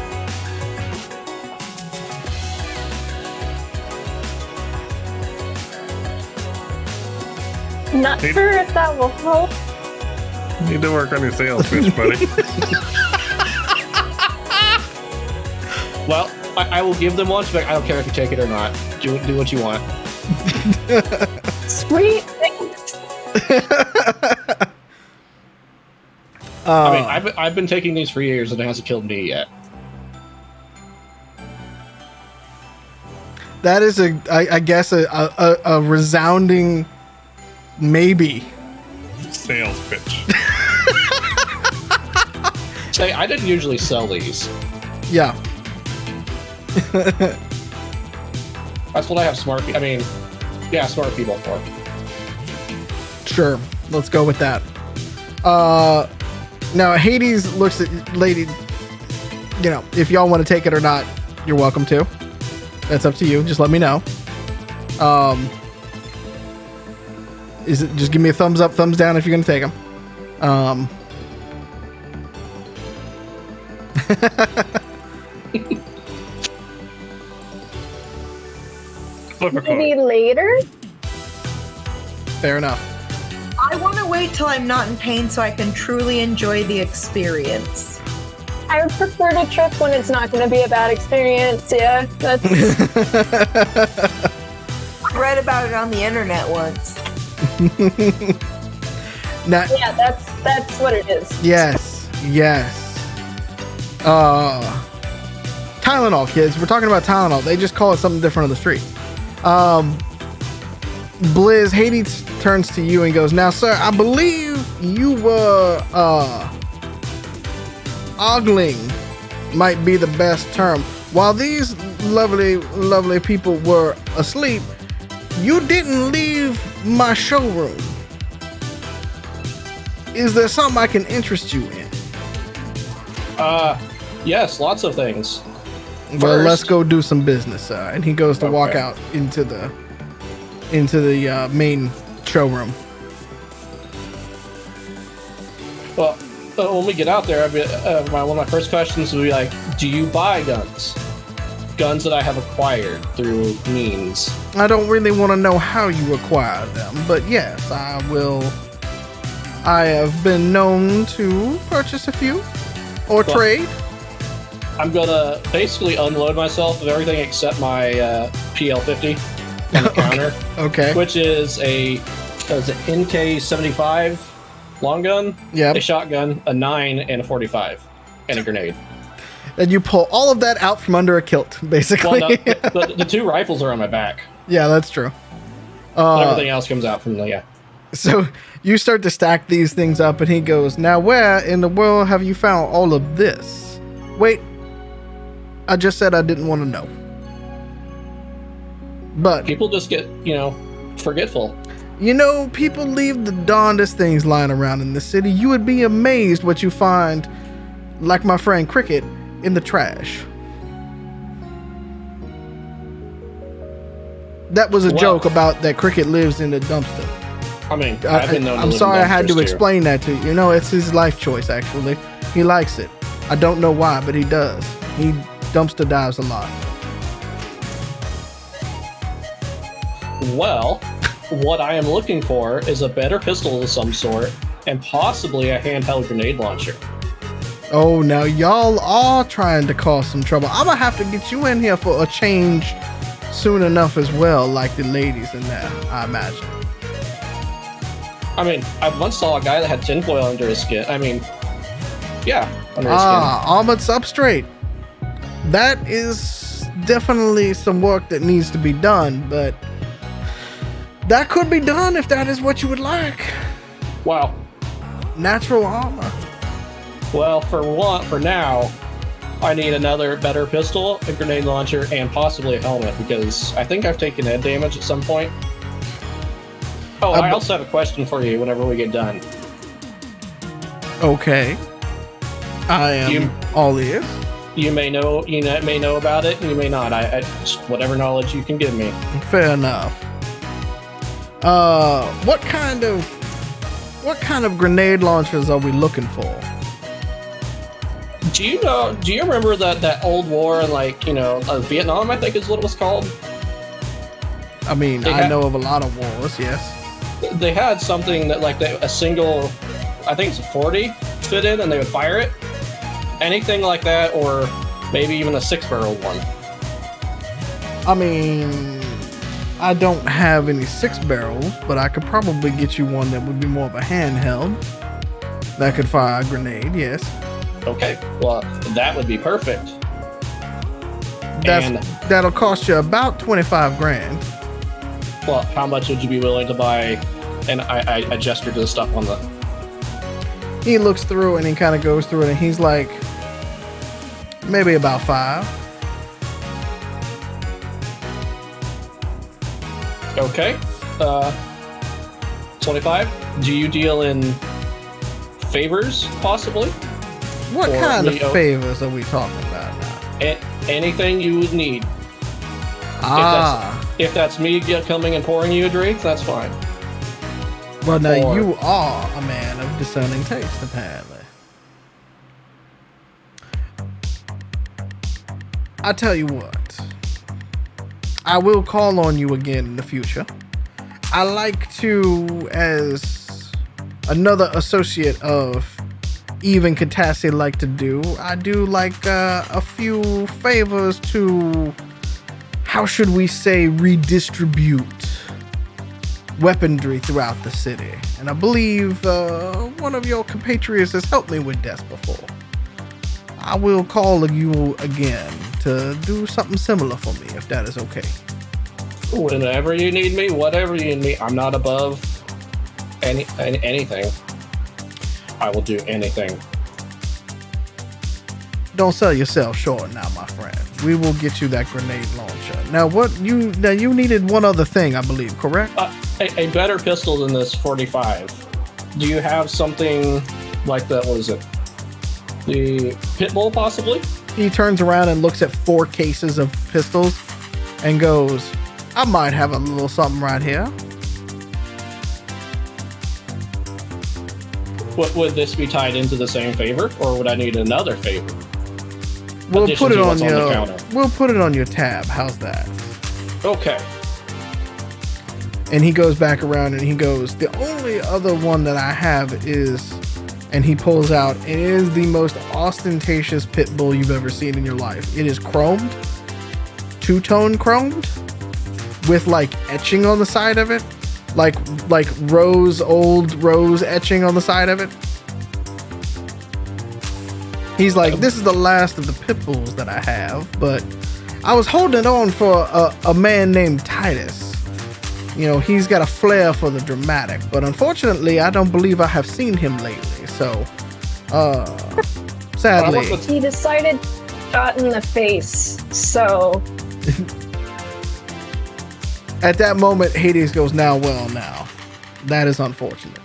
Not Hey. sure if that will help. Need to work on your sales pitch, buddy. Well, I, I will give them lunch, but I don't care if you take it or not. Do do what you want. Sweet. I mean, Uh, I've, I've been taking these for years and it hasn't killed me yet. that is a, I, I guess, a, a, a a resounding maybe. sales pitch. Say, I didn't usually sell these. Yeah. That's what I have smart. Pe- I mean, yeah, smart people for. Sure. Let's go with that. Uh, now Hades looks at lady. You know, if y'all want to take it or not, you're welcome to. That's up to you. Just let me know. Um, is it just give me a thumbs up, thumbs down if you're gonna take them. Um, Maybe later? fair enough. I want to wait till I'm not in pain so I can truly enjoy the experience. I would prefer to trip when it's not going to be a bad experience. Yeah, that's I read about it on the internet once. Now, yeah, that's that's what it is. Yes, yes. Uh, Tylenol, kids. We're talking about Tylenol. They just call it something different on the street. Um, Blizz, Hades turns to you and goes, "Now, sir, I believe you were uh, ogling, might be the best term. While these lovely, lovely people were asleep, you didn't leave my showroom." Is there something I can interest you in? Uh, yes, lots of things. Well, let let's go do some business. Uh, and he goes to walk out into the into the uh, main showroom. Well, uh, when we get out there, I'd be, uh, my, one of my first questions would be like, "Do you buy guns? Guns that I have acquired through means." I don't really want to know how you acquire them, but yes, I will. I have been known to purchase a few or Well- trade. I'm gonna basically unload myself of everything except my uh, PL50 on the counter, Okay. which is a is an NK75 long gun, Yep. a shotgun, a nine, and a 45, and a grenade. And you pull all of that out from under a kilt, Well, basically. no, the, the, the two rifles are on my back. yeah, that's true. Uh, everything else comes out from the yeah. So you start to stack these things up, and he goes, Now, where in the world have you found all of this? Wait, I just said I didn't want to know. But, People just get you know forgetful. you know, people leave the darndest things lying around in the city. You would be amazed what you find, like my friend Cricket, in the trash. That was a Wow. joke about that Cricket lives in the dumpster. I mean, I, I've been known to am sorry I had to too. explain that to you. You know, it's his life choice, actually. He likes it. I don't know why, but he does. He dumpster dives a lot. Well, what I am looking for is a better pistol of some sort, and possibly a handheld grenade launcher. Oh, now y'all are trying to cause some trouble. I'm gonna have to get you in here for a change soon enough as well, like the ladies in there, I imagine. I mean, I once saw a guy that had tinfoil under his skin. I mean, yeah, under his skin. Ah, armored substrate. That is definitely some work that needs to be done, but that could be done if that is what you would like. Wow. Natural armor. Well, for one, for now, I need another better pistol, a grenade launcher, and possibly a helmet because I think I've taken head damage at some point. Oh, Uh, I but- also have a question for you. Whenever we get done, Okay. I am You- all ears. you may know, you may know about it, you may not. I, I whatever knowledge you can give me. Fair enough. Uh, what kind of what kind of grenade launchers are we looking for? Do you know? Do you remember that that old war in like you know uh, Vietnam? I think is what it was called. I mean, They I have- know of a lot of wars. Yes. they had something that like they, a single, I think it's a 40 fit in, and they would fire it. Anything like that, or maybe even a six barrel one. I mean, I don't have any six barrels, but I could probably get you one that would be more of a handheld that could fire a grenade. Yes, Okay, well that would be perfect. that's And- that'll cost you about twenty five grand. Well, how much would you be willing to buy? And I, I, I gesture to the stuff on the. He looks through and he kind of goes through it, and he's like, maybe about five. Okay, uh, twenty-five. Do you deal in favors, possibly? What kind Leo. of favors are we talking about now? A- anything you would need. Ah, If that's me get- coming and pouring you a drink, that's fine. well now or- you are a man of discerning taste, apparently. I tell you what, I will call on you again in the future. I like to, as another associate of even Katassi like to do, I do like uh, a few favors to, how should we say, redistribute weaponry throughout the city. And I believe uh, one of your compatriots has helped me with this before. I will call you again to do something similar for me, if that is okay. Whenever you need me, whatever you need me, I'm not above any, any anything. I will do anything. Don't sell yourself short now, my friend. We will get you that grenade launcher. Now, what you now you needed one other thing, I believe, correct? Uh, a, a better pistol than this 45. Do you have something like that? What is it? The Pitbull, possibly? He turns around and looks at four cases of pistols and goes, I might have a little something right here. What would this be tied into the same favor, or would I need another favor? We'll put it on your counter. we'll put it on your tab. How's that? Okay. And he goes back around and he goes, The only other one that I have is and he pulls out, it is the most ostentatious pit bull you've ever seen in your life. It is chromed, two-tone chromed, with like etching on the side of it. Like like rose old rose etching on the side of it. He's like, this is the last of the pit bulls that I have, but I was holding on for a, a man named Titus. You know, he's got a flair for the dramatic, but unfortunately, I don't believe I have seen him lately. So, uh, sadly, He decided shot in the face, so at that moment, Hades goes, "Now, well, now, that is unfortunate.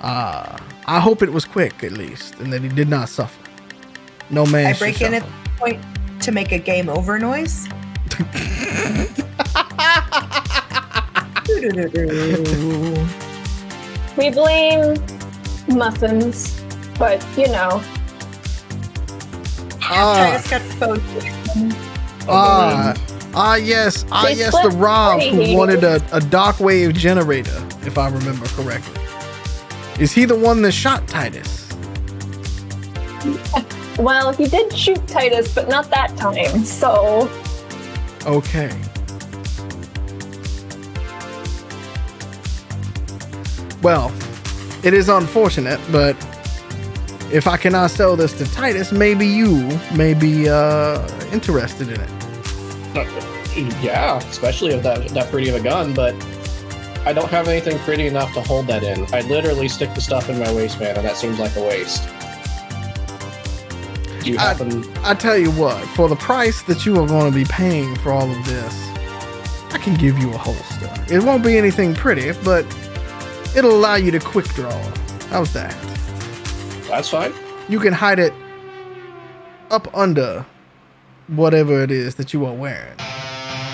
Uh, I hope it was quick, at least, and that he did not suffer. No man. I should break in at the point to make a game over noise. We blame muffins. But you know, Ah, Titus got phone. Ah, yes, ah, They yes, the Rob who wanted a, a dark wave generator, if I remember correctly. Is he the one that shot Titus? well, he did shoot Titus, but not that time. So Okay. Well, it is unfortunate, but if I cannot sell this to Titus, maybe you may be uh, interested in it. Yeah, especially with that that pretty of a gun, but I don't have anything pretty enough to hold that in. I literally stick the stuff in my waistband, and that seems like a waste. Do you I- I tell you what, for the price that you are going to be paying for all of this, I can give you a holster. It won't be anything pretty, but it'll allow you to quick draw. How's that? that's fine. You can hide it up under whatever it is that you are wearing.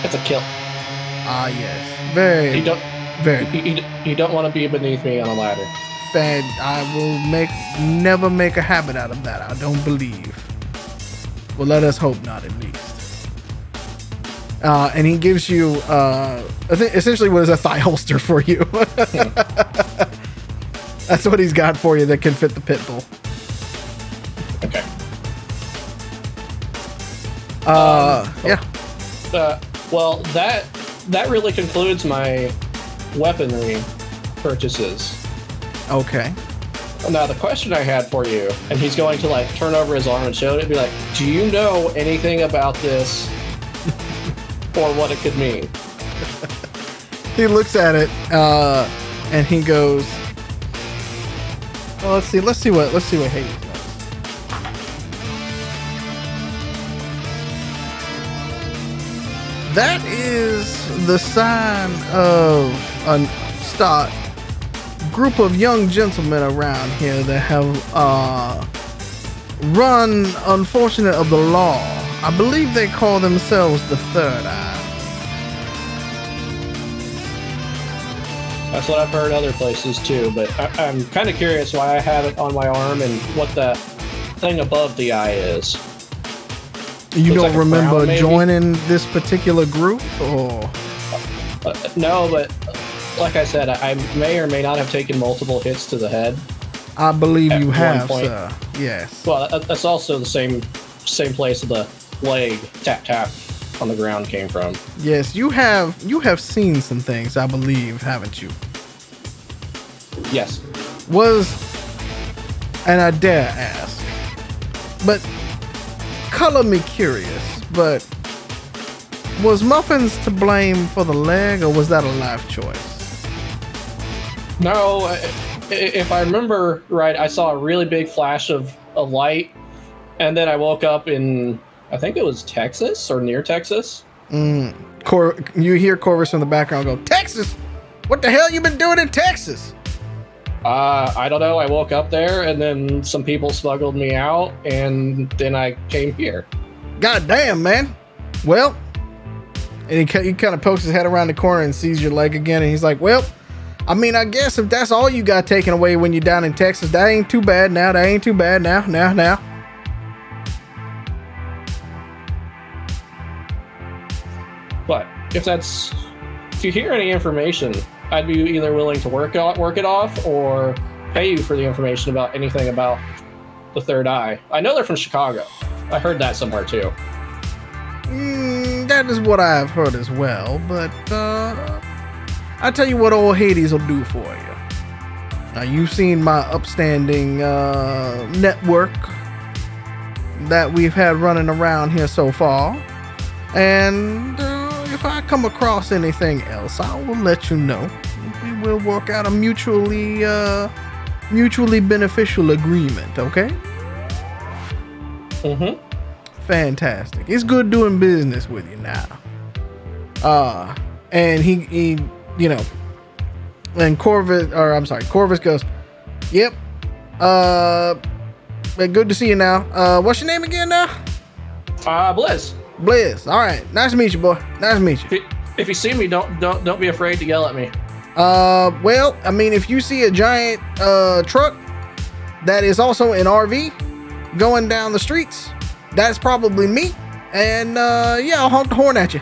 It's a kill. Ah, yes. Very, You don't. very You, you, you don't want to be beneath me on a ladder. fad. I will make, never make a habit out of that. I don't believe. Well, let us hope not, at least. Uh, and he gives you uh, essentially what is a thigh holster for you. That's what he's got for you that can fit the pit bull. Okay. Uh, yeah. Uh, well, that that really concludes my weaponry purchases. Okay. Now the question I had for you, and he's going to like turn over his arm and show it, and be like, "Do you know anything about this, or what it could mean?" He looks at it uh, and he goes, well, let's see. Let's see what. Let's see what Hades That is the sign of a start group of young gentlemen around here that have uh, run unfortunate of the law. I believe they call themselves the Third Eye. That's what I've heard other places too. But I, I'm kind of curious why I have it on my arm and what that thing above the eye is. You don't like remember maybe? joining this particular group, or Uh, no, but like I said, I, I may or may not have taken multiple hits to the head. I believe you have, point. sir. Yes. Well, that's also the same same place the leg tap tap on the ground came from. Yes, you have. You have seen some things, I believe, haven't you? Yes. Was, and I dare ask, but color me curious. But was Muffins to blame for the leg, or was that a life choice? No, if I remember right, I saw a really big flash of, of light, and then I woke up in, I think it was Texas or near Texas. Mm. Cor- you hear Corvus in the background go, "Texas, what the hell you been doing in Texas?" Uh, I don't know. I woke up there, and then some people smuggled me out, and then I came here. God damn, man. Well, and he, he kind of pokes his head around the corner and sees your leg again, and he's like, "Well, I mean, I guess if that's all you got taken away when you're down in Texas, that ain't too bad now. That ain't too bad now. Now, now." But if that's, if you hear any information, I'd be either willing to work out, work it off, or pay you for the information about anything about the Third Eye. I know they're from Chicago. I heard that somewhere too. Mm, that is what I've heard as well, but uh, I tell you what, old Hades will do for you. Now you've seen my upstanding uh, network that we've had running around here so far, and uh, if I come across anything else, I will let you know. We will work out a mutually uh, mutually beneficial agreement. Okay. Mm-hmm. fantastic. It's good doing business with you now. Uh, and he, he, you know, and Corvus, or I'm sorry, Corvus goes, "Yep, uh, good to see you now. Uh, what's your name again now? Uh, Blizz, Blizz. All right, nice to meet you, boy. Nice to meet you. if you, if you see me, don't don't don't be afraid to yell at me. Uh, well, I mean, if you see a giant uh truck that is also an RV going down the streets, that's probably me. And uh, yeah, I'll honk the horn at you.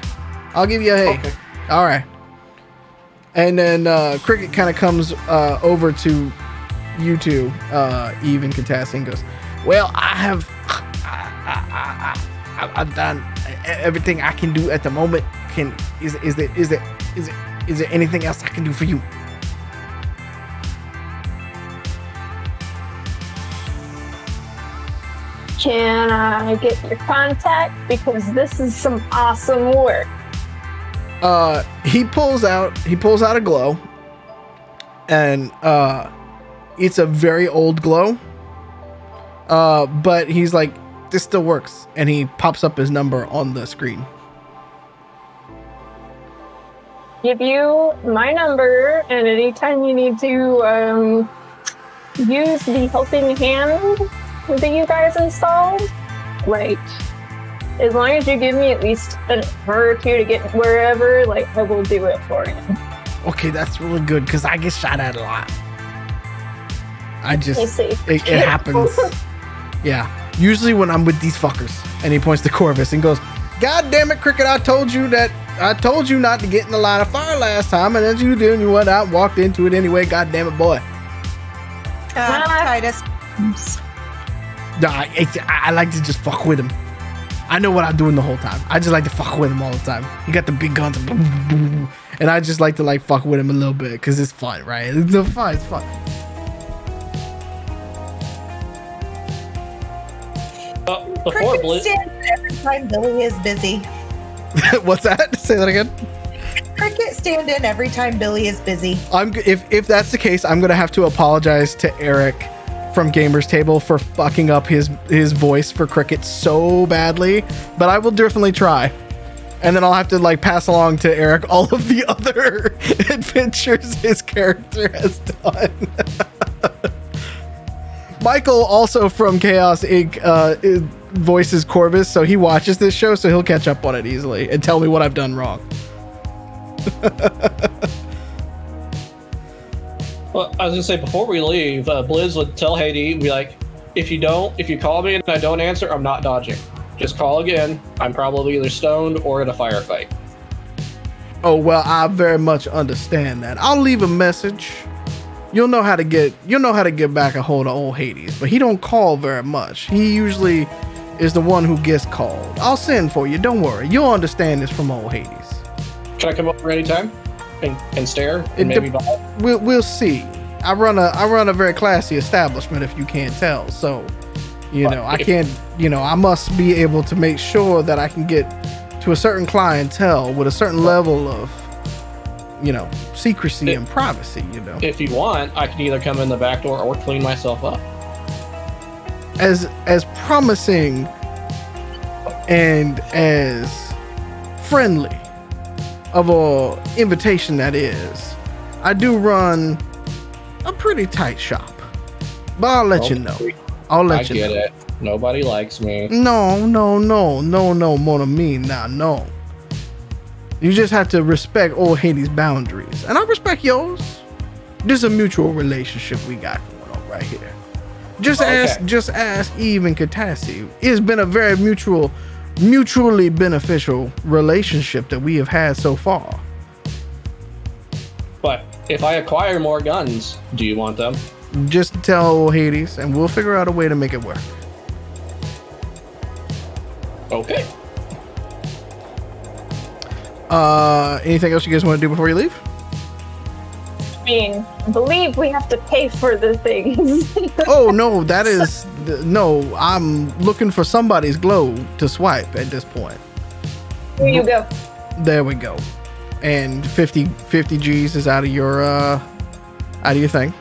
I'll give you a hey. Okay. All right. And then uh, Cricket kind of comes uh, over to you two, uh, Eve and Katassi, and goes, "Well, I have, I, I, I, I, I've done everything I can do at the moment. Can is is there is there is there is there anything else I can do for you?" Can I get your contact? Because this is some awesome work. uh he pulls out he pulls out a glow and uh it's a very old glow uh but he's like this still works. And he pops up his number on the screen. Give you my number, and anytime you need to um, use the helping hand that you guys installed, like as long as you give me at least an hour or two to get wherever, like I will do it for you. okay that's really good because i get shot at a lot. I Be just safe. it, it happens. Yeah usually when i'm with these fuckers and he points to corvus and goes God damn it, Cricket! I told you that. I told you not to get in the line of fire last time, and as you did, you went out and walked into it anyway. God damn it, boy! Uh, Titus. Nah, I, I, I like to just fuck with him. I know what I'm doing the whole time. I just like to fuck with him all the time. He got the big guns, and I just like to like fuck with him a little bit because it's fun, right? It's so fun. It's fun. Before Cricket Blizz, in every time Billy is busy. What's that? Say that again. Cricket stand in every time Billy is busy. I'm g- if if that's the case, I'm gonna have to apologize to Eric from Gamers Table for fucking up his his voice for Cricket so badly. But I will definitely try, and then I'll have to like pass along to Eric all of the other adventures his character has done. Michael, also from Chaos Inc., uh, voices Corvus, so he watches this show, so he'll catch up on it easily and tell me what I've done wrong. well, I was gonna say before we leave, uh, Blizz would tell Hades, be like, if you don't, if you call me and I don't answer, I'm not dodging. Just call again. I'm probably either stoned or in a firefight. Oh well, I very much understand that. I'll leave a message. You'll know how to get you'll know how to get back a hold of old Hades, but he don't call very much. He usually is the one who gets called. I'll send for you. Don't worry. You'll understand this from old Hades. Can I come over anytime and, and stare It and maybe dep- buy? We'll we'll see. I run a I run a very classy establishment if you can't tell. So, you But know, I can't, you know, I must be able to make sure that I can get to a certain clientele with a certain level of you know, secrecy If- and privacy, you know. If you want, I can either come in the back door or clean myself up. as as promising and as friendly of a invitation that is i do run a pretty tight shop but i'll let you know i'll let you know. I get know it. Nobody likes me. no no no no no more than me now no you just have to respect old hades boundaries and i respect yours this is a mutual relationship we got going on right here just Okay. ask just ask eve and katassi it's been a very mutual mutually beneficial relationship that we have had so far But if I acquire more guns, do you want them? just tell old hades and we'll figure out a way to make it work Okay. Uh anything else you guys want to do before you leave? I mean, I believe we have to pay for the things. oh no that is no i'm looking for somebody's glow to swipe at this point. Here you go. there we go. And 50 50 g's is out of your uh out of your thing.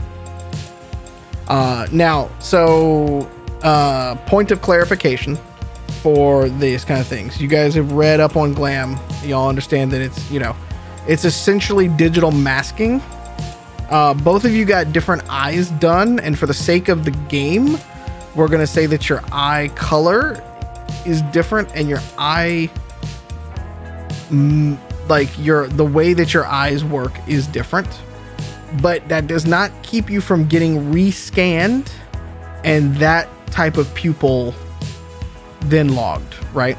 Uh now so uh point of clarification for these kind of things. You guys have read up on glam. Y'all understand that it's you know it's essentially digital masking. Uh both of you got different eyes done and for the sake of the game we're gonna say that your eye color is different and your eye mm, like your the way that your eyes work is different. But that does not keep you from getting rescanned and that type of pupil then logged right?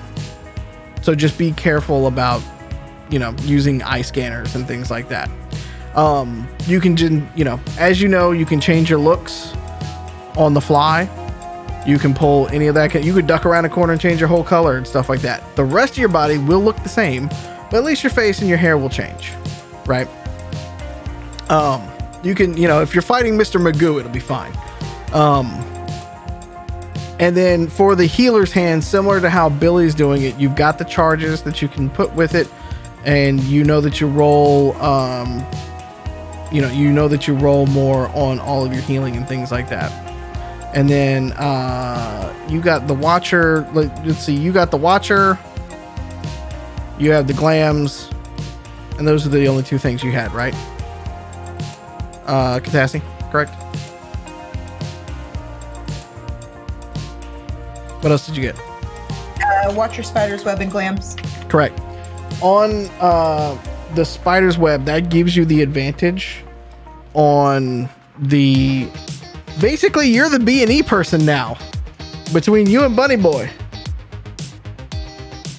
So just be careful about you know using eye scanners and things like that. Um you can you know as you know you can change your looks on the fly. You can pull any of that you could duck around a corner and change your whole color and stuff like that. The rest of your body will look the same but at least your face and your hair will change right? Um you can you know if you're fighting mr magoo it'll be fine. Um and then for the healer's hand similar to how billy's doing it you've got the charges that you can put with it and you know that you roll um you know you know that you roll more on all of your healing and things like that. And then uh you got the watcher like, let's see you got the watcher you have the glams and those are the only two things you had right? Uh Katassi, correct what else did you get Uh, watch your spider's web and glams. correct on uh the spider's web that gives you the advantage on the basically you're the b&e person now between you and bunny boy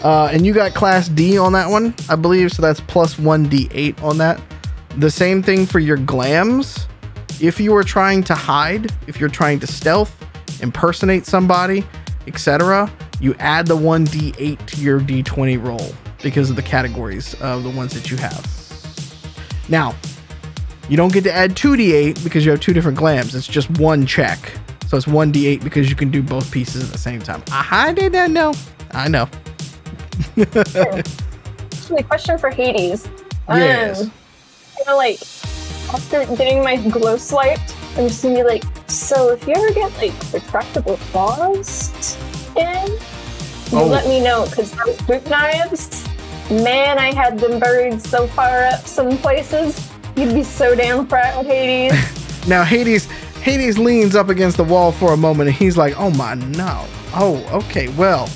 Uh, and you got class D on that one, I believe. So that's plus 1d8 on that. The same thing for your glams. If you are trying to hide, if you're trying to stealth, impersonate somebody, etc., you add the 1d8 to your d20 roll because of the categories of the ones that you have. Now, you don't get to add 2d8 because you have two different glams. It's just one check. So it's 1d8 because you can do both pieces at the same time. I did not know. I know. Actually, question for Hades. Yes. Um, you know, like after getting my glow swiped, I'm just gonna be like, so if you ever get like retractable claws in, you Oh. let me know because those boot knives, man, I had them buried so far up some places. You'd be so damn proud, Hades. Now Hades Hades leans up against the wall for a moment and he's like, "Oh my no. Oh, okay. Well,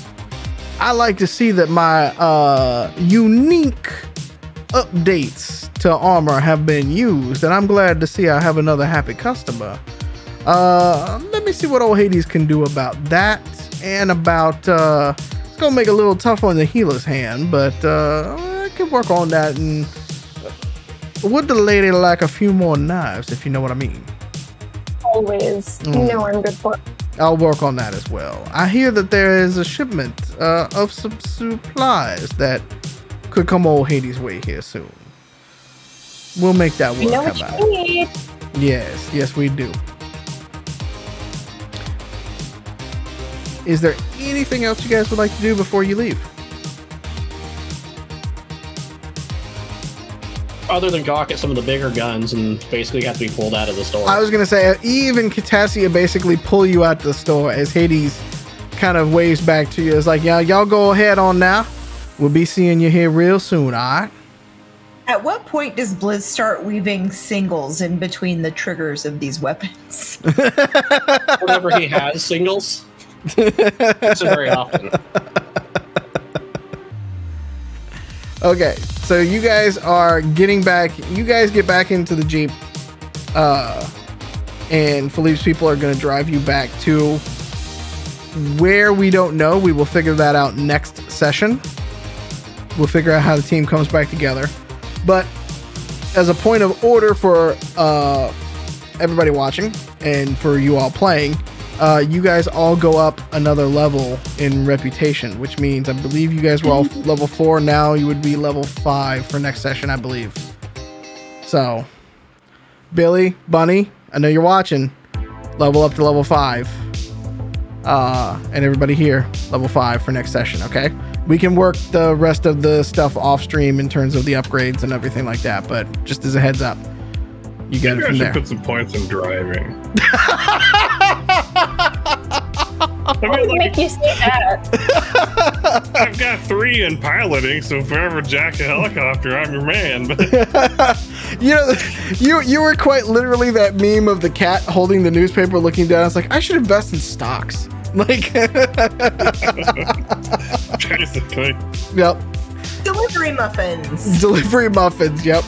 I like to see that my uh unique updates to armor have been used and I'm glad to see I have another happy customer. Uh let me see what old Hades can do about that and about uh it's to make it a little tough on the healer's hand, but uh I can work on that and would the lady like a few more knives, if you know what I mean? Always, you Mm. know I'm good for. I'll work on that as well. I hear that there is a shipment uh, of some supplies that could come old Hades' way here soon. We'll make that You work. know what you it? need. Yes, yes, we do. Is there anything else you guys would like to do before you leave? Other than gawk at some of the bigger guns and basically have to be pulled out of the store. I was gonna say, even Katassia basically pull you out the store as Hades kind of waves back to you. It's like, yeah, y'all go ahead on now. We'll be seeing you here real soon, all right? At what point does Blizz start weaving singles in between the triggers of these weapons? Whenever he has singles, it's very often. Okay, so you guys are getting back. You guys get back into the jeep, uh, and Philippe's people are going to drive you back to where we don't know. We will figure that out next session. We'll figure out how the team comes back together. But as a point of order for uh, everybody watching and for you all playing, uh, you guys all go up another level in reputation, which means I believe you guys were all level four. Now you would be level five for next session, I believe. So, Billy, Bunny, I know you're watching. Level up to level five. Uh, and everybody here, level five for next session, okay? We can work the rest of the stuff off stream in terms of the upgrades and everything like that, but just as a heads up, you get Maybe it I from should there. put some points in driving. I mean, like, make you say that? I've got three in piloting, so if I ever jack a helicopter, I'm your man. But you know, you you were quite literally that meme of the cat holding the newspaper, looking down. It's like I should invest in stocks. Like, basically, yep, Delivery muffins. delivery muffins. Yep.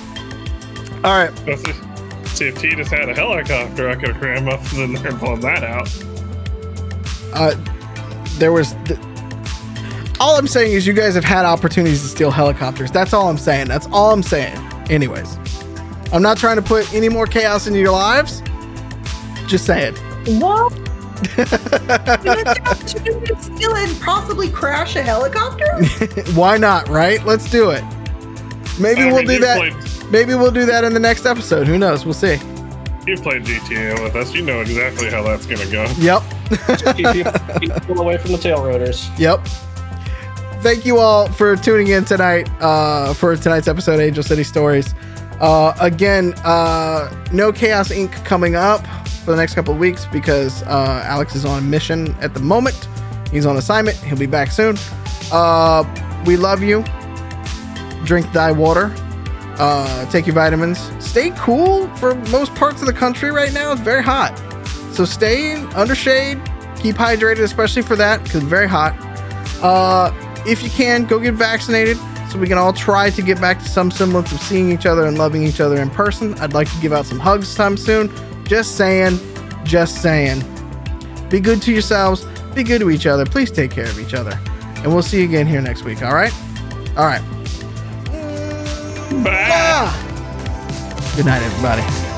All right. Well, see, see if just had a helicopter, I could have crammed muffins in there and pulled that out. Uh, there was. Th- all I'm saying is you guys have had opportunities to steal helicopters. That's all I'm saying. That's all I'm saying. Anyways, I'm not trying to put any more chaos into your lives. Just saying. What? You had the opportunity to steal and possibly crash a helicopter? Why not? Right? Let's do it. Maybe I we'll mean, do that. Played, Maybe we'll do that in the next episode. Who knows? We'll see. you've played GTA with us. You know exactly how that's going to go. Yep. keep, people, keep people away from the tail rotors. Yep. Thank you all for tuning in tonight uh, for tonight's episode, Angel City Stories. Uh, again, uh, no Chaos Inc. coming up for the next couple of weeks because uh, Alex is on a mission at the moment. He's on assignment. He'll be back soon. Uh, we love you. Drink thy water. Uh, take your vitamins. Stay cool for most parts of the country right now. It's very hot. So stay under shade. Keep hydrated, especially for that because it's very hot. Uh, if you can, go get vaccinated so we can all try to get back to some semblance of seeing each other and loving each other in person. I'd like to give out some hugs sometime soon. Just saying. Just saying. Be good to yourselves. Be good to each other. Please take care of each other. And we'll see you again here next week, all right? All right. Bye. Bye. Good night, everybody.